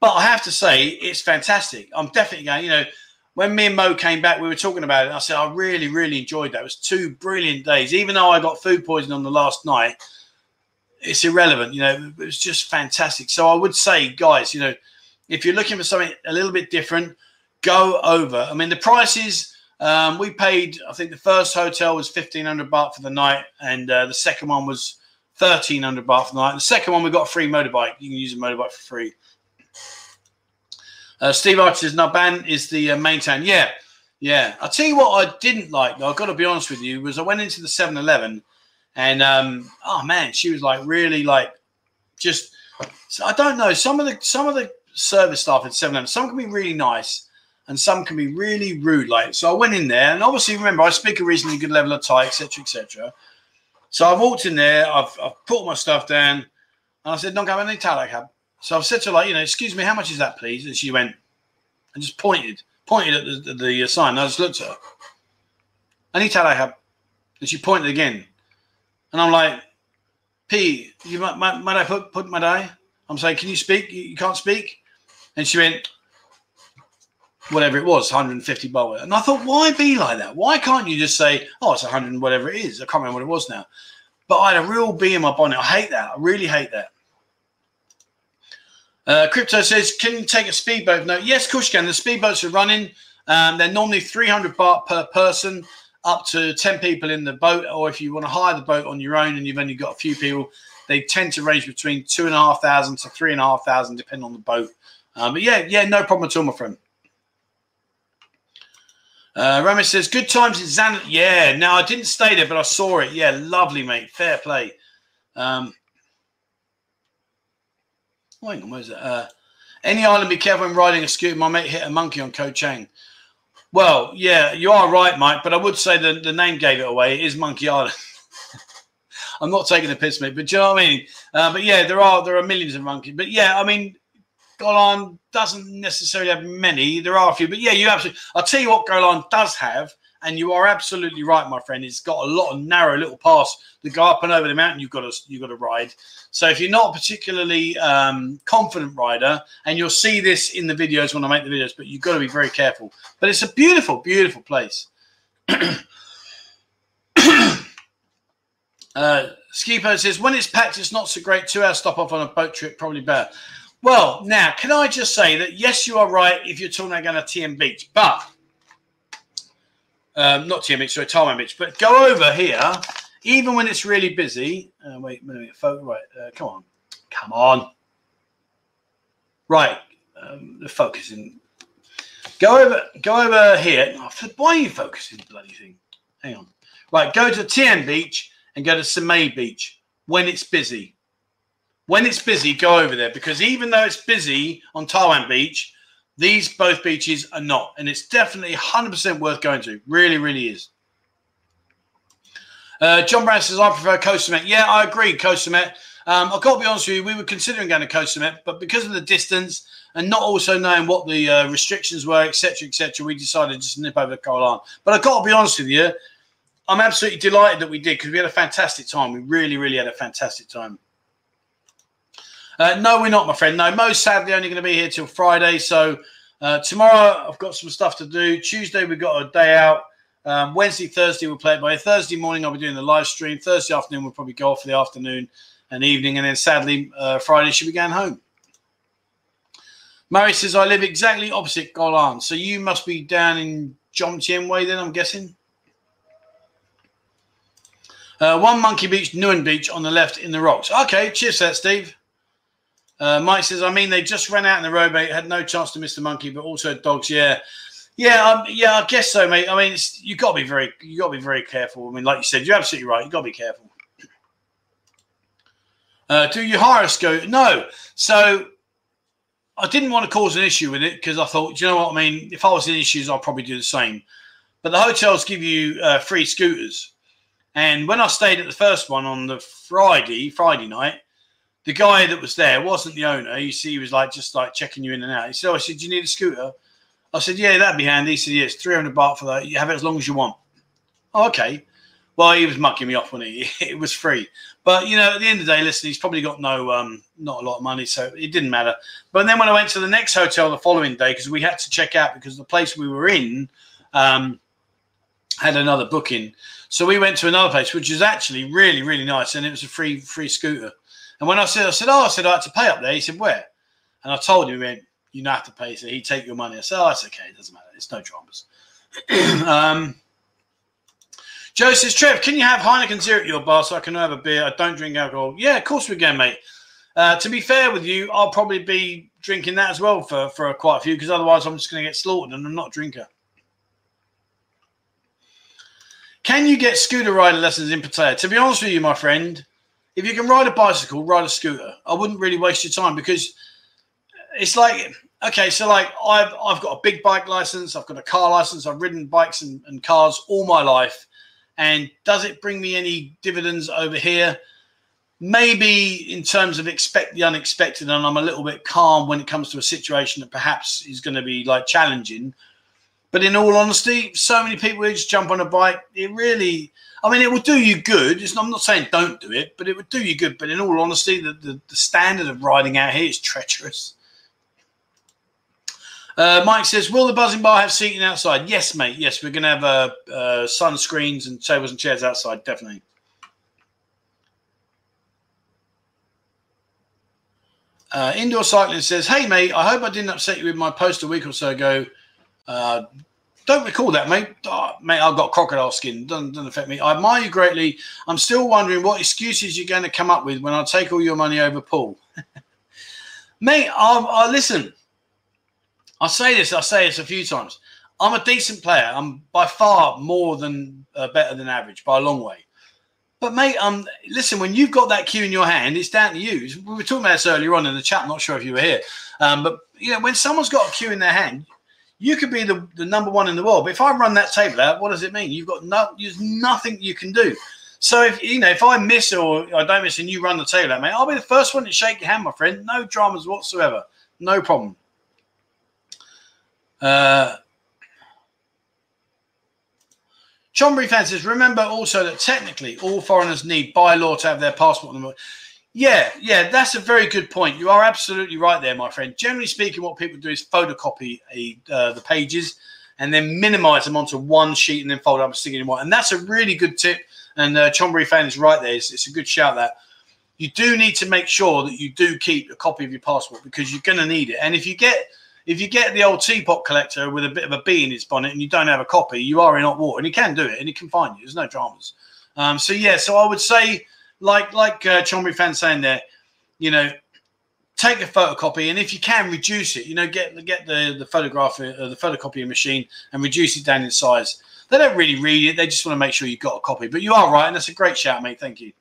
But I have to say, it's fantastic. I'm definitely going, you know, when me and Mo came back, we were talking about it. I said, I really, really enjoyed that. It was two brilliant days. Even though I got food poisoning on the last night, it's irrelevant. You know, it was just fantastic. So I would say, guys, you know, if you're looking for something a little bit different, go over. I mean, the prices um, we paid. I think the first hotel was fifteen hundred baht for the night, and uh, the second one was thirteen hundred baht for the night. The second one we got a free motorbike. You can use a motorbike for free. Uh, Steve Archer says Naban is the uh, main town. Yeah, yeah. I'll tell you what I didn't like. Though, I've got to be honest with you. Was I went into the 7-Eleven and um, oh man, she was like really like just. I don't know. Some of the some of the service staff at 7-Eleven, some can be really nice, and some can be really rude. Like so, I went in there, and obviously remember I speak a reasonably good level of Thai, etc., etc. So I walked in there. I've, I've put my stuff down, and I said, "Don't go any Thai cab." So I've said to her, like, you know, excuse me, how much is that, please? And she went and just pointed, pointed at the, the, the sign. And I just looked at her. Any need I have. And she pointed again. And I'm like, P, you might, might, might I put, put my die? I'm saying, can you speak? You, you, can't speak? And she went, whatever it was, 150 baht. And I thought, why be like that? Why can't you just say, oh, it's 100 whatever it is? I can't remember what it was now. But I had a real bee in my bonnet. I hate that. I really hate that. Uh, Crypto says, can you take a speedboat? No, yes, Kushkan. The speedboats are running. Um, they're normally 300 baht per person, up to 10 people in the boat. Or if you want to hire the boat on your own and you've only got a few people, they tend to range between two and a half thousand to three and a half thousand, depending on the boat. Um, but yeah, yeah, no problem at all, my friend. Uh, says, good times in Zan. Yeah, no, I didn't stay there, but I saw it. Yeah, lovely, mate. Fair play. Um, Hang on, where's it? Uh, any island, be careful when riding a scooter. My mate hit a monkey on Ko Chang. Well, yeah, you are right, Mike, but I would say the, the name gave it away. It is Monkey Island. I'm not taking the piss, mate, but do you know what I mean? Uh, but yeah, there are there are millions of monkeys. But yeah, I mean, Koh Larn doesn't necessarily have many. There are a few, but yeah, you absolutely. I'll tell you what Koh Larn does have and you are absolutely right, my friend. It's got a lot of narrow little paths that go up and over the mountain. You've got to you've got to ride. So if you're not a particularly um, confident rider, and you'll see this in the videos when I make the videos, but you've got to be very careful. But it's a beautiful, beautiful place. uh, Skipo says when it's packed, it's not so great. Two hour stop off on a boat trip, probably better. Well, now can I just say that yes, you are right if you're talking about going to TM Beach, but um, not TM Beach, sorry, Tarman Beach. But go over here, even when it's really busy. Uh, wait a minute, folks. Right, uh, come on, come on. Right, um, the focusing. Go over, go over here. Oh, why are you focusing, bloody thing? Hang on. Right, go to TM Beach and go to Samay Beach when it's busy. When it's busy, go over there because even though it's busy on Tawan Beach, these both beaches are not, and it's definitely 100% worth going to. Really, really is. Uh, John Brown says, I prefer Koh Samet. Yeah, I agree, Koh Samet. Um, I've got to be honest with you, we were considering going to Koh Samet, but because of the distance and not also knowing what the uh, restrictions were, etc., etc., we decided just to nip over to Koh But I've got to be honest with you, I'm absolutely delighted that we did because we had a fantastic time. We really, really had a fantastic time. Uh, no, we're not, my friend. No, Mo's sadly only going to be here till Friday. So uh, tomorrow I've got some stuff to do. Tuesday we've got a day out. Um, Wednesday, Thursday we'll play it by Thursday morning. I'll be doing the live stream. Thursday afternoon we'll probably go off for the afternoon and evening, and then sadly uh, Friday should be going home. Murray says I live exactly opposite Koh Larn, so you must be down in Jomtien Way then. I'm guessing. Uh, one Monkey Beach, Nuon Beach on the left in the rocks. Okay, cheers, that Steve. Uh, Mike says, I mean, they just ran out in the road, mate. Had no chance to miss the monkey, but also dogs. Yeah, yeah, um, yeah. I guess so, mate. I mean, you got to be very, you got to be very careful. I mean, like you said, you're absolutely right. You got to be careful. Uh, do you hire a scooter? No. So I didn't want to cause an issue with it because I thought, you know what I mean? If I was in issues, I'd probably do the same. But the hotels give you uh, free scooters. And when I stayed at the first one on the Friday, Friday night, the guy that was there wasn't the owner. You see, he was like just like checking you in and out. He said, oh, I said, do you need a scooter? I said, yeah, that'd be handy. He said, yeah, it's 300 baht for that. You have it as long as you want. Oh, okay. Well, he was mucking me off when he it was free. But you know, at the end of the day, listen, he's probably got no um not a lot of money, so it didn't matter. But then when I went to the next hotel the following day, because we had to check out because the place we were in um had another booking. So we went to another place, which is actually really, really nice, and it was a free free scooter. And when I said, I said, oh, I said I had to pay up there. He said, where? And I told him, he went, you don't have to pay. So he'd take your money. I said, oh, that's okay. It doesn't matter. It's no dramas. um, Joe says, Trev, can you have Heineken Zero at your bar so I can have a beer? I don't drink alcohol. Yeah, of course we can, mate. Uh, to be fair with you, I'll probably be drinking that as well for, for quite a few because otherwise I'm just going to get slaughtered and I'm not a drinker. Can you get scooter rider lessons in Pattaya? To be honest with you, my friend, if you can ride a bicycle, ride a scooter. I wouldn't really waste your time because it's like okay, so like I've I've got a big bike license, I've got a car license, I've ridden bikes and, and cars all my life. And does it bring me any dividends over here? Maybe in terms of expect the unexpected, and I'm a little bit calm when it comes to a situation that perhaps is going to be like challenging. But in all honesty, so many people just jump on a bike, it really, I mean, it will do you good. It's, I'm not saying don't do it, but it would do you good. But in all honesty, the, the, the standard of riding out here is treacherous. Uh, Mike says, "Will the Buzzin bar have seating outside?" Yes, mate. Yes, we're going to have uh, uh, sun screens and tables and chairs outside. Definitely. Uh, indoor cycling says, "Hey, mate. I hope I didn't upset you with my post a week or so ago. Don't recall that, mate. Oh, mate, I've got crocodile skin. Doesn't, doesn't affect me. I admire you greatly. I'm still wondering what excuses you're going to come up with when I take all your money over Paul. mate, I'll, I'll listen." I say this, I say this a few times. I'm a decent player. I'm by far more than uh, better than average by a long way. But mate, um, listen, when you've got that cue in your hand, it's down to you. We were talking about this earlier on in the chat. I'm not sure if you were here, um, but you know, when someone's got a cue in their hand, you could be the, the number one in the world. But if I run that table out, what does it mean? You've got no, there's nothing you can do. So if you know, if I miss or I don't miss and you run the table out, mate, I'll be the first one to shake your hand, my friend. No dramas whatsoever. No problem. Uh, Chonburi fan says, remember also that technically all foreigners need by law to have their passport. Yeah, yeah, that's a very good point. You are absolutely right there, my friend. Generally speaking, what people do is photocopy a, uh, the pages and then minimize them onto one sheet and then fold up and stick it in one. And that's a really good tip. And uh, Chonburi fan is right there. It's, it's a good shout that you do need to make sure that you do keep a copy of your passport because you're going to need it. And if you get if you get the old teapot collector with a bit of a bee in its bonnet and you don't have a copy, you are in hot water, and he can do it, and he can find you. There's no dramas. Um, so yeah, so I would say, like like uh, Chonburi fan saying there, you know, take a photocopy, and if you can reduce it, you know, get get the the photograph uh, the photocopying machine and reduce it down in size. They don't really read it; they just want to make sure you've got a copy. But you are right, and that's a great shout, mate. Thank you.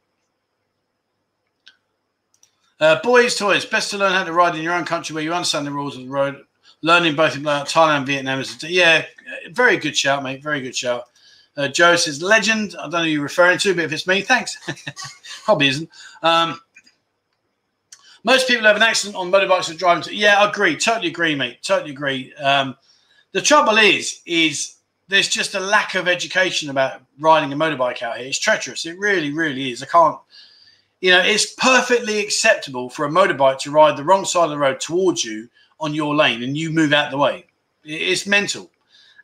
Uh, boys' toys. Best to learn how to ride in your own country where you understand the rules of the road learning both in Thailand, Vietnam is yeah, very good shout, mate. Very good shout. Uh, Joe says legend. I don't know who you're referring to, but if it's me, thanks. Probably isn't. Um, most people have an accident on motorbikes and driving. To, yeah, I agree. Totally agree, mate. Totally agree. Um, the trouble is, is there's just a lack of education about riding a motorbike out here. It's treacherous. It really, really is. I can't. You know, it's perfectly acceptable for a motorbike to ride the wrong side of the road towards you on your lane and you move out the way. It's mental.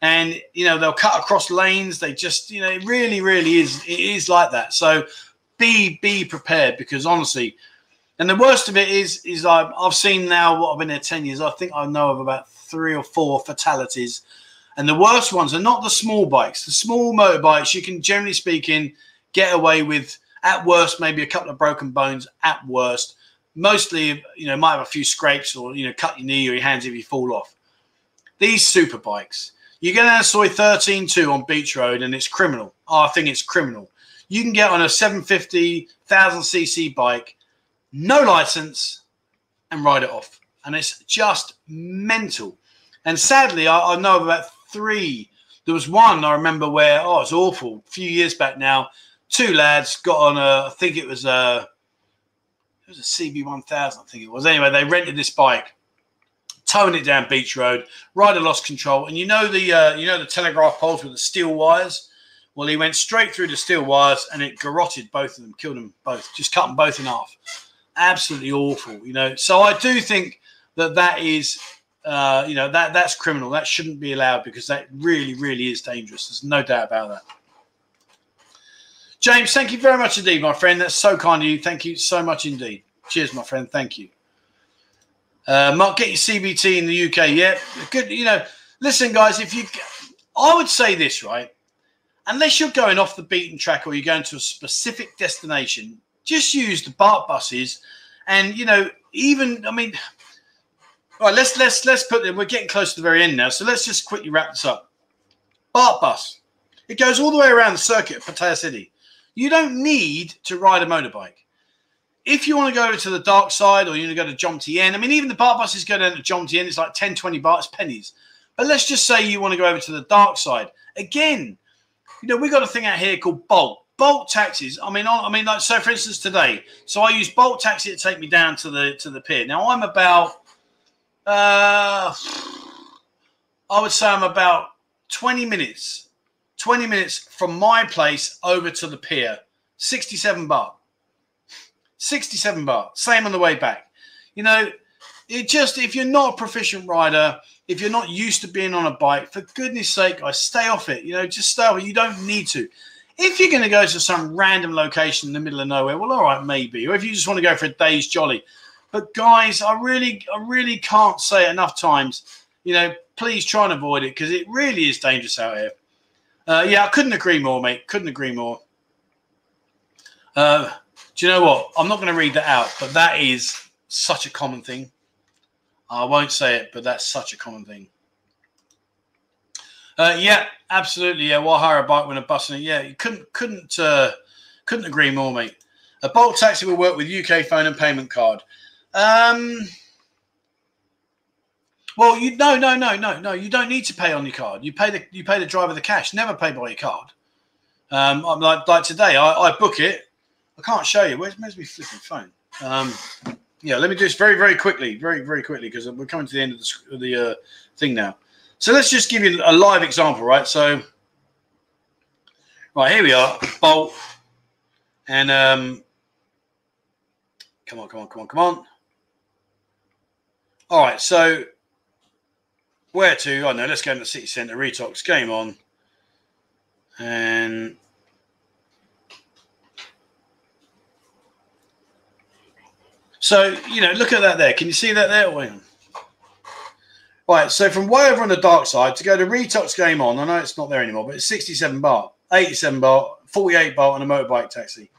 And you know they'll cut across lanes. They just you know it really really is it is like that. So be be prepared because honestly, and the worst of it is is I've, I've seen now what I've been there ten years. I think I know of about three or four fatalities, and the worst ones are not the small bikes. The small motorbikes you can generally speaking get away with at worst maybe a couple of broken bones at worst mostly, you know, might have a few scrapes or, you know, cut your knee or your hands if you fall off. These super bikes, you get Soi 13.2 on Beach Road and it's criminal. Oh, I think it's criminal. You can get on a 750,000 cc bike no license, and ride it off. And it's just mental. And sadly, I, I know about three. There was one I remember where, oh, it's awful. A few years back now, two lads got on a, I think it was a, it was a CB1000, I think it was. Anyway, they rented this bike, towing it down Beach Road. Rider lost control, and you know the uh, you know the telegraph poles with the steel wires. Well, he went straight through the steel wires, and it garroted both of them, killed them both, just cut them both in half. Absolutely awful, you know. So I do think that that is uh, you know that that's criminal. That shouldn't be allowed because that really, really is dangerous. There's no doubt about that. James, thank you very much indeed, my friend. That's so kind of you. Thank you so much indeed. Cheers, my friend. Thank you. Uh, Mark, get your CBT in the UK. Yeah, good. You know, listen, guys. If you, I would say this right. Unless you're going off the beaten track or you're going to a specific destination, just use the baht buses. And you know, even I mean, all right, let's let's let's put them. We're getting close to the very end now, so let's just quickly wrap this up. baht bus. It goes all the way around the circuit of Pattaya City. You don't need to ride a motorbike. If you want to go over to the dark side or you want to go to Jomtien, I mean, even the baht buses go down to Jomtien, it's like 10, 20 bahts, pennies. But let's just say you want to go over to the dark side. Again, you know, we've got a thing out here called Bolt. Bolt taxis. I mean, I mean, like so. For instance, today, so I use Bolt taxi to take me down to the to the pier. Now I'm about uh, I would say I'm about 20 minutes, 20 minutes from my place over to the pier. 67 baht. 67 bar, Same on the way back. You know, it just, if you're not a proficient rider, if you're not used to being on a bike, for goodness sake, I stay off it. You know, just stay off it. You don't need to. If you're going to go to some random location in the middle of nowhere, well, all right, maybe. Or if you just want to go for a day's jolly, but guys, I really, I really can't say enough times. You know, please try and avoid it because it really is dangerous out here. Uh, yeah, I couldn't agree more, mate. Couldn't agree more. Uh, do you know what? I'm not going to read that out, but that is such a common thing. I won't say it, but that's such a common thing. Uh, yeah, absolutely. Yeah, why hire a bike when a bus it? Yeah, you couldn't couldn't uh, couldn't agree more, mate. A Bolt taxi will work with UK phone and payment card. Um, well, you no, no, no, no, no. You don't need to pay on your card. You pay the you pay the driver the cash. Never pay by your card. Um, I'm like like today. I, I book it. I can't show you. Where's where's my flipping phone? Um, yeah, let me do this very very quickly, very very quickly because we're coming to the end of the the uh, thing now. So let's just give you a live example, right? So, right here we are, bolt, and um, come on, come on, come on, come on. All right, so where to? Oh know, let's go into the city centre. Retox game on, and so you know, look at that there. Can you see that there? Wait Right, so from way over on the dark side to go to Retox game on, I know it's not there anymore, but it's 67 baht, 87 baht, 48 baht on a motorbike taxi.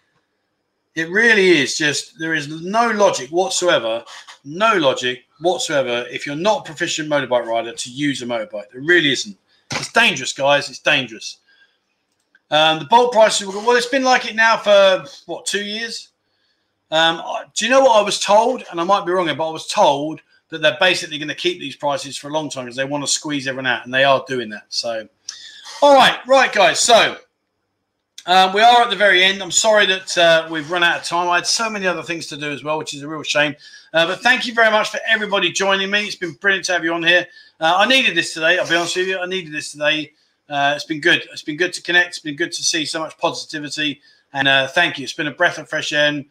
It really is just there is no logic whatsoever, no logic whatsoever if you're not a proficient motorbike rider to use a motorbike. There really isn't. It's dangerous, guys. It's dangerous. Um, the bolt prices, well, it's been like it now for what two years. Um, do you know what I was told? And I might be wrong here, but I was told that they're basically going to keep these prices for a long time because they want to squeeze everyone out, and they are doing that. So, all right, right, guys. So um, we are at the very end. I'm sorry that uh, we've run out of time. I had so many other things to do as well, which is a real shame. Uh, but thank you very much for everybody joining me. It's been brilliant to have you on here. Uh, I needed this today. I'll be honest with you. I needed this today. Uh, it's been good. It's been good to connect. It's been good to see so much positivity. And uh, thank you. It's been a breath of fresh air.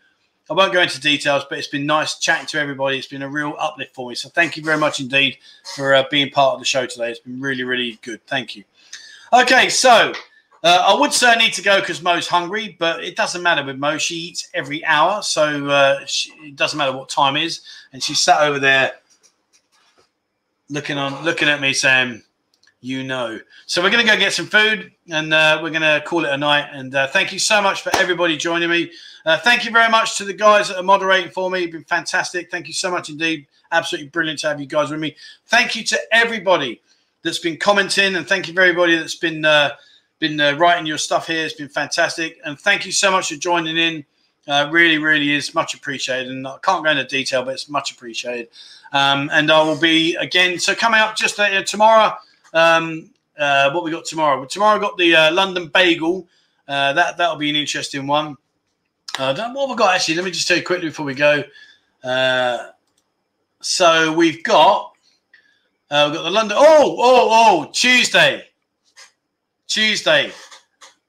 I won't go into details, but it's been nice chatting to everybody. It's been a real uplift for me. So thank you very much indeed for uh, being part of the show today. It's been really, really good. Thank you. Okay, so uh, I would say I need to go because Mo's hungry, but it doesn't matter with Mo. She eats every hour, so uh, she, it doesn't matter what time is. And she's sat over there looking on, looking at me, saying, "You know." So we're going to go get some food, and uh, we're going to call it a night. And uh, thank you so much for everybody joining me. Uh, thank you very much to the guys that are moderating for me. Been fantastic. Thank you so much indeed. Absolutely brilliant to have you guys with me. Thank you to everybody that's been commenting, and thank you for everybody that's been uh, been uh, writing your stuff here. It's been fantastic. And thank you so much for joining in Uh, really, really is much appreciated, and I can't go into detail, but it's much appreciated. Um, and I will be again. So coming up just tomorrow. Um, uh, what we got tomorrow? Tomorrow got the uh, London Bagel. Uh, that that'll be an interesting one. Uh, what have we got actually? Let me just tell you quickly before we go. Uh, so we've got uh, we've got the London. Oh, oh, oh! Tuesday, Tuesday.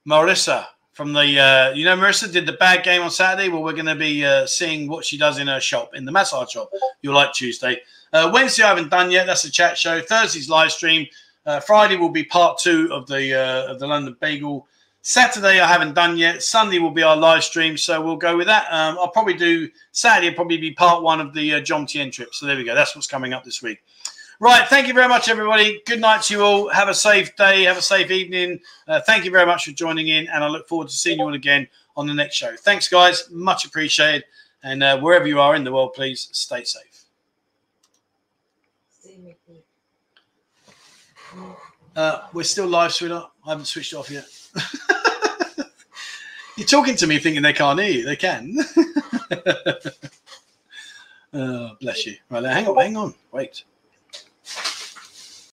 Marissa from the uh, you know Marissa did the bad game on Saturday. Well, we're going to be seeing what she does in her shop in the massage shop. You'll like Tuesday. Uh, Wednesday I haven't done yet. That's a chat show. Thursday's live stream. Uh, Friday will be part two of the uh, of the London Bagel. Saturday I haven't done yet. Sunday will be our live stream, so we'll go with that. Um, I'll probably do Saturday. Will probably be part one of the uh, Jomtien trip. So there we go. That's what's coming up this week. Right. Thank you very much, everybody. Good night to you all. Have a safe day. Have a safe evening. Uh, thank you very much for joining in, and I look forward to seeing you all again on the next show. Thanks, guys. Much appreciated. And uh, wherever you are in the world, please stay safe. See Mickey. Uh, we're still live, sweetheart. I haven't switched off yet. You're talking to me thinking they can't hear you. They can. oh, bless you. Right, hang on, hang on. Wait.